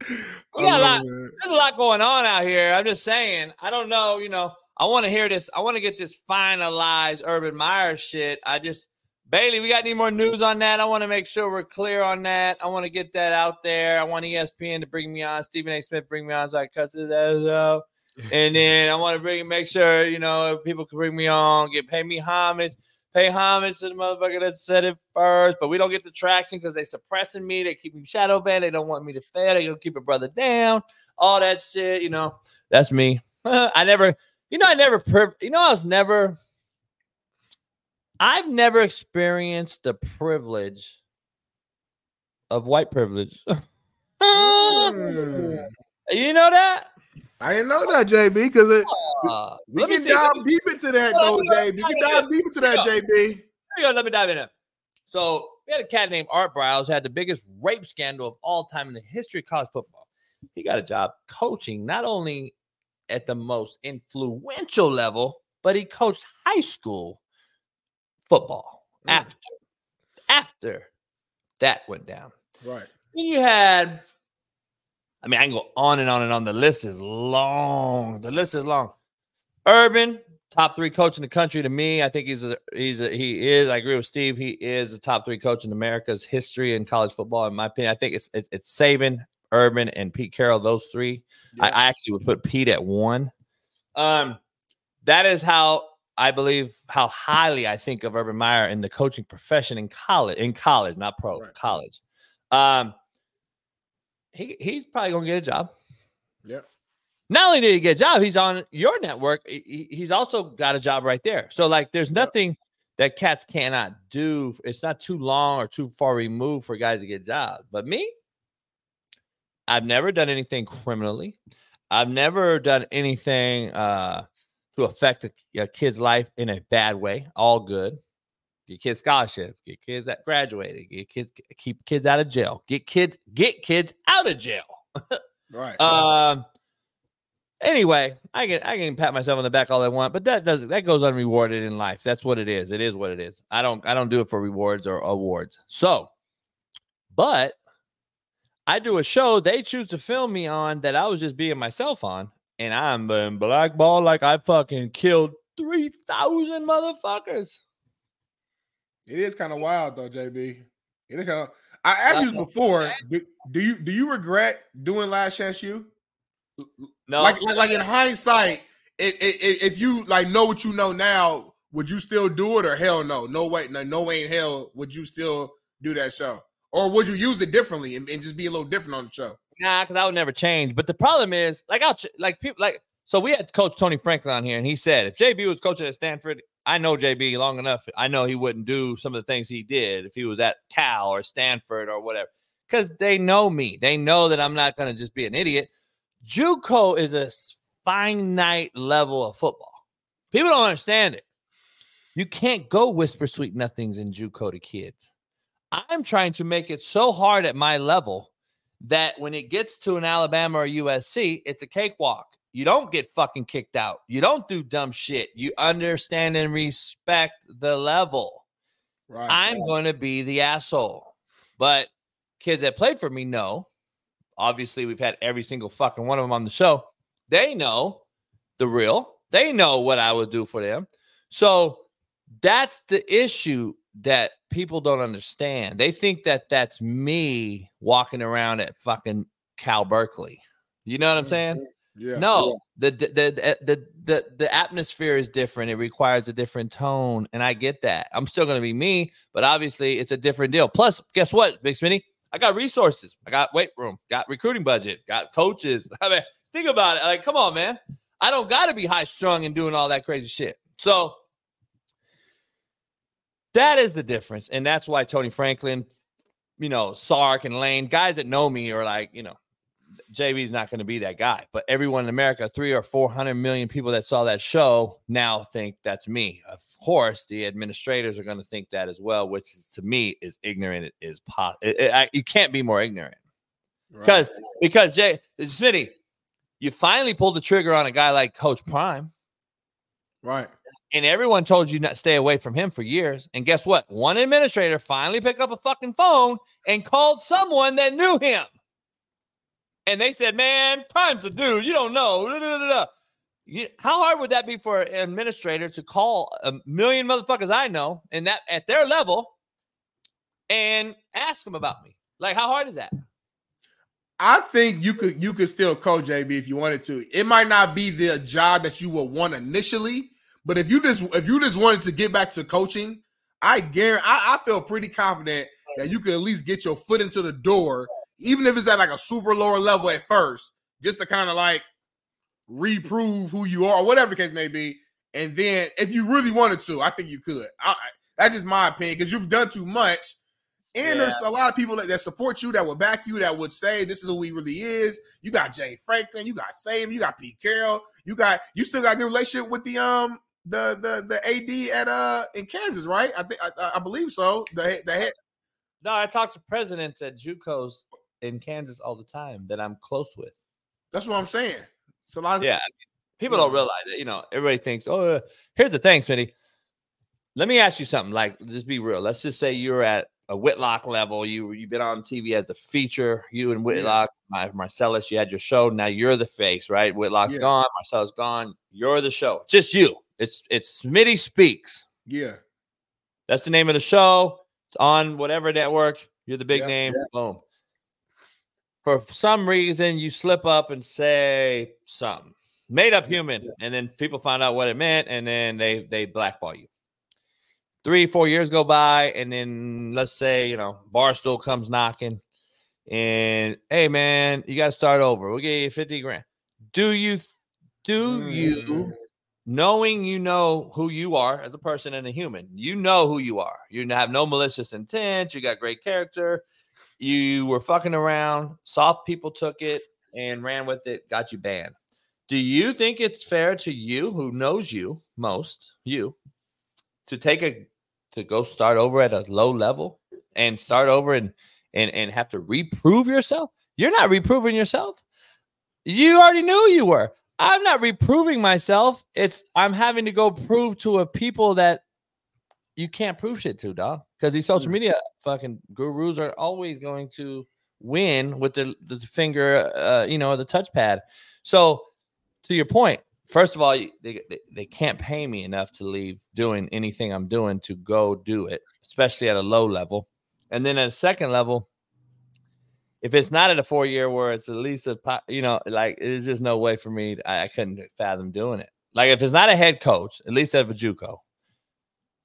we got a lot. There's a lot going on out here. I'm just saying. I don't know. You know, I want to hear this. I want to get this finalized Urban Meyer shit. I just Bailey, we got any more news on that? I want to make sure we're clear on that. I want to get that out there. I want ESPN to bring me on. Stephen A. Smith bring me on so I cuss ass out. And then I want to bring make sure you know people can bring me on, get pay me homage, pay homage to the motherfucker that said it first. But we don't get the traction because they suppressing me. They keep me shadow banned. They don't want me to fail. They gonna keep a brother down. All that shit. You know, that's me. I never, you know, I never, you know, I was never. I've never experienced the privilege of white privilege. You know that? I didn't know that, JB, because it Uh, we let me can dive deep into that though, JB. We can let me dive deep into that. JB. Here you go. Let me dive in there. So we had a cat named Art Briles had the biggest rape scandal of all time in the history of college football. He got a job coaching not only at the most influential level, but he coached high school football after after that went down. Right. Then you had, I mean, I can go on and on and on. The list is long. The list is long. Urban, top three coach in the country to me. I think he's a he's a he is. I agree with Steve. He is a top three coach in America's history in college football. In my opinion, I think it's it's, it's Saban, Urban, and Pete Carroll. Those three. I, I actually would put Pete at one. Um, that is how I believe how highly I think of Urban Meyer in the coaching profession in college. In college, not pro, college. Um, he he's probably gonna get a job. Yep. Not only did he get a job, he's on your network. he- he- he's also got a job right there. So like, there's nothing that cats cannot do. It's not too long or too far removed for guys to get jobs. But me, I've never done anything criminally. I've never done anything uh, to affect a, a kid's life in a bad way. All good. Get kids scholarship. Get kids that graduated. Get kids keep kids out of jail. Get kids get kids out of jail. Right. Um. Anyway, I can I can pat myself on the back all I want, but that doesn't that goes unrewarded in life. That's what it is. It is what it is. I don't I don't do it for rewards or awards. So, but I do a show they choose to film me on that I was just being myself on, and I'm being blackballed like I fucking killed three thousand motherfuckers. It is kind of wild though, JB. It is kind of. I asked you before. Do, do you do you regret doing Last Chance U? No. Like like, like in hindsight, it, it, it- if you like know what you know now, would you still do it or hell no? No way, no, no way in hell would you still do that show, or would you use it differently and, and just be a little different on the show? Nah, because I would never change. But the problem is, like, I'll ch- like people like so we had Coach Tony Franklin on here, and he said if JB was coaching at Stanford, I know JB long enough. I know he wouldn't do some of the things he did if he was at Cal or Stanford or whatever, because they know me. They know that I'm not going to just be an idiot. JUCO is a finite level of football. People don't understand it. You can't go whisper sweet nothings in JUCO to kids. I'm trying to make it so hard at my level that when it gets to an Alabama or USC, it's a cakewalk. You don't get fucking kicked out. You don't do dumb shit. You understand and respect the level. Right. I'm going to be the asshole. But kids that played for me know. Obviously, we've had every single fucking one of them on the show. They know the real. They know what I would do for them. So that's the issue that people don't understand. They think that that's me walking around at fucking Cal Berkeley. You know what I'm saying? Mm-hmm. Yeah. No, the, the the the the the atmosphere is different. It requires a different tone, and I get that. I'm still going to be me, but obviously it's a different deal. Plus, guess what, Big Smitty? I got resources. I got weight room. Got recruiting budget. Got coaches. I mean, think about it. Like, come on, man. I don't got to be high strung and doing all that crazy shit. So that is the difference, and that's why Tony Franklin, you know, Sark and Lane, guys that know me are like, you know, JB's not going to be that guy. But everyone in America, three or four hundred million people that saw that show now think that's me. Of course, the administrators are going to think that as well, which is, to me is ignorant. Is possible. You can't be more ignorant because because Jay Smitty, you finally pulled the trigger on a guy like Coach Prime, right? And everyone told you not stay away from him for years. And guess what? One administrator finally picked up a fucking phone and called someone that knew him. And they said, man, Prime's a dude. You don't know. How hard would that be for an administrator to call a million motherfuckers I know and that at their level and ask them about me? Like, how hard is that? I think you could you could still coach JB if you wanted to. It might not be the job that you would want initially, but if you just if you just wanted to get back to coaching, I guarantee I, I feel pretty confident that you could at least get your foot into the door even if it's at like a super lower level at first, just to kind of like reprove who you are, or whatever the case may be. And then if you really wanted to, I think you could. I, that's just my opinion because you've done too much. And yeah. there's a lot of people that, that, support you that would back you that would say this is who he really is. You got Jay Franklin, you got Sam, you got Pete Carroll, you got you still got a good relationship with the um the the the AD at uh in Kansas, right? I think I, I believe so. The the head. No, I talk to presidents at JUCOs in Kansas all the time that I'm close with. That's what I'm saying. So a lot of yeah. People don't realize it. You know, everybody thinks, oh, uh, here's the thing, Smitty. Let me ask you something. Like, just be real. Let's just say you're at a Whitlock level. You you've been on TV as a feature. You and Whitlock, yeah. my, Marcellus. You had your show. Now you're the face, right? Whitlock's yeah. gone. Marcellus gone. You're the show. Just you. It's it's Smitty speaks. Yeah, that's the name of the show. It's on whatever network. You're the big yeah, name. Boom. For some reason you slip up and say something. Made up human. And then people find out what it meant and then they they blackball you. Three four years go by and then let's say you know barstool comes knocking and hey man you got to start over. We'll give you 50 grand. Do you do you mm. Knowing you know who you are as a person and a human you know who you are you have no malicious intent you got great character you were fucking around, soft people took it and ran with it, got you banned. Do you think it's fair to you who knows you most, you, to take a to go start over at a low level and start over and and and have to reprove yourself? You're not reproving yourself. You already knew you were. I'm not reproving myself. It's I'm having to go prove to a people that you can't prove shit to, dog. Because these social mm. media fucking gurus are always going to win with the, the finger, uh, you know, the touchpad. So, to your point, first of all, they, they, they can't pay me enough to leave doing anything I'm doing to go do it, especially at a low level. And then at a second level, if it's not at a four year where it's at least a, you know, like there's just no way for me. I, I couldn't fathom doing it. Like if it's not a head coach, at least at a JUCO,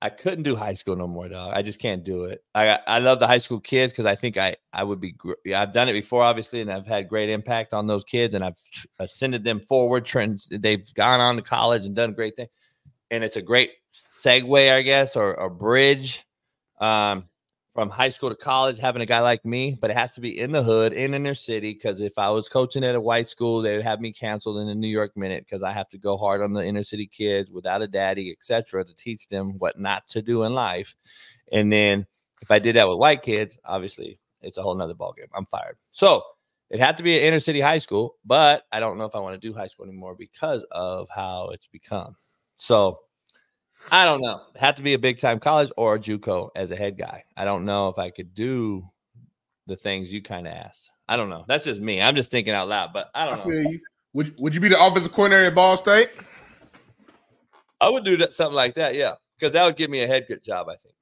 I couldn't do high school no more, dog. I just can't do it. I I love the high school kids because I think I I would be. I've done it before, obviously, and I've had great impact on those kids, and I've ascended them forward. Trends. They've gone on to college and done great things, and it's a great segue, I guess, or a bridge um, from high school to college, having a guy like me, but it has to be in the hood, in inner city. Because if I was coaching at a white school, they would have me canceled in the New York Minute because I have to go hard on the inner city kids without a daddy, etc., to teach them what not to do in life. And then if I did that with white kids, obviously it's a whole nother ballgame. I'm fired. So it had to be an inner city high school, but I don't know if I want to do high school anymore because of how it's become. So I don't know. Have to be a big time college or a JUCO as a head guy. I don't know if I could do the things you kind of asked. I don't know. That's just me. I'm just thinking out loud, but I don't I know. you. Would Would you be the offensive coordinator at Ball State? I would do that, something like that, yeah, because that would give me a head good job. I think.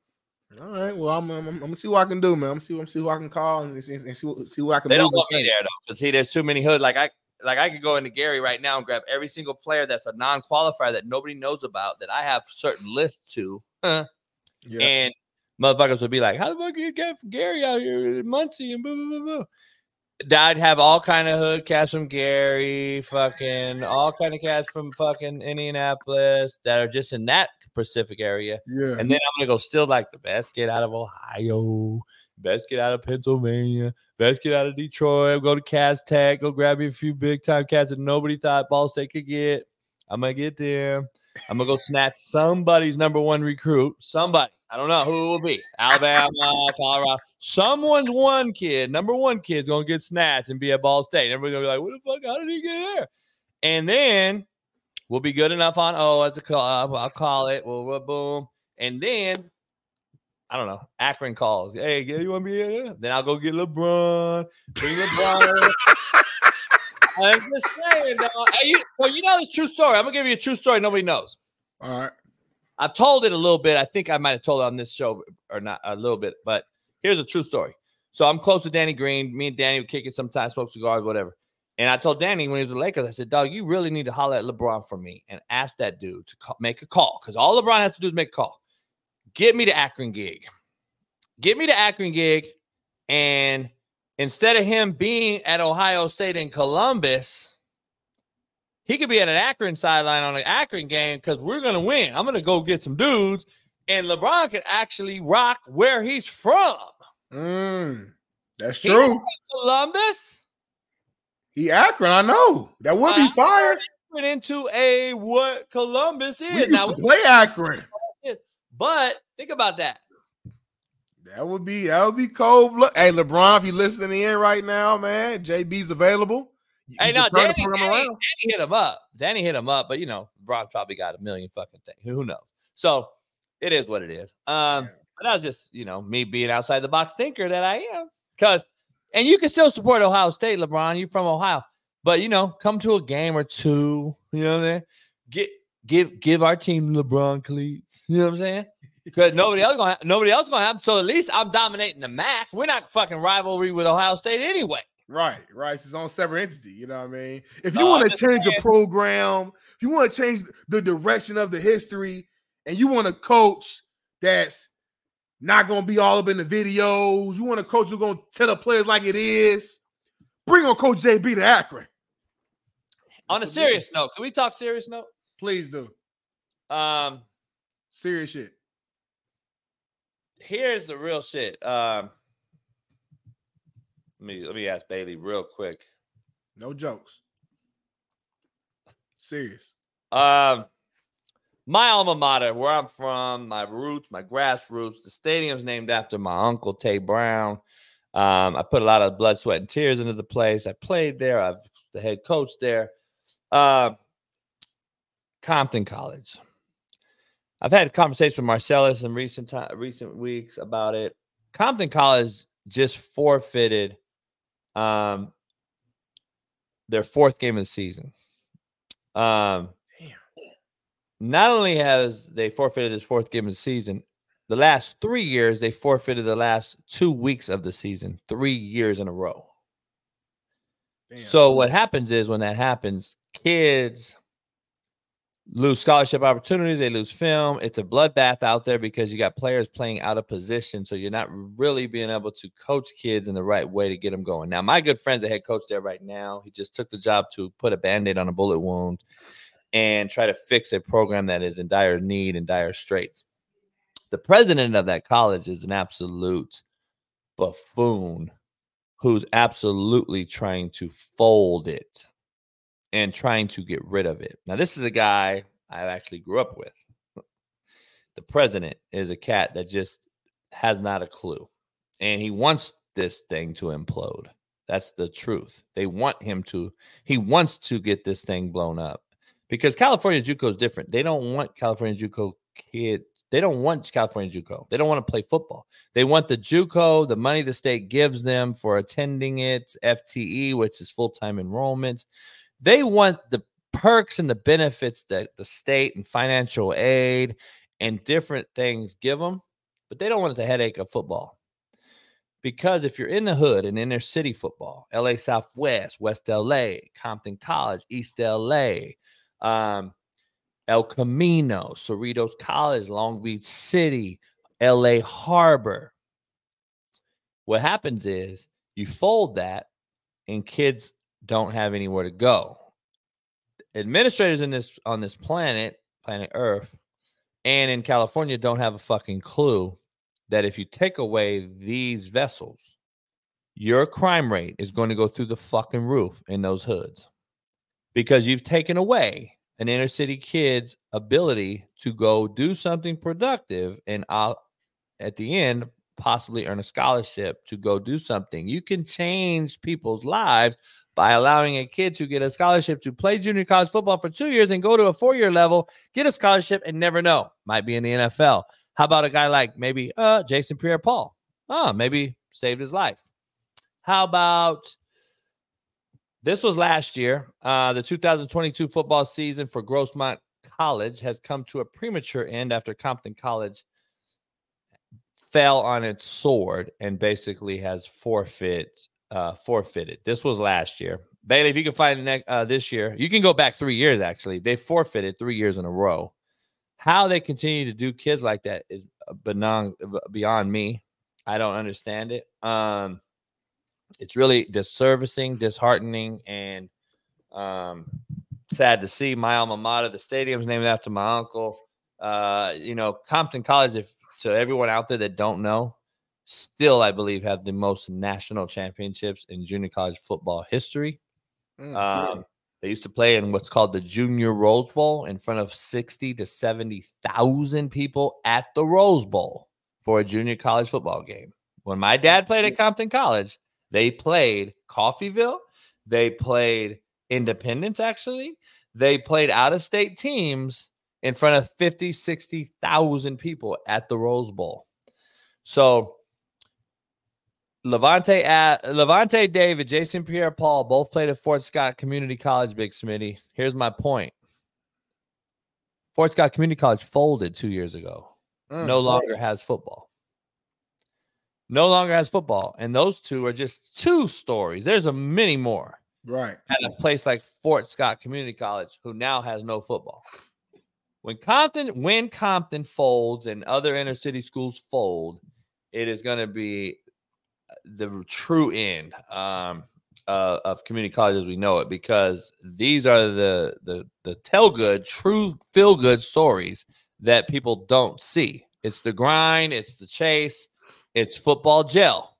All right. Well, I'm, I'm, I'm gonna see what I can do, man. I'm see, I'm see who I can call and see, and see, what- see what I can. They don't want me there though. Because see, there's too many hood. Like I like I could go into Gary right now and grab every single player that's a non-qualifier that nobody knows about that I have certain lists to. huh, Yeah. And motherfuckers would be like, How the fuck you get Gary out here in Muncie and boo boo boo boo. I'd have all kind of hood cats from Gary, fucking all kind of cats from fucking Indianapolis that are just in that Pacific area. Yeah. And then I'm gonna go steal like the best kid out of Ohio, best get out of Pennsylvania, best get out of Detroit. Go to Cass Tech, go grab me a few big time cats that nobody thought Ball State could get. I'm gonna get them. I'm gonna go snatch somebody's number one recruit. Somebody. I don't know who it will be. Alabama, Colorado. Someone's one kid, number one kid's gonna get snatched and be at Ball State. And Everybody's gonna be like, "What the fuck? How did he get there?" And then we'll be good enough on O as a club. I'll call it. We'll boom. And then I don't know. Akron calls. Hey, you want to be here? Then I'll go get LeBron. Bring LeBron. I'm just saying, dog. You, well, you know this true story. I'm gonna give you a true story nobody knows. All right. I've told it a little bit. I think I might have told it on this show or not a little bit, but here's a true story. So I'm close to Danny Green. Me and Danny would kick it sometimes, smoke cigars, whatever. And I told Danny when he was with the Lakers, I said, "Dog, you really need to holler at LeBron for me and ask that dude to call, make a call because all LeBron has to do is make a call. Get me the Akron gig. Get me the Akron gig, and instead of him being at Ohio State in Columbus, he could be at an Akron sideline on an Akron game because we're gonna win. I'm gonna go get some dudes, and LeBron could actually rock where he's from. Mm, that's He true. Columbus. He Akron, I know. That would be fire. Went into a what Columbus is We used now. to play Akron. But think about that. That would be that would be cold. Look, hey LeBron, if you listening in right now, man, JB's available. You Hey, can now turn the Danny, Danny. Danny hit him up. Danny hit him up, but you know, Brock probably got a million fucking things. Who knows? So it is what it is. Um, but that was just you know me being outside the box thinker that I am. Cause and you can still support Ohio State, LeBron. You from Ohio, but you know, come to a game or two. You know what I'm saying? Get give give our team LeBron cleats. You know what I'm saying? Because nobody else gonna nobody else gonna have. So at least I'm dominating the MAC. We're not fucking rivalry with Ohio State anyway. Right, right. It's its own separate entity. You know what I mean? If you Uh, want to change a saying. program, if you want to change the direction of the history, and you want a coach that's not gonna be all up in the videos, you want a coach who's gonna tell the players like it is. Bring on Coach JB to Akron. On a serious note, can we talk serious note? Please do. Um, serious shit. Here's the real shit. Um, let me let me ask Bailey real quick. No jokes. Serious. Um, my alma mater, where I'm from, my roots, my grassroots. The stadium's named after my uncle Tay Brown. Um, I put a lot of blood, sweat, and tears into the place. I played there. I was the head coach there. Um, Compton College. I've had conversations with Marcellus in recent time, recent weeks about it. Compton College just forfeited um, their fourth game of the season. Um, not only has they forfeited this fourth game of the season, the last three years they forfeited the last two weeks of the season, three years in a row. So what happens is when that happens, kids lose scholarship opportunities, they lose film. It's a bloodbath out there because you got players playing out of position, so you're not really being able to coach kids in the right way to get them going. Now, my good friend's a head coach there right now. He just took the job to put a band-aid on a bullet wound and try to fix a program that is in dire need and dire straits. The president of that college is an absolute buffoon who's absolutely trying to fold it and trying to get rid of it. Now, this is a guy I actually grew up with. The president is a cat that just has not a clue. And he wants this thing to implode. That's the truth. They want him to, he wants to get this thing blown up because California Juco is different. They don't want California Juco kids. They don't want California Juco. They don't want to play football. They want the Juco, the money the state gives them for attending it, FTE, which is full time enrollment. They want the perks and the benefits that the state and financial aid and different things give them, but they don't want the headache of football. Because if you're in the hood and inner city football, LA Southwest, West LA, Compton College, East LA, um, El Camino, Cerritos College, Long Beach City, LA Harbor. What happens is you fold that and kids don't have anywhere to go. Administrators in this on this planet, planet Earth, and in California don't have a fucking clue that if you take away these vessels, your crime rate is going to go through the fucking roof in those hoods because you've taken away an inner city kid's ability to go do something productive and uh, at the end possibly earn a scholarship to go do something. You can change people's lives by allowing a kid to get a scholarship to play junior college football for two years and go to a four year level, get a scholarship, and never know. Might be in the NFL. How about a guy like maybe uh, Jason Pierre Paul? Oh, maybe saved his life. How about this was last year. Uh, the 2022 football season for Grossmont College has come to a premature end after Compton College fell on its sword and basically has forfeit uh, forfeited. This was last year. Bailey, if you can find the next uh, this year, you can go back three years. Actually, they forfeited three years in a row. How they continue to do kids like that is beyond beyond me. I don't understand it. Um, it's really disservicing, disheartening, and um, sad to see. My alma mater, the stadium's named after my uncle. Uh, you know, Compton College. If to everyone out there that don't know, still I believe have the most national championships in junior college football history. Mm, Um, they used to play in what's called the Junior Rose Bowl in front of 60 to 70,000 people at the Rose Bowl for a junior college football game. When my dad played at Compton College, they played Coffeyville, they played Independence, actually. They played out of state teams in front of 50, 60,000 people at the Rose Bowl. So Lavonte at Lavonte David, Jason Pierre Paul both played at Fort Scott Community College, Big Smitty. Here's my point. Fort Scott Community College folded two years ago. Mm, no right. longer has football. No longer has football. And those two are just two stories. There's a many more Right. at a place like Fort Scott Community College, who now has no football. When Compton, when Compton folds and other inner city schools fold, it is going to be the true end um, uh, of community college as we know it, because these are the the the tell good, true feel good stories that people don't see. It's the grind, it's the chase, it's football gel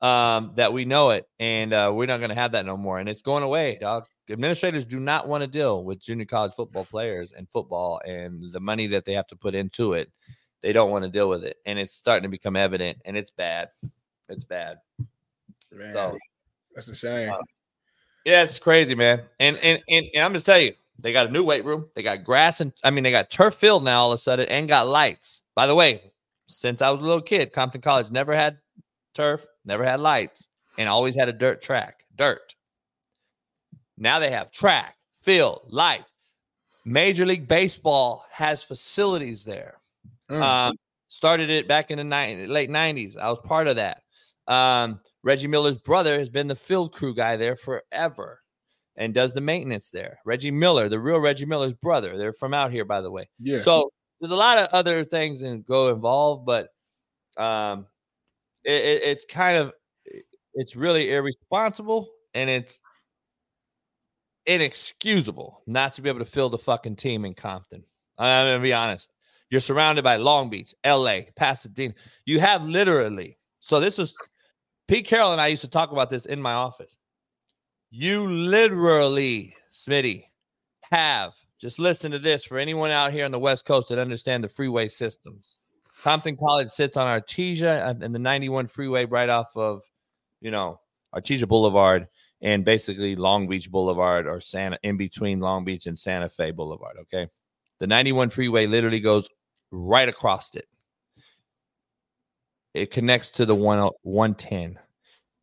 um, that we know it, and uh, we're not going to have that no more, and it's going away, dog. Administrators do not want to deal with junior college football players and football and the money that they have to put into it. They don't want to deal with it, and it's starting to become evident, and it's bad. It's bad. Man, So that's a shame. yeah, it's crazy, man. And and and, and I'm just telling you, they got a new weight room. They got grass and I mean they got turf field now all of a sudden and got lights. By the way, since I was a little kid, Compton College never had turf, never had lights, and always had a dirt track. Dirt. Now they have track, field, light. Major League Baseball has facilities there. Mm. Um, started it back in the ni- late 90s. I was part of that. Um, Reggie Miller's brother has been the field crew guy there forever and does the maintenance there. Reggie Miller, the real Reggie Miller's brother. They're from out here, by the way. Yeah. So there's a lot of other things and go involved, but um, it, it, it's kind of it's really irresponsible and it's inexcusable not to be able to fill the fucking team in Compton. I'm gonna be honest. You're surrounded by Long Beach, LA, Pasadena. You have literally. So this is Pete Carroll and I used to talk about this in my office. You literally, Smitty, have just listen to this for anyone out here on the West Coast that understand the freeway systems. Compton College sits on Artesia and the 91 freeway right off of, you know, Artesia Boulevard and basically Long Beach Boulevard or Santa in between Long Beach and Santa Fe Boulevard. Okay. The 91 freeway literally goes right across it. It connects to the 1, 110.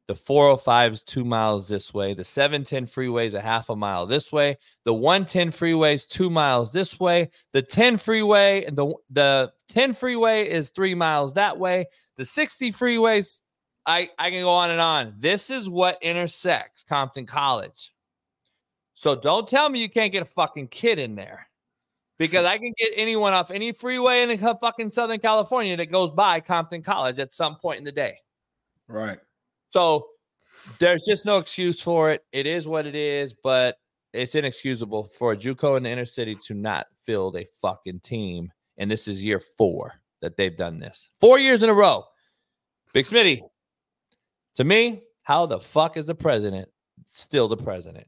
The 405 is two miles this way. The 710 freeway is a half a mile this way. The 110 freeway is two miles this way. The 10 freeway and the the 10 freeway is three miles that way. The 60 freeways, I, I can go on and on. This is what intersects Compton College. So don't tell me you can't get a fucking kid in there. Because I can get anyone off any freeway in fucking Southern California that goes by Compton College at some point in the day. Right. So there's just no excuse for it. It is what it is, but it's inexcusable for a JUCO in the inner city to not field a fucking team. And this is year four that they've done this. Four years in a row. Big Smitty, to me, how the fuck is the president still the president?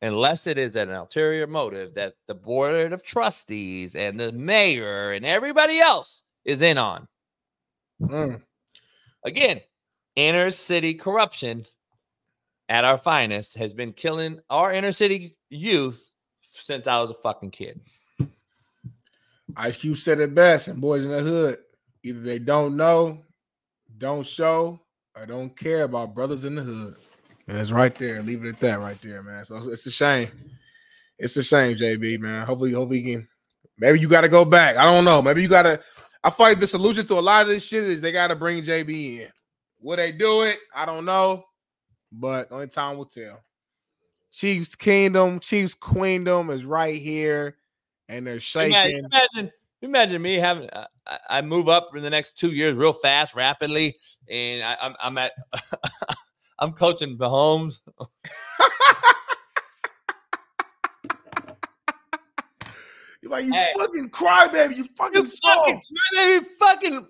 Unless it is an ulterior motive that the board of trustees and the mayor and everybody else is in on. Mm. Again, inner city corruption at our finest has been killing our inner city youth since I was a fucking kid. Ice Cube said it best, and boys in the hood, either they don't know, don't show, or don't care about brothers in the hood. And it's right there. Leave it at that right there, man. So it's a shame. It's a shame, JB, man. Hopefully, hopefully you can. Maybe you got to go back. I don't know. Maybe you got to. I feel like the solution to a lot of this shit is they got to bring JB in. Will they do it? I don't know, but only time will tell. Chiefs Kingdom, Chiefs Queendom is right here, and they're shaking. Imagine, imagine, imagine me having. Uh, I move up in the next two years real fast, rapidly, and I, I'm I'm at. I'm coaching Mahomes. You're like you hey. fucking crybaby, you fucking you fucking crybaby, fucking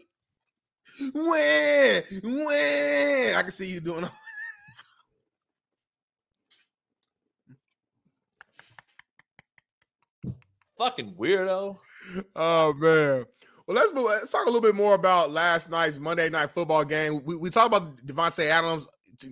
when, when I can see you doing. Fucking weirdo. Oh man. Well, let's move, let's talk a little bit more about last night's Monday night football game. We, we talked about Davante Adams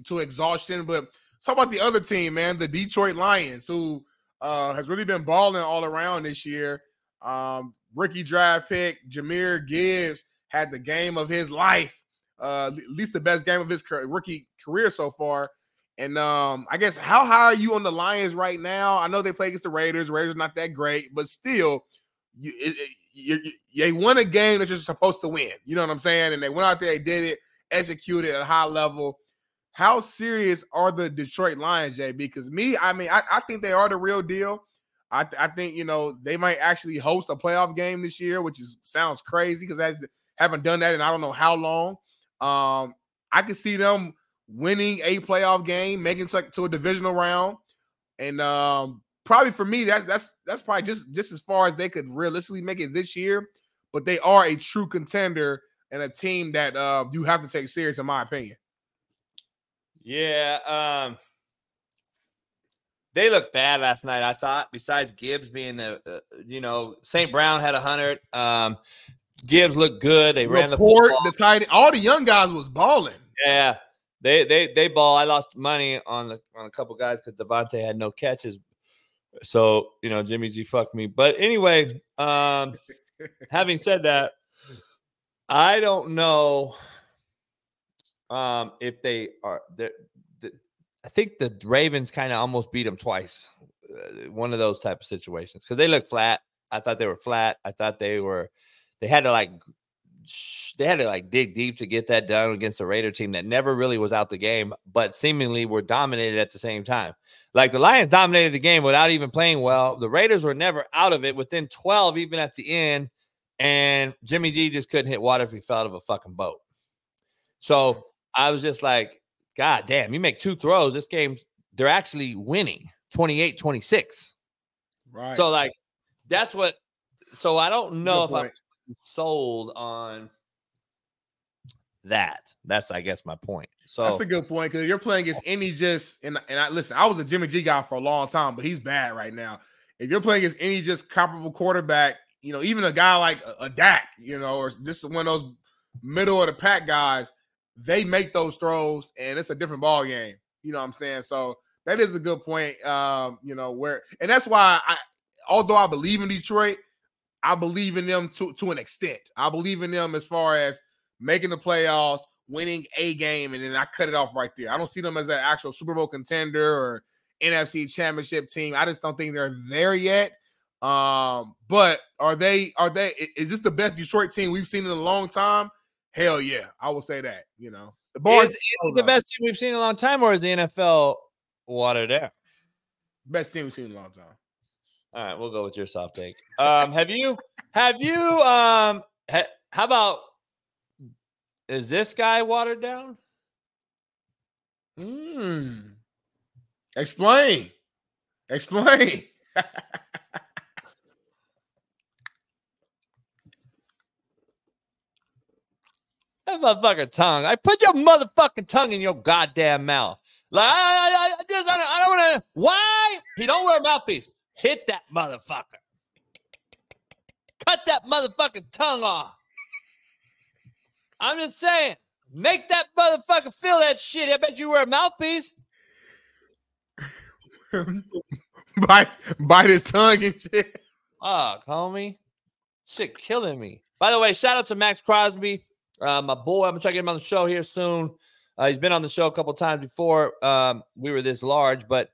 to, exhaustion, but talk about the other team, man, the Detroit Lions, who uh, has really been balling all around this year. Um, rookie draft pick Jahmyr Gibbs had the game of his life, uh, at least the best game of his rookie career so far. And um, I guess how high are you on the Lions right now? I know they play against the Raiders. Raiders not that great, but still, you, you, you won a game that you're supposed to win. You know what I'm saying? And they went out there, they did it, executed at a high level. How serious are the Detroit Lions, JB? Because me, I mean, I, I think they are the real deal. I, I think you know they might actually host a playoff game this year, which is sounds crazy because I haven't done that in I don't know how long. Um, I could see them winning a playoff game, making it to a divisional round, and um, probably for me, that's that's that's probably just just as far as they could realistically make it this year. But they are a true contender and a team that uh, you have to take serious, in my opinion. Yeah, um, they looked bad last night. I thought. Besides Gibbs being a, uh, you know, St. Brown had a hundred. Um, Gibbs looked good. They ran the football. the tight all the young guys was balling. Yeah, they they they ball. I lost money on the, on a couple guys because Davante had no catches. So you know Jimmy G fucked me. But anyway, um, having said that, I don't know um, if they are. The, I think the Ravens kind of almost beat them twice. Uh, one of those type of situations because they look flat. I thought they were flat. I thought they were they had to like they had to like dig deep to get that done against a Raider team that never really was out the game, but seemingly were dominated at the same time. Like the Lions dominated the game without even playing well. The Raiders were never out of it within 12, even at the end. And Jimmy G just couldn't hit water if he fell out of a fucking boat. So I was just like, God damn, you make two throws. This game, they're actually winning 28 26. Right. So, like, that's what. So I don't know Good if. I'm sold on that. That's I guess my point. So That's a good point because you're playing against any just and and I listen. I was a Jimmy G guy for a long time, but he's bad right now. If you're playing against any just comparable quarterback, you know, even a guy like a, a Dak, you know, or just one of those middle of the pack guys, they make those throws, and it's a different ball game. You know what I'm saying? So that is a good point. Um, you know where, and that's why I, although I believe in Detroit, I believe in them to to an extent. I believe in them as far as making the playoffs, winning a game, and then I cut it off right there. I don't see them as an actual Super Bowl contender or NFC championship team. I just don't think they're there yet. Um, but are they are they is this the best Detroit team we've seen in a long time? Hell yeah, I will say that, you know. The bar is, is the best team we've seen in a long time, or is the NFL watered down? Best team we've seen in a long time. All right, we'll go with your soft take. Um, have you have you um ha- how about is this guy watered down? Hmm. Explain. Explain. That motherfucking tongue. I put your motherfucking tongue in your goddamn mouth. Like I, I, I just I don't, I don't want to. Why he don't wear a mouthpiece? Hit that motherfucker. Cut that motherfucking tongue off. I'm just saying, make that motherfucker feel that shit. I bet you wear a mouthpiece. bite, bite his tongue and shit. Fuck, homie. Shit killing me. By the way, shout out to Maxx Crosby, uh, my boy. I'm gonna try to get him on the show here soon. Uh, he's been on the show a couple times before. Um, we were this large, but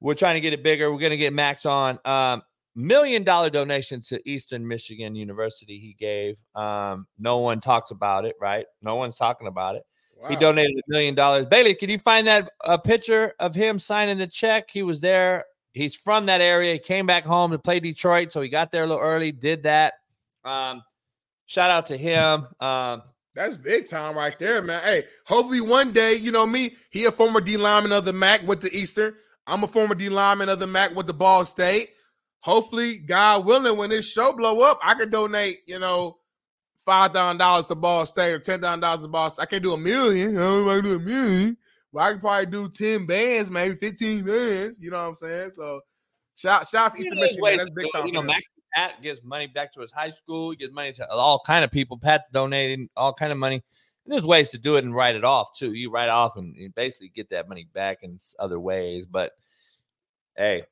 we're trying to get it bigger. We're gonna get Maxx on. Um, million dollar donation to Eastern Michigan University. He gave. Um, no one talks about it, right? No one's talking about it. He donated a million dollars. Bailey, can you find that a picture of him signing the check? He was there. He's from that area. He came back home to play Detroit, so he got there a little early. Did that. Um, shout out to him. Um, That's big time right there, man. Hey, hopefully one day, you know me, he a former D lineman of the MAC with the Eastern. I'm a former D lineman of the MAC with the Ball State. Hopefully, God willing, when this show blow up, I could donate, you know, five thousand dollars to Ball State or ten thousand dollars to Ball State. I can't do a million. I don't do a million, but I could probably do ten bands, maybe fifteen bands. You know what I'm saying? So, shout shout out to Eastern Michigan. man. That's big time. You know. Max Pat gives money back to his high school. He gives money to all kind of people. Pat's donating all kind of money. And there's ways to do it and write it off too. You write off and you basically get that money back in other ways. But hey,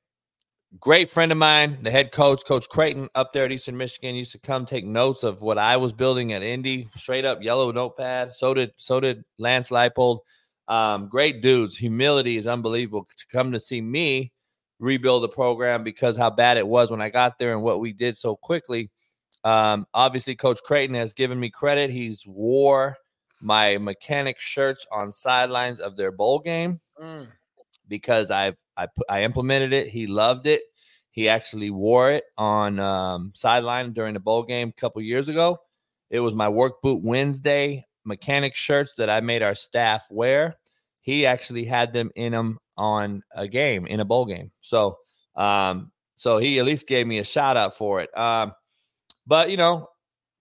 great friend of mine, the head coach, Coach Creighton, up there at Eastern Michigan, used to come take notes of what I was building at Indy, straight up yellow notepad. So did so did Lance Leipold. Um, great dudes. Humility is unbelievable. To come to see me rebuild the program because how bad it was when I got there and what we did so quickly. Um, obviously, Coach Creighton has given me credit. He's wore my mechanic shirts on sidelines of their bowl game Mm. because I've I I implemented it. He loved it. He actually wore it on um, sideline during the bowl game a couple years ago. It was my work boot Wednesday mechanic shirts that I made our staff wear. He actually had them in them on a game in a bowl game. So um, so he at least gave me a shout out for it. Um, but you know,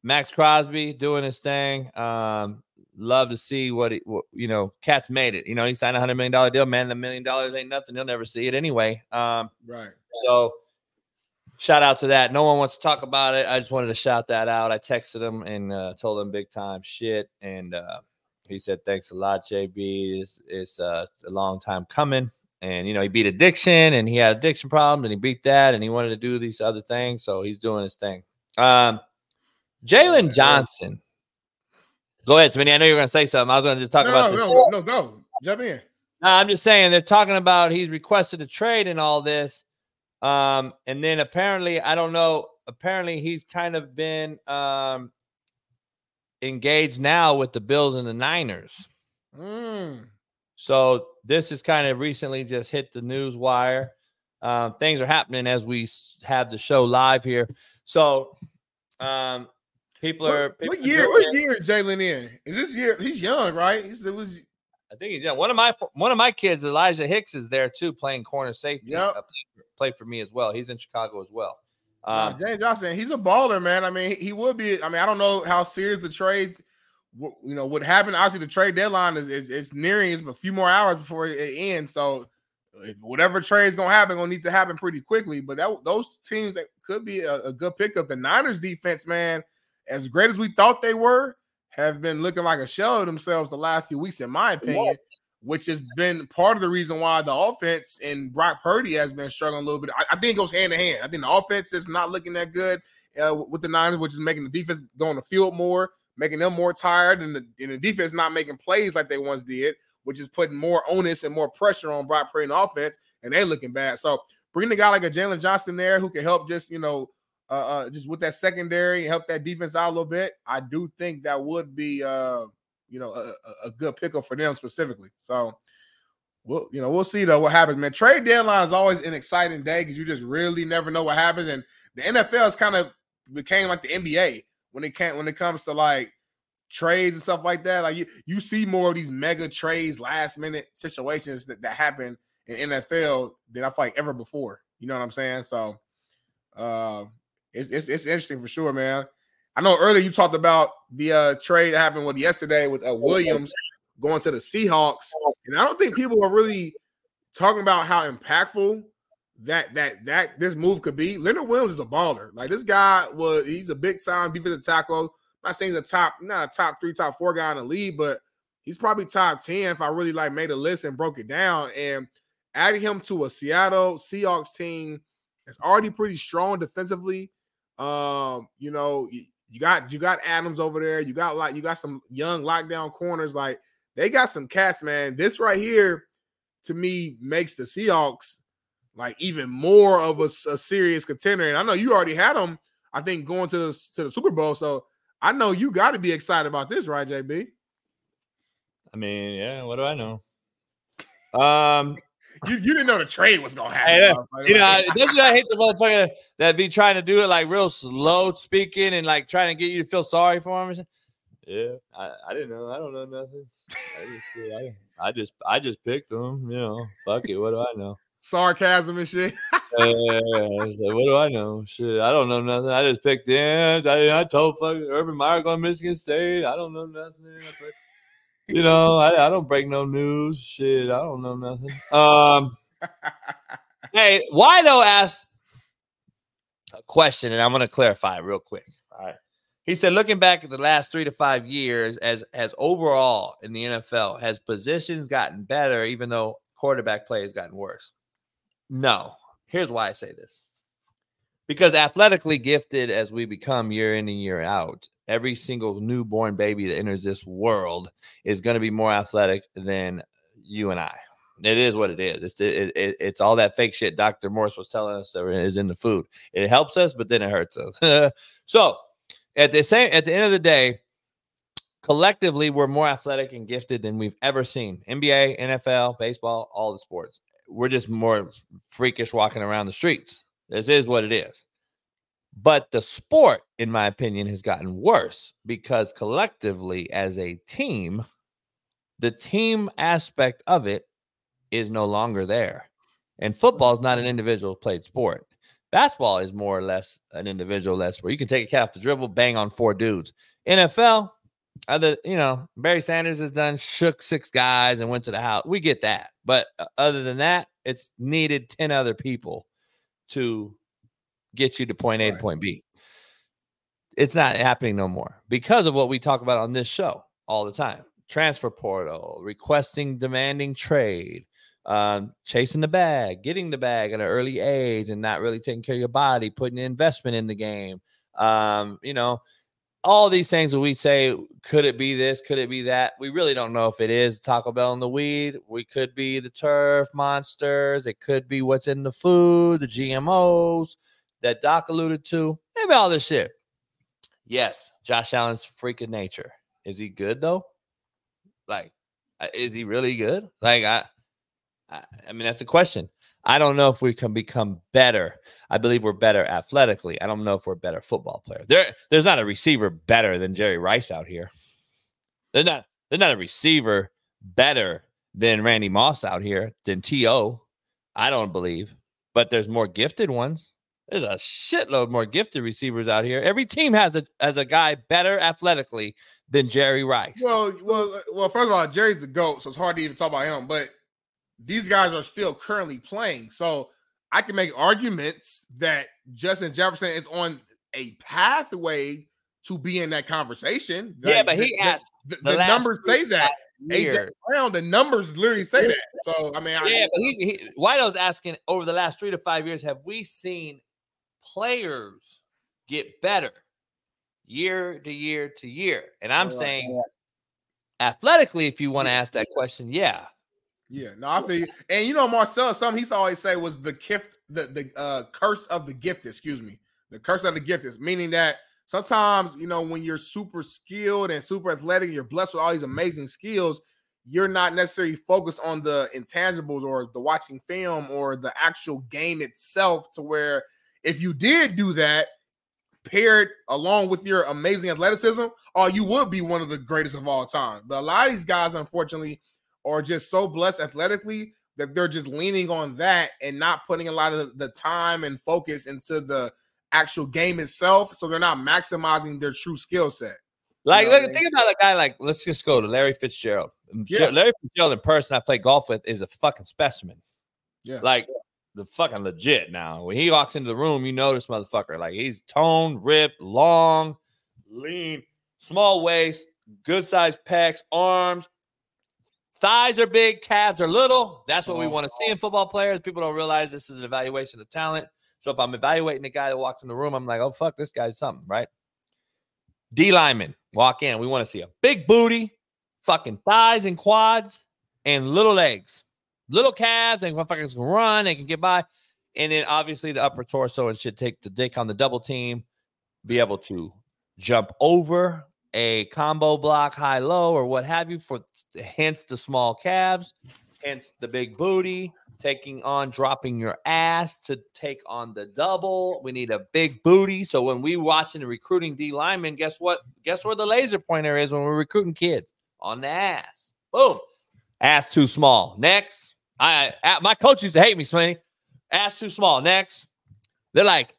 Maxx Crosby doing his thing. Um, love to see what, he, what you know. Cat's made it. You know, he signed a hundred million dollar deal. Man, a million dollars ain't nothing. He'll never see it anyway. Um, Right. so shout out to that. No one wants to talk about it. I just wanted to shout that out. I texted him and uh, told him big time shit, and uh, he said thanks a lot, JB. It's, it's uh, a long time coming. And you know, he beat addiction, and he had addiction problems, and he beat that, and he wanted to do these other things, so he's doing his thing. Um, Jaylon Johnson. Go ahead, Smitty. I know you're going to say something. I was going to just talk no, about no, this. no, no, go jump in. No, I'm just saying they're talking about he's requested a trade and all this. Um, and then apparently, I don't know, apparently he's kind of been um engaged now with the Bills and the Niners. Mm. So this is kind of recently just hit the news wire. Um, things are happening as we have the show live here. So um people are What, what people are year? What year is Jaylon in? Is this year? He's young, right? He's, it was I think he's yeah. One of my one of my kids, Elijah Hicks, is there too, playing corner safety. Yep. Uh, played, played for me as well. He's in Chicago as well. Um, Jaylon Johnson. He's a baller, man. I mean, he, would be. I mean, I don't know how serious the trades you know what happened. Obviously, the trade deadline is is, is nearing. It's a few more hours before it ends. So whatever trade is gonna happen, gonna need to happen pretty quickly. But that those teams that could be a, a, good pickup. The Niners defense, man, as great as we thought they were, have been looking like a shell of themselves the last few weeks, in my opinion. Which has been part of the reason why the offense and Brock Purdy has been struggling a little bit. I, I think it goes hand in hand. I think the offense is not looking that good uh, with the Niners, which is making the defense go on the field more, making them more tired, and the, and the defense not making plays like they once did which is putting more onus and more pressure on Brock Purdy and offense, and they looking bad. So bringing a guy like a Jaylon Johnson there who can help just you know uh, uh, just with that secondary help that defense out a little bit. I do think that would be uh, you know a, a good pickup for them specifically. So we'll you know we'll see though what happens, man. Trade deadline is always an exciting day because you just really never know what happens, and the NFL is kind of became like the NBA when it can when it comes to like trades and stuff like that. Like you, you see more of these mega trades, last minute situations that, that happen in NFL than I feel like ever before. You know what I'm saying? So uh it's it's, it's interesting for sure, man. I know earlier you talked about the uh trade that happened with yesterday with uh, Williams going to the Seahawks, and I don't think people are really talking about how impactful that that that this move could be. Leonard Williams is a baller. Like this guy was, he's a big time defensive tackle I'm not saying he's a top, not a top three, top four guy in the league, but he's probably top 10 if I really like made a list and broke it down. And adding him to a Seattle Seahawks team that's already pretty strong defensively. Um, you know, you, got you got Adams over there, you got like you got some young lockdown corners, like they got some cats, man. This right here to me makes the Seahawks like even more of a, a serious contender. And I know you already had them, I think, going to the to the Super Bowl. So I know you got to be excited about this, right, JB? I mean, yeah. What do I know? Um, you, you didn't know the trade was gonna happen. Hey, oh, you know, doesn't I hate the motherfucker that be trying to do it like real slow speaking and like trying to get you to feel sorry for him? Yeah, I, I didn't know. I don't know nothing. I just, I, I just, I just picked them. You know, fuck it. What do I know? sarcasm and shit. yeah, what do I know? Shit, I don't know nothing. I just picked them. I, I told fucking Urban Meyer going to Michigan State. I don't know nothing. You know, I, I don't break no news. Shit, I don't know nothing. Um, hey, Wido asked a question, and I'm going to clarify real quick. All right. He said, looking back at the last three to five years, as as overall in the NFL, has positions gotten better, even though quarterback play has gotten worse? No. Here's why I say this. Because athletically gifted as we become year in and year out, every single newborn baby that enters this world is going to be more athletic than you and I. It is what it is. It's it, it, it's all that fake shit Dr. Morse was telling us that is in the food. It helps us, but then it hurts us. so at the same at the end of the day, collectively we're more athletic and gifted than we've ever seen. NBA, NFL, baseball, all the sports we're just more freakish walking around the streets. This is what it is. But the sport, in my opinion, has gotten worse because collectively, as a team, the team aspect of it is no longer there. And football is not an individual played sport. Basketball is more or less an individual less where you can take a cat off the dribble, bang on four dudes. NFL, other, you know, Barry Sanders has done shook six guys and went to the house. We get that. But uh, other than that, it's needed 10 other people to get you to point A right. to point B. It's not happening no more because of what we talk about on this show all the time transfer portal, requesting, demanding trade, um, chasing the bag, getting the bag at an early age, and not really taking care of your body, putting investment in the game. Um, you know, all these things that we say, could it be this? Could it be that? We really don't know if it is Taco Bell and the weed. We could be the turf monsters. It could be what's in the food, the GMOs that Doc alluded to. Maybe all this shit. Yes, Josh Allen's freaking nature. Is he good though? Like, uh, is he really good? Like, I, I, I mean, that's the question. I don't know if we can become better. I believe we're better athletically. I don't know if we're a better football player. There, there's not a receiver better than Jerry Rice out here. There's not, there's not a receiver better than Randy Moss out here than T.O. I don't believe, but there's more gifted ones. There's a shitload more gifted receivers out here. Every team has a has a guy better athletically than Jerry Rice. Well, well, well. First of all, Jerry's the goat, so it's hard to even talk about him. But these guys are still currently playing, so I can make arguments that Justin Jefferson is on a pathway to be in that conversation. Yeah, Like, but he the, asked the, the the numbers say that. AJ. Brown, the numbers literally say that. So I mean, I, Yeah, but he, he Whiteo's asking over the last three to five years, have we seen players get better year to year to year? And I'm saying athletically, if you want to ask that question, yeah. Yeah, no, I feel you. And you know, Marcel, something he used to always say was the gift, the the uh, curse of the gifted. Excuse me, the curse of the gifted, meaning that sometimes you know when you're super skilled and super athletic, you're blessed with all these amazing skills. You're not necessarily focused on the intangibles or the watching film or the actual game itself. To where if you did do that, paired along with your amazing athleticism, oh, you would be one of the greatest of all time. But a lot of these guys, unfortunately, are just so blessed athletically that they're just leaning on that and not putting a lot of the time and focus into the actual game itself. So they're not maximizing their true skill set. Like, know look, I think about a guy like, let's just go to Larry Fitzgerald. Um, Yeah. Larry Fitzgerald in person, I play golf with, is a fucking specimen. Yeah. Like, the fucking legit now. When he walks into the room, you know this motherfucker. Like, he's toned, ripped, long, lean, small waist, good sized pecs, arms. Thighs are big, calves are little. That's what we uh-huh. want to see in football players. People don't realize this is an evaluation of talent. So if I'm evaluating the guy that walks in the room, I'm like, oh fuck, this guy's something, right? D lineman walk in. We want to see a big booty, fucking thighs and quads, and little legs, little calves, and motherfuckers can run, they can get by, and then obviously the upper torso and should take the dick on the double team, be able to jump over a combo block high low or what have you for hence the small calves hence the big booty taking on dropping your ass to take on the double. We need a big booty. So when we watching the recruiting d lineman guess what guess where the laser pointer is when we're recruiting kids? On the ass. Boom. Ass too small. Next. I, I my coach used to hate me smitty ass too small. Next. They're like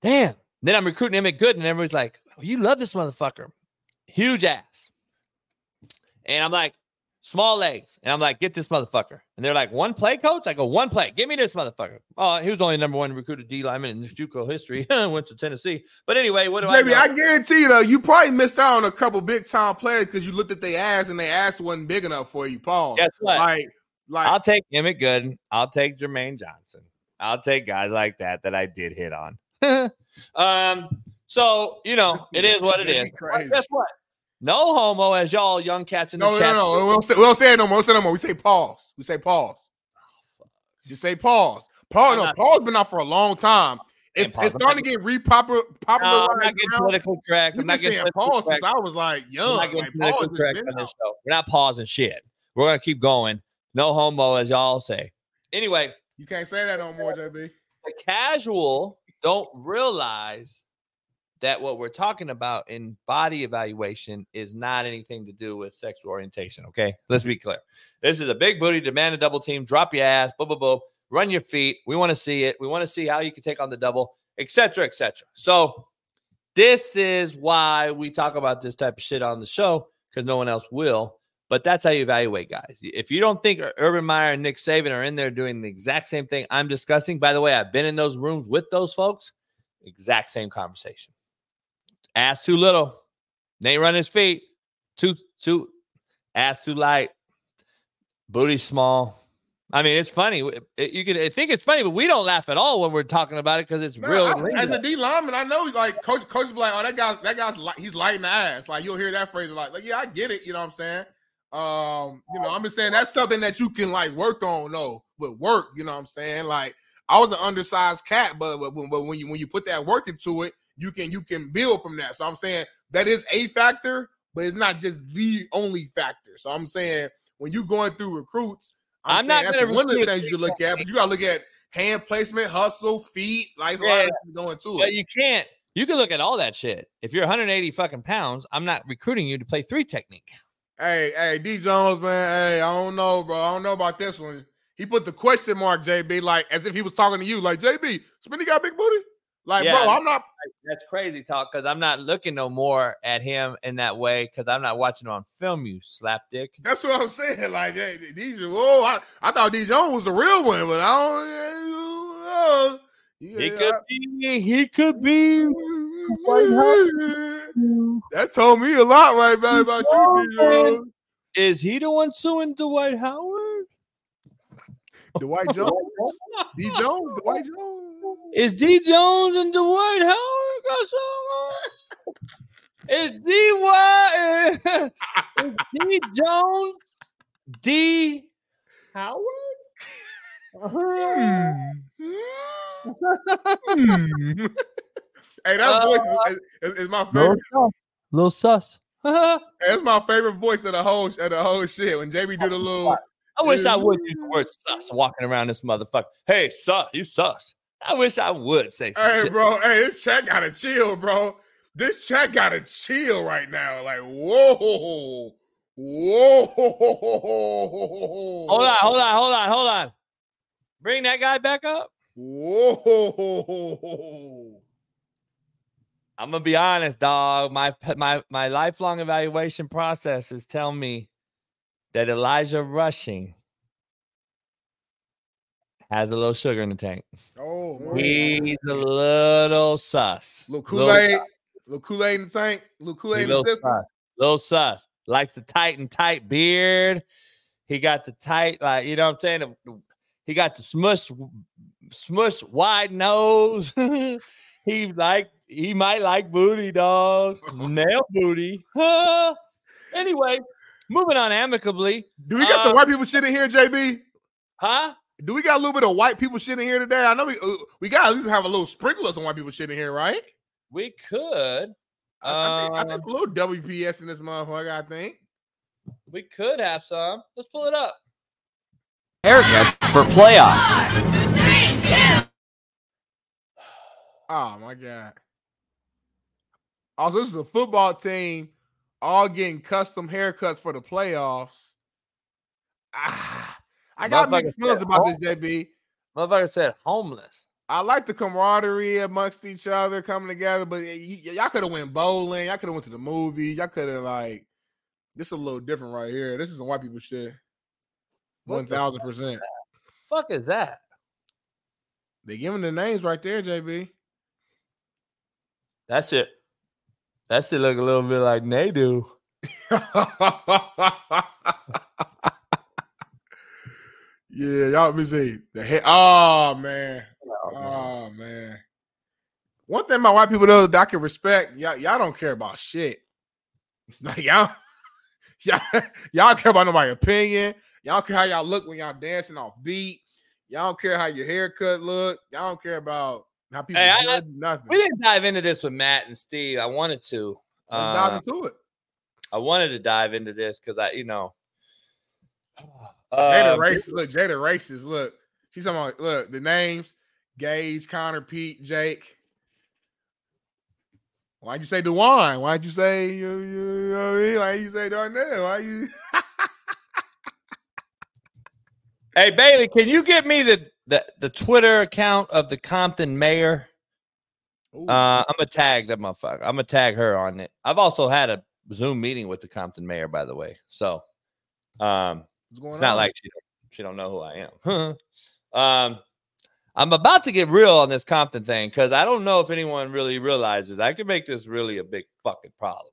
damn. Then i'm recruiting him at good and everybody's like "Oh, you love this motherfucker huge ass and i'm like small legs. And I'm like, get this motherfucker. And they're like, one play, coach? I go, one play. Give me this motherfucker. Oh, he was only number one recruited D lineman in JUCO history. Went to Tennessee. But anyway, what do Baby, I Baby, I guarantee you though, you probably missed out on a couple big time players because you looked at their ass and their ass wasn't big enough for you. Paul. Guess what? Like, like I'll take Emmit Gooden. I'll take Jermaine Johnson. I'll take guys like that that I did hit on. um, so you know, it is what it is. But Guess what? No homo, as y'all young cats in the no, no, chat. no, no. We don't, say, we don't say it no more. We don't say it no more. We say pause. We say pause. Oh, Just say pause. Paul, no, Paul's been out for a long time. It's, it's starting to get repopular No, popularized. I'm not getting politically correct. I'm not getting pause since. I was like We're young. not getting Like, politically correct on this show. We're not pausing shit. We're gonna keep going. No homo, as y'all say. Anyway, You can't say that no more, JB. the casual don't realize that what we're talking about in body evaluation is not anything to do with sexual orientation. Okay, let's be clear. This is a big booty, demand a double team, drop your ass, boom, boom, boom, run your feet. We want to see it. We want to see how you can take on the double, etc., etc. So, this is why we talk about this type of shit on the show because no one else will. But that's how you evaluate guys. If you don't think Urban Meyer and Nick Saban are in there doing the exact same thing I'm discussing, by the way, I've been in those rooms with those folks. Exact same conversation. Ass too little, they ain't run his feet. Too too ass too light, booty small. I mean, it's funny. You can think it's funny, but we don't laugh at all when we're talking about it because it's Man, real. I- as a D lineman, I know like coach coach be like, oh that guy's that guy's li- he's lighting the ass. Like you'll hear that phrase like, like yeah, I get it. You know what I'm saying? Um, you know, I'm just saying that's something that you can like work on. though with work, you know what I'm saying? Like I was an undersized cat, but but, but when you when you put that work into it, you can you can build from that. So I'm saying that is a factor, but it's not just the only factor. So I'm saying when you going through recruits, I'm, I'm not that's gonna one of the things you can look at, but you gotta look at hand placement, hustle, feet, like a lot of going to But it. you can't. You can look at all that shit. If you're 180 fucking pounds, I'm not recruiting you to play three technique. Hey, hey, D Jones, man. Hey, I don't know, bro. I don't know about this one. he put the question mark, JB, like as if he was talking to you, like JB, Smitty got big booty. Like, Yeah, bro, I'm not. That's crazy talk because I'm not looking no more at him in that way because I'm not watching him on film. You slap dick. That's what I'm saying. Like, hey, these. Whoa, I, I thought D Jones was the real one, but I don't. Uh, He could be. He could be. That told me a lot right back about you, D Is he the one suing Dwight Howard? Dwight Jones, D Jones, Dwight Jones. Is D Jones and Dwight Howard got something? Is D Y is D Jones D Howard? Hmm. Hey, that voice uh, is, is, is my favorite. Little sus. That's my favorite voice of the whole of the whole shit. When JB do the little. I wish I would use the word sus walking around this motherfucker. Hey, sus, you sus. I wish I would say Hey, shit. bro. Hey, this chat gotta chill, bro. This chat gotta chill right now. Like, whoa, whoa. Hold on, hold on, hold on, hold on. Bring that guy back up. Whoa. I'm gonna be honest, dog. My my my lifelong evaluation processes tell me that Elijah Rushing has a little sugar in the tank. Oh, man. He's a little sus. Little Little Kool-Aid, little Kool-Aid in the tank, little He Kool-Aid in the system. sus. Little sus. Likes the tight and tight beard. He got the tight, like you know what I'm saying. The- the- He got the smush, smush wide nose. he like he might like booty, dog. Nail booty. anyway, moving on amicably. Do we got Uh, some white people shit in here, JB? Huh? Do we got a little bit of white people shit in here today? I know we uh, we got at least have a little sprinkle of some white people shit in here, right? We could. I, I think, I Um, think a little WPS in this motherfucker. I think. We could have some. Let's pull it up. haircut for playoffs. Oh my god. Also, this is a football team all getting custom haircuts for the playoffs. Ah, I got mixed feelings about this, JB. Motherfucker said homeless. I like the camaraderie amongst each other coming together, but y- y- y'all could have went bowling. Y'all could have went to the movie. Y'all could have like this is a little different right here. This is some white people shit. One thousand percent. Fuck is that? They giving the names right there, JB. That shit. That shit look a little bit like they do. Yeah, y'all let me see. The head. Oh man. Oh man. One thing about white people though that I can respect, y'all, y'all don't care about shit. Like y'all, y'all, y'all care about nobody's opinion. Y'all care how y'all look when y'all dancing off beat. Y'all don't care how your haircut look. Y'all don't care about how people Hey, I- nothing. We didn't dive into this with Matt and Steve. I wanted to. Let's dive Uh, into it. I wanted to dive into this because I, you know, Jada uh, racist. Look, Jada racist. Look, she's talking about look the names: Gage, Connor, Pete, Jake. Why'd you say Dewan? Why'd you say you, you, you know I mean? Why you say Darnell? Why you? Hey Bailey, can you get me the the, the Twitter account of the Compton mayor? Uh, I'm gonna tag that motherfucker. I'm gonna tag her on it. I've also had a Zoom meeting with the Compton mayor, by the way. So, um, What's going it's not like she don't, she don't know who I am. um, I'm about to get real on this Compton thing because I don't know if anyone really realizes I can make this really a big fucking problem.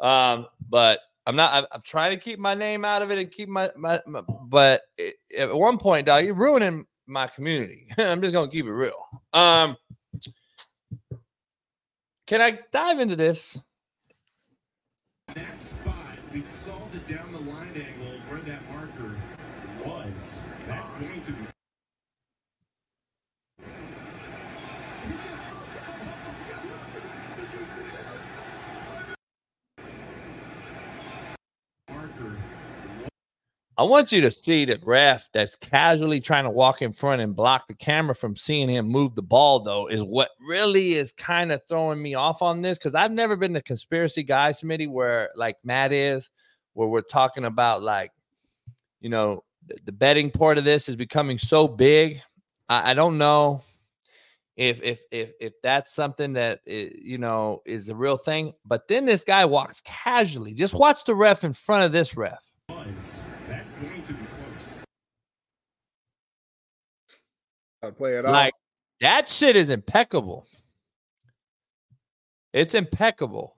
Um, but I'm not. I'm, I'm trying to keep my name out of it and keep my my. my but it, at one point, dog, you're ruining my community. I'm just gonna keep it real. Um, can I dive into this? That spot, we saw the down the line angle of where that marker was. That's going to be. I want you to see the ref that's casually trying to walk in front and block the camera from seeing him move the ball, though, is what really is kind of throwing me off on this because I've never been the conspiracy guys committee where like Matt is, where we're talking about like, you know, the- the betting part of this is becoming so big. I, I don't know if if if if that's something that i- you know is a real thing. But then this guy walks casually. Just watch the ref in front of this ref. That's going to be close. Gotta play it off. Like that shit is impeccable. It's impeccable.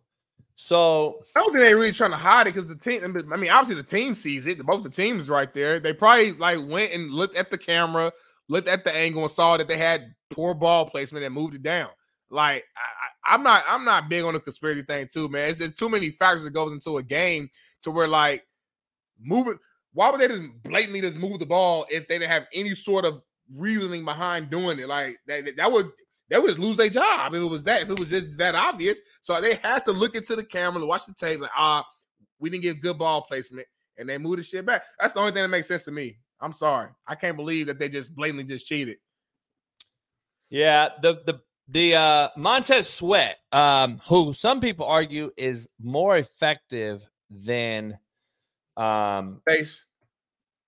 So I don't think they're really trying to hide it because the team. I mean, obviously the team sees it. Both the teams right there. They probably like went and looked at the camera, looked at the angle, and saw that they had poor ball placement and moved it down. Like I, I'm not, I'm not big on the conspiracy thing too, man. It's, it's too many factors that goes into a game to where like moving. Why would they just blatantly just move the ball if they didn't have any sort of reasoning behind doing it? Like that, that would they would just lose their job if it was that if it was just that obvious. So they had to look into the camera, watch the tape, like ah, we didn't give good ball placement, and they moved the shit back. That's the only thing that makes sense to me. I'm sorry, I can't believe that they just blatantly just cheated. Yeah, the the the uh Montez Sweat, um, who some people argue is more effective than um Chase.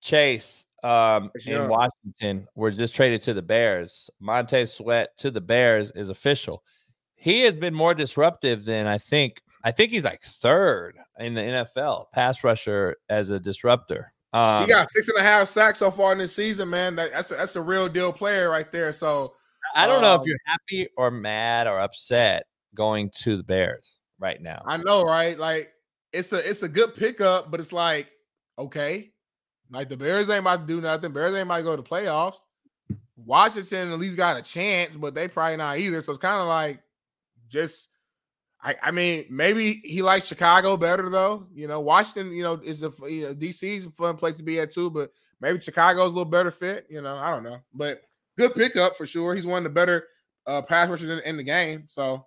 Chase um Chase in. Washington were just traded to the Bears. Monte Sweat to the Bears is official. He has been more disruptive than I think. I think he's like third in the NFL pass rusher as a disruptor. Um, he got six and a half sacks so far in this season, man. That, that's a, that's a real deal player right there. So I don't know um, if you're happy or mad or upset going to the Bears right now. I know, right? Like it's a it's a good pickup, but it's like okay, like the Bears ain't about to do nothing. Bears ain't about to go to the playoffs. Washington at least got a chance, but they probably not either. So it's kind of like just. I, I mean, maybe he likes Chicago better though. You know, Washington, you know, is a you know, a fun place to be at too, but maybe Chicago's a little better fit. You know, I don't know, but good pickup for sure. He's one of the better uh, pass rushers in, in the game, so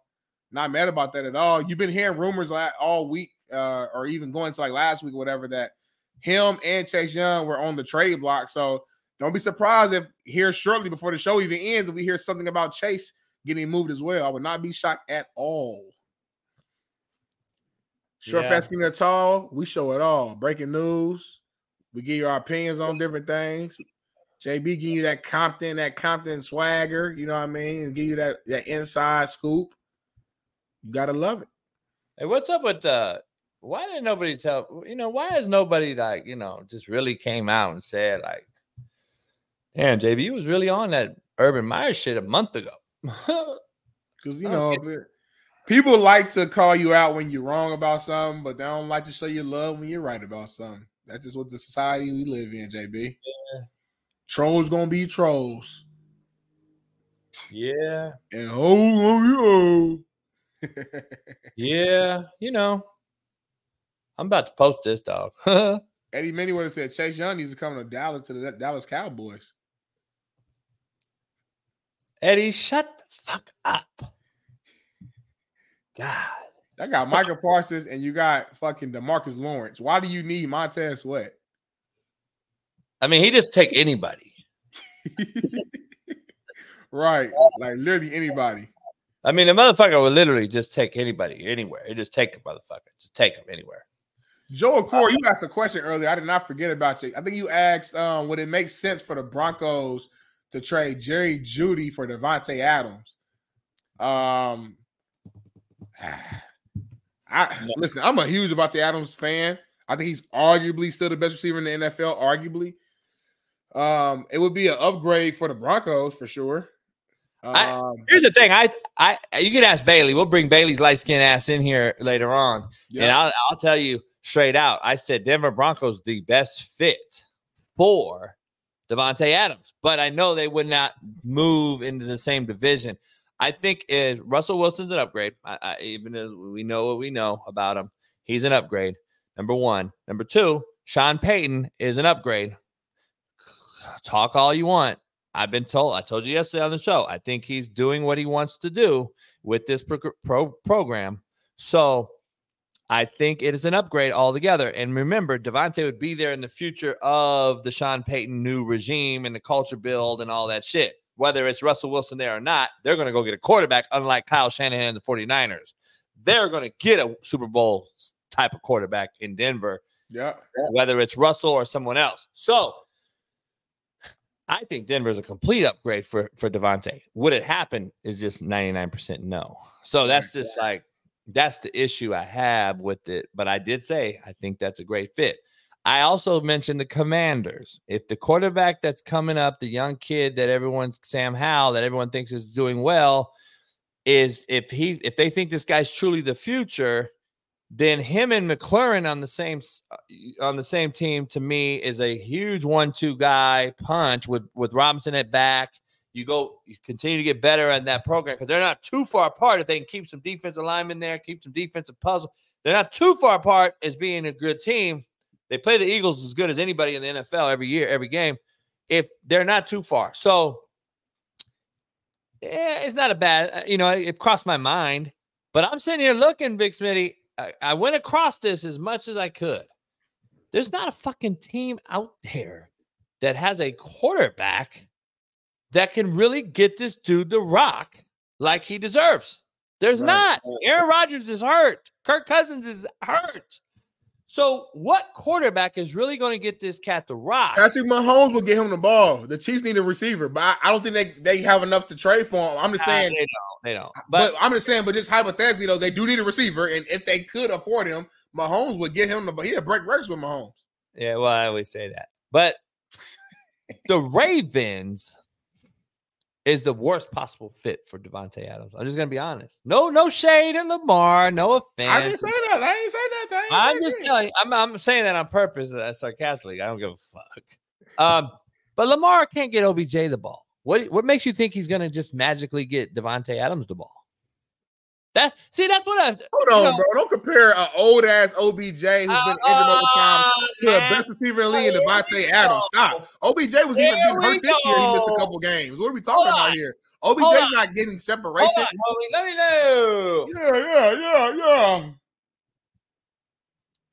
not mad about that at all. You've been hearing rumors all week, uh, or even going to like last week or whatever, that him and Chase Young were on the trade block. So don't be surprised if here shortly before the show even ends, if we hear something about Chase getting moved as well. I would not be shocked at all. Short, Yeah. fast, or tall, we show it all. Breaking news. We give you our opinions on different things. JB give you that Compton, that Compton swagger, you know what I mean? And give you that, that inside scoop. You gotta love it. Hey, what's up with uh why didn't nobody tell you know, why has nobody like, you know, just really came out and said like, damn, JB you was really on that Urban Meyer shit a month ago. Because you know, people like to call you out when you're wrong about something, but they don't like to show you love when you're right about something. That's just what the society we live in, JB. Trolls gonna be trolls. yeah. And oh, oh, Yeah, you know. I'm about to post this dog. Eddie Minnie would have said Chase Young needs to come to Dallas to the Dallas Cowboys. Eddie, shut the fuck up. God. I got Micah Parsons and you got fucking Demarcus Lawrence. Why do you need Montez Sweat? I mean, he just take anybody. Right. Like literally anybody. I mean, the motherfucker would literally just take anybody anywhere. He just take the motherfucker. Just take him anywhere. Joe Core, you asked a question earlier. I did not forget about you. I think you asked, um, would it make sense for the Broncos to trade Jerry Jeudy for Davante Adams? Um, I listen. I'm a huge Davante Adams fan. I think he's arguably still the best receiver in the NFL. Arguably, um, it would be an upgrade for the Broncos for sure. I- Um, Here's the thing. I, I, you can ask Bailey. We'll bring Bailey's light skin ass in here later on, and Yeah. I'll, I'll tell you straight out. I said Denver Broncos the best fit for Davante Adams, but I know they would not move into the same division. I think Russell Wilson's an upgrade. I, I, even as we know what we know about him, he's an upgrade. Number one. Number two, Sean Payton is an upgrade. Talk all you want. I've been told, I told you yesterday on the show, I think he's doing what he wants to do with this pro- pro- program. So I think it is an upgrade altogether. And remember, Davante would be there in the future of the Sean Payton new regime and the culture build and all that shit. Whether it's Russell Wilson there or not, they're going to go get a quarterback, unlike Kyle Shanahan and the 49ers. They're going to get a Super Bowl type of quarterback in Denver yeah. whether it's Russell or someone else. So I think Denver's a complete upgrade for for Davante. Would it happen? Is just ninety nine percent no. So that's just like that's the issue I have with it. But I did say I think that's a great fit. I also mentioned the Commanders. If the quarterback that's coming up, the young kid that everyone's Sam Howell that everyone thinks is doing well, is if he if they think this guy's truly the future, then him and McLaurin on the same uh, on the same team to me is a huge one-two guy punch with with Robinson at back. You go, you continue to get better at that program because they're not too far apart. If they can keep some defensive linemen there, keep some defensive puzzle, they're not too far apart as being a good team. They play the Eagles as good as anybody in the NFL every year, every game. If they're not too far, so yeah, it's not a bad. uh, You know, it, it crossed my mind, but I'm sitting here looking, Big Smitty. I, I went across this as much as I could. There's not a fucking team out there that has a quarterback that can really get this dude the rock like he deserves. There's not. Aaron Rodgers is hurt. Kirk Cousins is hurt. So, what quarterback is really going to get this cat the rock? Patrick Mahomes will get him the ball. The Chiefs need a receiver, but I, I don't think they, they have enough to trade for him. I'm just Nah, saying they don't. They don't. But, I'm just saying, but just hypothetically though, they do need a receiver, and if they could afford him, Mahomes would get him the. He had break records with Mahomes. Yeah, well, I always say that. But the Ravens is the worst possible fit for Davante Adams. I'm just gonna be honest. No, no shade at Lamar. No offense. I didn't say that. I ain't say that. I say just telling you, I'm, I'm saying that on purpose, uh, sarcastically. I don't give a fuck. Um, but Lamar can't get OBJ the ball. What what makes you think he's gonna just magically get Davante Adams the ball? That see, that's what I Hold on, know, bro. Don't compare an old ass OBJ who's been injured over time ah, to a best receiver in the league, Davante Adams. Stop. OBJ was even Here getting we hurt this year. He missed a couple games. What are we talking Hold about on. here? Hold OBJ's on. not getting separation. on. Let me know. Yeah, yeah, yeah, yeah.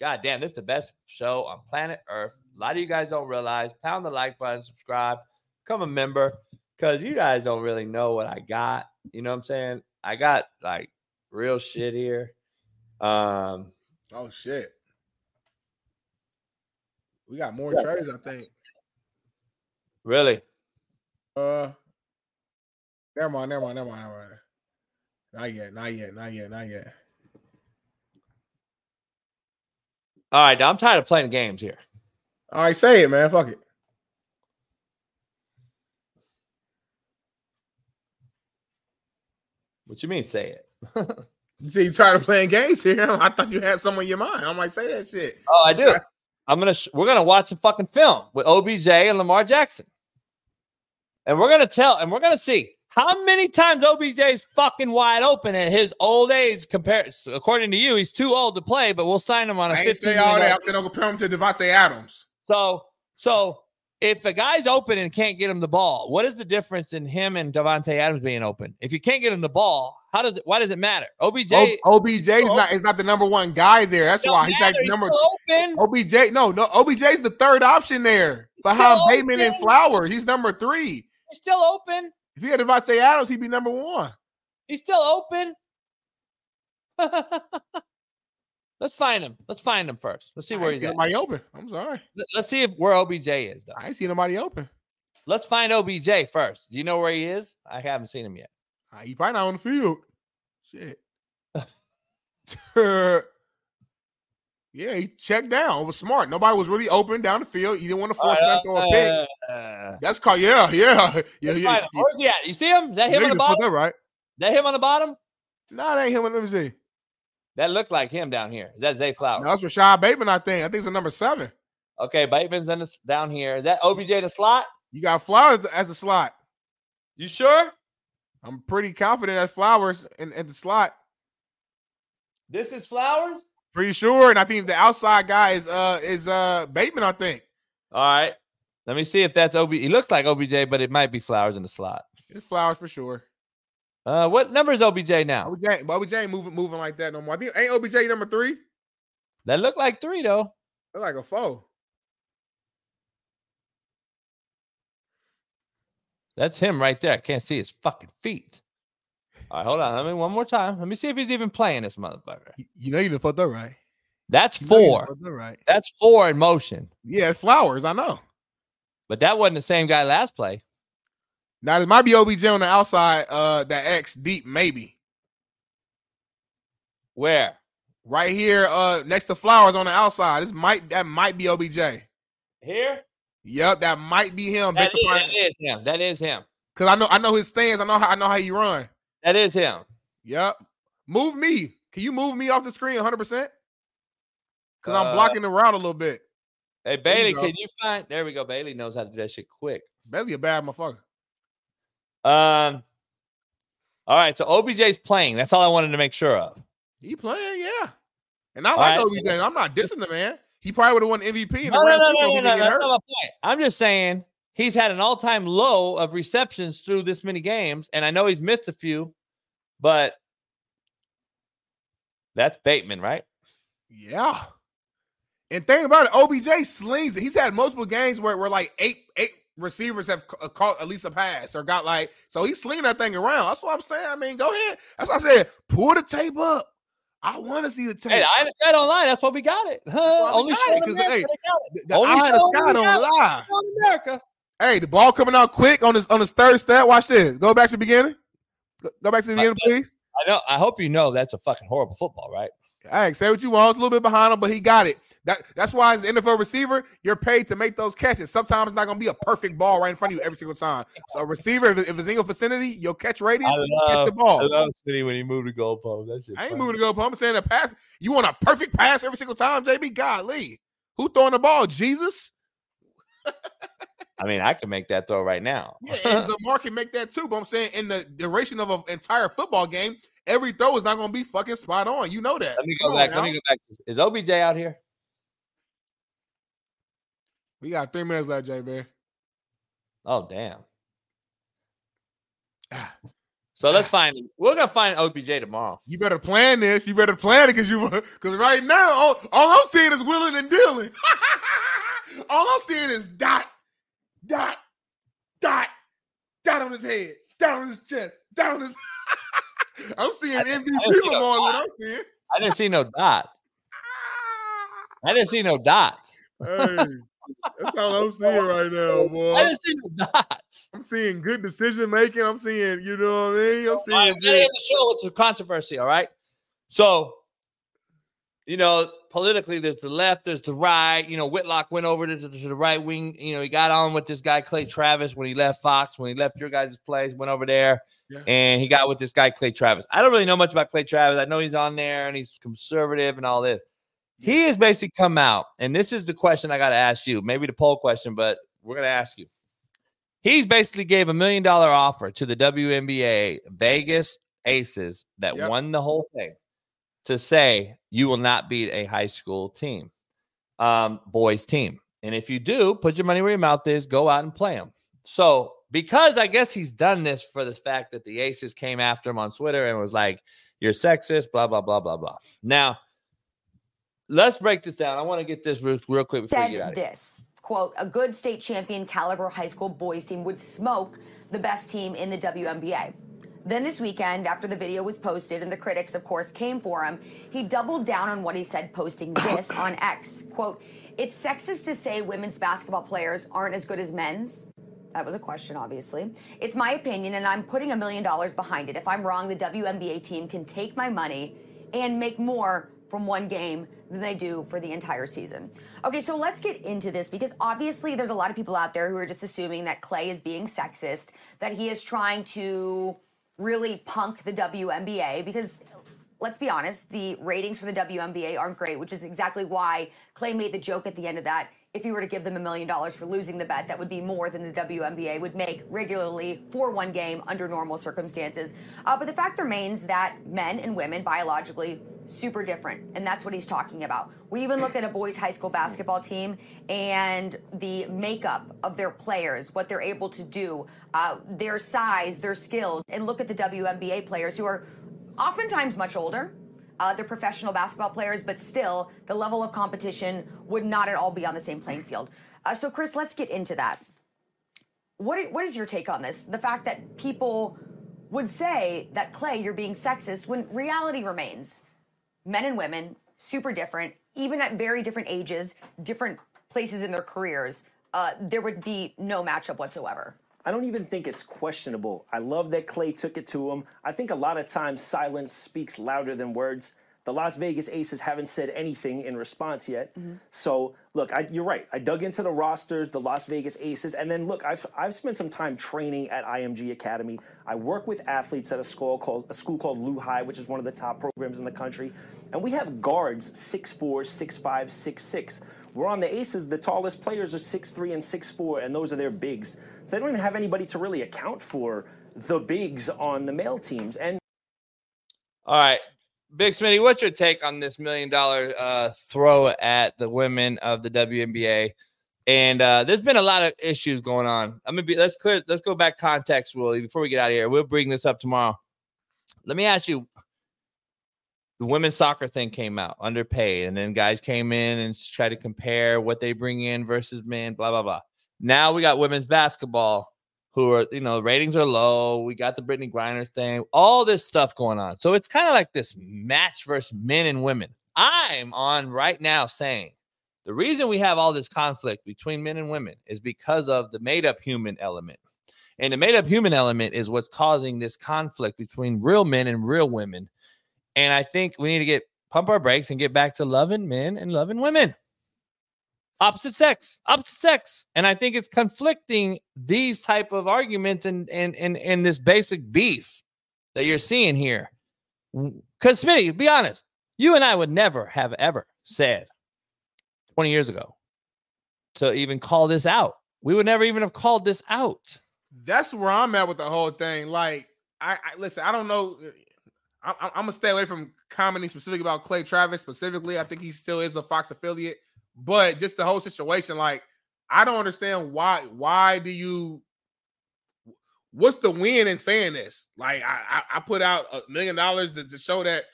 God damn, this is the best show on planet Earth. A lot of you guys don't realize. Pound the like button, subscribe, become a member, because you guys don't really know what I got. You know what I'm saying? I got like real shit here. Um, Oh shit. We got more trades, I think. really. Uh, never mind, never mind, never mind, never mind. Not yet, not yet, not yet, not yet. All right, I'm tired of playing games here. All right, say it, man. Fuck it. What you mean say it? Say you tired of playing games here? I thought you had some on your mind. I might say that shit. Oh, I do. I'm gonna sh- we're gonna watch a fucking film with OBJ and Lamar Jackson, and we're gonna tell and we're gonna see how many times OBJ is fucking wide open at his old age. Compared, according to you, he's too old to play, but we'll sign him on a I ain't 15 say all that. I'm saying don't compare him to Davante Adams. So, so if a guy's open and can't get him the ball, what is the difference in him and Davante Adams being open? If you can't get him the ball, how does it? Why does it matter? OBJ, O- OBJ is not is not the number one guy there. That's why he's like matter, he's number. open. OBJ, no, no. OBJ's the third option there behind still Bateman and open. Flowers. He's number three. he's still open. If he had Davante Adams, he'd be number one. He's still open. Let's find him. Let's find him first. Let's see I where ain't he's seen at. nobody open. I'm sorry. Let- Let's see if where OBJ is though. I ain't seen nobody open. Let's find OBJ first. Do you know where he is? I haven't seen him yet. Ah, He probably not on the field. Shit. yeah, he checked down. It was smart. Nobody was really open down the field. You didn't want to force them to throw a pick. Uh, That's called yeah, yeah, yeah, yeah. Where's he at? You see him? Is that him on the bottom? that right. That him on the bottom? No, that ain't him. Let me see. That looked like him down here. Is that Zay Flowers? No, that's Rashod Bateman, I think. I think it's a number seven. Okay, Bateman's in this down here. Is that OBJ in the slot? You got Flowers as a slot. You sure? I'm pretty confident that Flowers in, in the slot. This is Flowers? Pretty sure. And I think the outside guy is uh is uh Bateman, I think. All right. Let me see if that's OB. He looks like OBJ, but it might be Flowers in the slot. It's Flowers for sure. Uh, what number is OBJ now? OBJ, ain't- OBJ ain't moving moving like that no more. I think ain't OBJ number three? That looked like three though. That's like a four. That's him right there. I can't see his fucking feet. All right, hold on. Let me one more time. Let me see if he's even playing this motherfucker. You know you done fucked up right. That's You know you done four. fucked right. That's four in motion. Yeah, Flowers, I know. But that wasn't the same guy last play. Now it might be OBJ on the outside. Uh, that X deep maybe Where? right here. Uh, next to Flowers on the outside. This might that might be OBJ. Here? Yep, that might be him. That is, upon that is him. That is him. because I know I know his stance. I know how I know how you run. That is him. Yep. Move me. Can you move me off the screen 100? percent Because I'm Uh, blocking the route a little bit. Hey There you Bailey, can you find? There we go. Bailey knows how to do that shit quick. Bailey a bad motherfucker. Um. All right, so OBJ's playing. That's all I wanted to make sure of. He playing, yeah. And I All like right. OBJ. I'm not dissing the man. He probably would have won MVP in No, the no, no, no, no, no, didn't get That's hurt. not my point. I'm just saying he's had an all-time low of receptions through this many games, and I know he's missed a few, but that's Bateman, right? Yeah. And think about it, OBJ slings it. He's had multiple games where, where like eight eight receivers have uh, caught at least a pass or got like so he's slinging that thing around. That's what I'm saying. I mean, go ahead. That's what I said. Pull the tape up. I want to see the tape. Hey, I I don't lie. That's what we got it. Huh? Only got it, America hey, got it. the Only eye in the sky don't lie. America. Hey, the ball coming out quick on his on his third step. Watch this. Go back to the beginning. Go, go back to the beginning, please. I know. I hope you know that's a fucking horrible football, right? Hey, say what you want. It's a little bit behind him, but he got it. That that's why as an NFL receiver, you're paid to make those catches. Sometimes it's not gonna be a perfect ball right in front of you every single time. So a receiver, if, if it's in your vicinity, your catch radius, catch the ball. I love City when he moved the goalpost. That shit. I ain't funny. moving to go. I'm saying a pass. You want a perfect pass every single time, JB? Golly, who throwing the ball? Jesus. I mean, I can make that throw right now. Yeah, and Lamar can make that too. But I'm saying in the duration of an entire football game, every throw is not gonna be fucking spot on. You know that. Let me go on back. Let me go back. Is OBJ out here? We got three minutes left, JB. Oh damn. Ah. So let's find. him. We're gonna find OBJ tomorrow. You better plan this. You better plan it because you because right now all, all I'm seeing is willing and dealing. all I'm seeing is dot, dot, dot, dot on his head, dot on his chest, dot on his. I'm seeing MVP didn't no Lamar. What. I'm seeing. I didn't see no dot. I didn't see no dot. Hey, that's all I'm seeing right now, boy. I didn't see no dot. I'm seeing good decision making. I'm seeing, you know what I mean. I'm seeing good. the show It's a controversy. All right. So, you know, politically, there's the left, there's the right. You know, Whitlock went over to, to the right wing. You know, he got on with this guy Clay Travis when he left Fox, when he left your guys' place, went over there, Yeah. and he got with this guy Clay Travis. I don't really know much about Clay Travis. I know he's on there and he's conservative and all this. He has basically come out, and this is the question I got to ask you. Maybe the poll question, but we're gonna ask you. He's basically gave a million dollar offer to the WNBA Vegas Aces that Yep. won the whole thing to say you will not beat a high school team, um, boys team. And if you do, put your money where your mouth is, go out and play them. So, because I guess he's done this for the fact that the Aces came after him on Twitter and was like, you're sexist, blah, blah, blah, blah, blah. Now, let's break this down. I want to get this real, real quick before you get out said of here. this quote a good state champion caliber high school boys team would smoke the best team in the WNBA. Then this weekend, after the video was posted and the critics, of course, came for him, he doubled down on what he said, posting this on X. Quote, it's sexist to say women's basketball players aren't as good as men's. That was a question, obviously. It's my opinion, and I'm putting a million dollars behind it. If I'm wrong, the WNBA team can take my money and make more from one game than they do for the entire season. Okay, so let's get into this because obviously there's a lot of people out there who are just assuming that Clay is being sexist, that he is trying to really punk the WNBA because let's be honest, the ratings for the WNBA aren't great, which is exactly why Clay made the joke at the end of that. If you were to give them a million dollars for losing the bet, that would be more than the WNBA would make regularly for one game under normal circumstances. Uh, but the fact remains that men and women biologically super different, and that's what he's talking about. We even look at a boys' high school basketball team and the makeup of their players, what they're able to do, uh, their size, their skills, and look at the WNBA players who are oftentimes much older. Uh, they're professional basketball players, but still, the level of competition would not at all be on the same playing field. Uh, so, Chris, let's get into that. What, what is your take on this? The fact that people would say that, Clay, you're being sexist, when reality remains men and women, super different, even at very different ages, different places in their careers. uh, there would be no matchup whatsoever. I don't even think it's questionable. I love that Clay took it to him. I think a lot of times silence speaks louder than words. The Las Vegas Aces haven't said anything in response yet. Mm-hmm. So look, I, you're right. I dug into the rosters, the Las Vegas Aces, and then look, I've I've spent some time training at IMG Academy. I work with athletes at a school called a school called Lou High, which is one of the top programs in the country, and we have guards 6'4", 6'5", 6'6". We're on the Aces. The tallest players are six three and six four, and those are their bigs. So they don't even have anybody to really account for the bigs on the male teams. And All right. Big Smitty, what's your take on this million dollar uh, throw at the women of the WNBA? And uh, there's been a lot of issues going on. I'm gonna be let's clear let's go back context, Willie, before we get out of here. We'll bring this up tomorrow. Let me ask you the women's soccer thing came out underpaid, and then guys came in and tried to compare what they bring in versus men, blah blah blah. Now we got women's basketball who are, you know, ratings are low. We got the Brittney Griner thing, all this stuff going on. So it's kind of like this match versus men and women. I'm on right now saying the reason we have all this conflict between men and women is because of the made up human element. And the made up human element is what's causing this conflict between real men and real women. And I think we need to get pump our brakes and get back to loving men and loving women opposite sex opposite sex and i think it's conflicting these type of arguments and and and, and this basic beef that you're seeing here because smitty be honest you and i would never have ever said 20 years ago to even call this out we would never even have called this out That's where I'm at with the whole thing. Like, I, I listen. I don't know. Uh, I, I, I'm gonna stay away from commenting specifically about Clay Travis specifically. I think he still is a Fox affiliate, but just the whole situation. Like, I don't understand why. Why do you? What's the win in saying this? Like, I I, I put out a million dollars to, to show that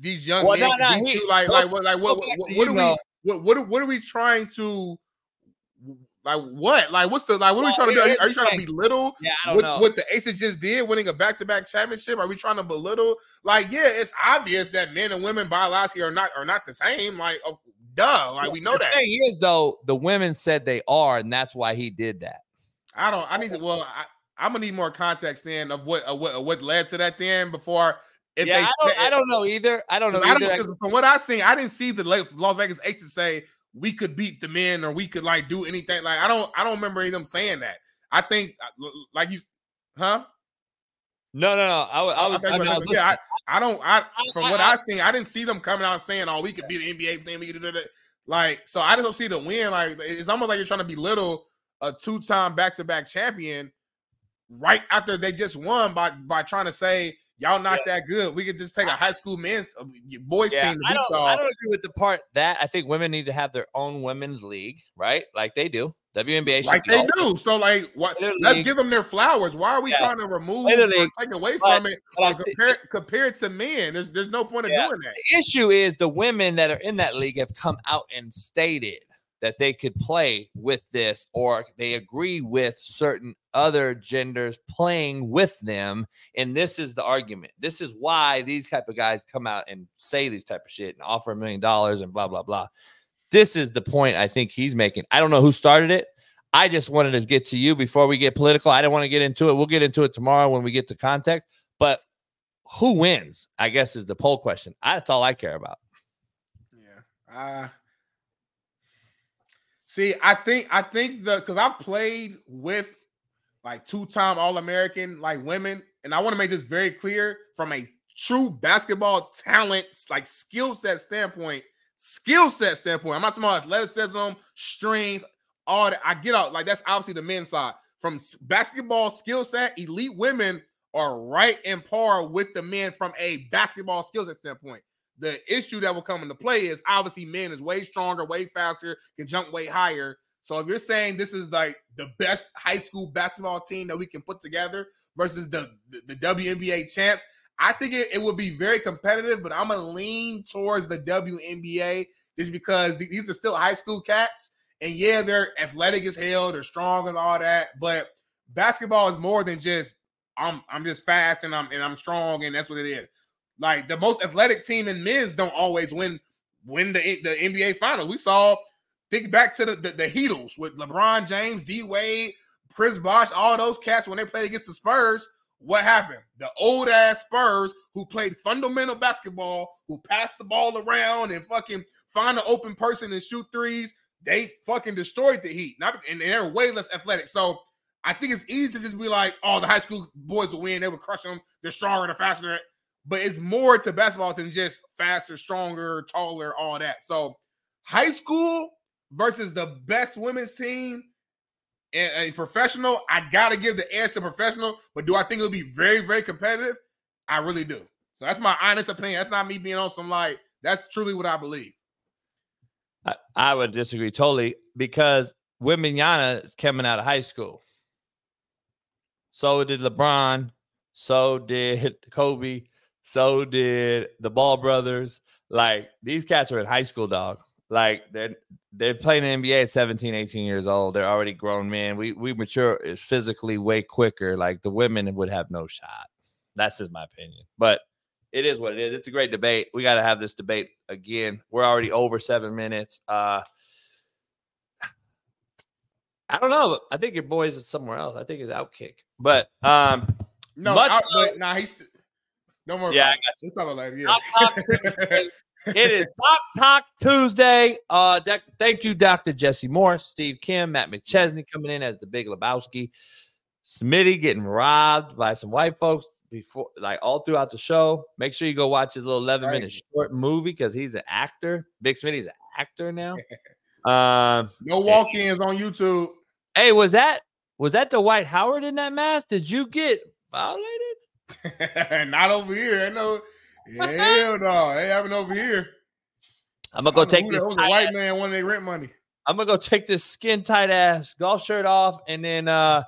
these young Well, men, no, no, can be he- too- like, like, what, like, what, what, to what are we, what, what, are- what are we trying to? Like what? Like what's the like? What are we trying to do? Are you, are you trying to belittle Yeah, what, what the Aces just did, winning a back-to-back championship? Are we trying to belittle? Like, yeah, it's obvious that men and women biologically are not are not the same. Like, duh, like we know the that. thing is though the women said they are and that's why he did that I don't. I need to. Well, I, I'm gonna need more context then of what of what, of what led to that then before. If yeah, they, I don't, I don't know either. I don't know I don't either. from what I seen, I didn't see the La- Las Vegas Aces say we could beat the men or we could like do anything. Like I don't, I don't remember them saying that. I think, uh, like you, huh? No, no, no. I, wa- I was, Okay, I mean, I was yeah, I, I don't. I from I- what I- I, seen, I didn't see them coming out saying, "Oh, we could beat the NBA thing." We could do that. Like, so I just don't see the win. Like, it's almost like you're trying to belittle a two-time back-to-back champion right after they just won by by trying to say y'all not that good. We could just take a high school men's uh, boys yeah, team to I don't, y'all. I don't agree with the part that I think women need to have their own women's league, right? Like they do. WNBA should like they all- do. So like, what? Let's give them their flowers. Why are we Yeah. trying to remove or take away But- from it or compare compare it to men? There's there's no point of Yeah. doing that. The issue is the women that are in that league have come out and stated that they could play with this or they agree with certain other genders playing with them and this is the argument this is why these type of guys come out and say these type of shit and offer a million dollars and blah blah blah this is the point i think he's making. I don't know who started it. I just wanted to get to you before we get political. I don't want to get into it. We'll get into it tomorrow when we get to context but who wins i guess is the poll question. That's all i care about. Yeah. Uh see, I think I think the because I've played with like two-time All-American like women, and I want to make this very clear from a true basketball talent, like skill set standpoint, skill set standpoint. I'm not talking about athleticism, strength, all that. I get out like that's obviously the men's side. From basketball skill set, elite women are right in par with the men from a basketball skill set standpoint. The issue that will come into play is obviously men is way stronger, way faster, can jump way higher. So if you're saying this is like the best high school basketball team that we can put together versus the the, the WNBA champs, I think it, it would be very competitive. But I'm gonna lean towards the WNBA just because th- these are still high school cats, and yeah, they're athletic as hell, they're strong and all that. But basketball is more than just I'm I'm just fast and I'm and I'm strong and that's what it is. Like the most athletic team in men's don't always win win the the NBA final. We saw think back to the, the, the Heatles with LeBron James, D Wade, Chris Bosh, all those cats when they played against the Spurs. What happened? The old ass Spurs who played fundamental basketball, who passed the ball around and fucking find an open person and shoot threes, they fucking destroyed the Heat. Not and they're way less athletic. So I think it's easy to just be like, oh, the high school boys will win. They would crush them. They're stronger, they're faster. But it's more to basketball than just faster, stronger, taller, all that. So high school versus the best women's team and a professional, I gotta give the edge to professional. But do I think it'll be very, very competitive? I really do. So that's my honest opinion. That's not me being on some like. That's truly what I believe. I, I would disagree totally because Wembanyama is coming out of high school. So did LeBron. So did Kobe. So did the Ball brothers. Like these cats are in high school, dog. Like they're they're playing the NBA at 17, 18 years old. They're already grown men. We we mature physically way quicker. Like the women would have no shot. That's just my opinion. But it is what it is. It's a great debate. We got to have this debate again. We're already over seven minutes. Uh I don't know. I think your boys is somewhere else. I think it's outkick. But um No, much but nah, he's st- no more. Yeah, I about it. We'll talk about later. Yeah. Doc Talk Tuesday. It is Doc Talk Tuesday. Uh, doc- thank you, Dr. Jesse Morse, Steve Kim, Matt McChesney coming in as the Big Lebowski. Smitty getting robbed by some white folks before, like all throughout the show. Make sure you go watch his little 11 minute short movie because he's an actor. Big Smitty's an actor now. Um, no walk-ins on YouTube. Hey, was that was that the Dwight Howard in that mask? Did you get violated? Not over here. I know. Hell no, they haven't over here. I'm gonna go I don't know take this that white ass- man wanting their rent money. I'm gonna go take this skin tight ass golf shirt off and then uh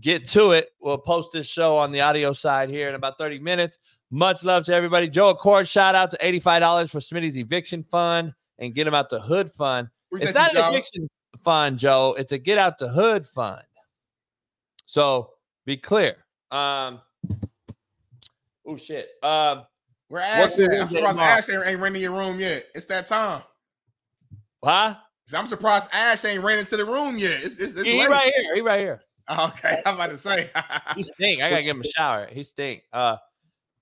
get to it. We'll post this show on the audio side here in about 30 minutes. Much love to everybody. Joe Accord, shout out to $85 for Smitty's eviction fund and get him out the hood fund. Appreciate it's not an eviction fund, Joe. It's a get out the hood fund. So be clear. Um oh shit. Um We're Ash. I'm surprised? Ash ain't, ain't renting your room yet. It's that time. Huh? I'm surprised Ash ain't ran into the room yet. It's, it's, it's He right here. He right here. Okay, I'm about to say. he stink. I gotta give him a shower. He stink. Uh,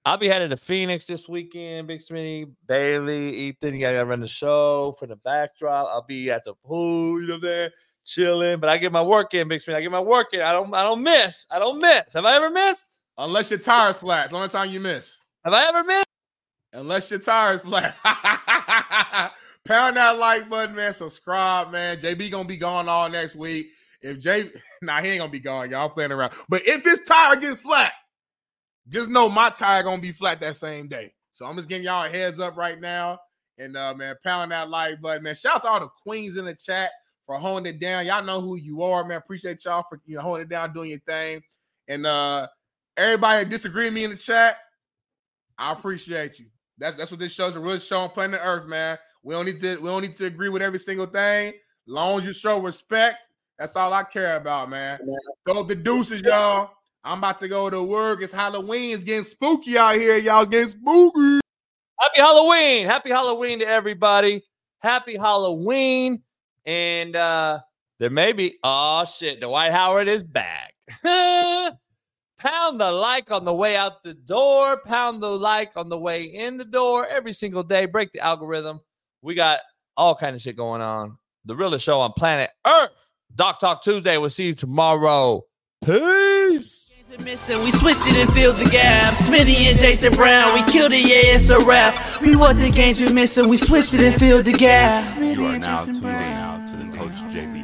I'll be headed to Phoenix this weekend. Big Smitty, Bailey, Ethan. You gotta run the show for the backdrop. I'll be at the pool. You know there, chilling. But I get my work in, Big Smitty. I get my work in. I don't. I don't miss. I don't miss. Have I ever missed? Unless your tires flat. It's the only time you miss. Have I ever missed? Unless your tires flat. Pound that like button, man. Subscribe, man. JB gonna be gone all next week. If J, nah, he ain't gonna be gone. Y'all playing around. But if his tire gets flat, just know my tire gonna be flat that same day. So I'm just giving y'all a heads up right now. And uh, man, pound that like button, man. Shout out to all the queens in the chat for holding it down. Y'all know who you are, man. Appreciate y'all for you know holding it down, doing your thing. And uh everybody that disagree with me in the chat, I appreciate you. That's that's what this show's a real show on planet Earth, man. We don't need to we don't need to agree with every single thing. long as you show respect, that's all I care about, man. Go the deuces, y'all. I'm about to go to work. It's Halloween. It's getting spooky out here, y'all. It's getting spooky. Happy Halloween. Happy Halloween to everybody. Happy Halloween. And uh there may be oh shit, Dwight Howard is back. pound the like on the way out the door, pound the like on the way in the door every single day. Break the algorithm. We got all kind of shit going on. The realest show on planet Earth. Doc Talk Tuesday. We'll see you tomorrow. Peace. Missing, we switched it and filled the gap. Smitty and Jason Brown, we killed it, yeah, it's a wrap. We what the games we missing, we switched it and filled the gap. You are now tuned in to the Coach JB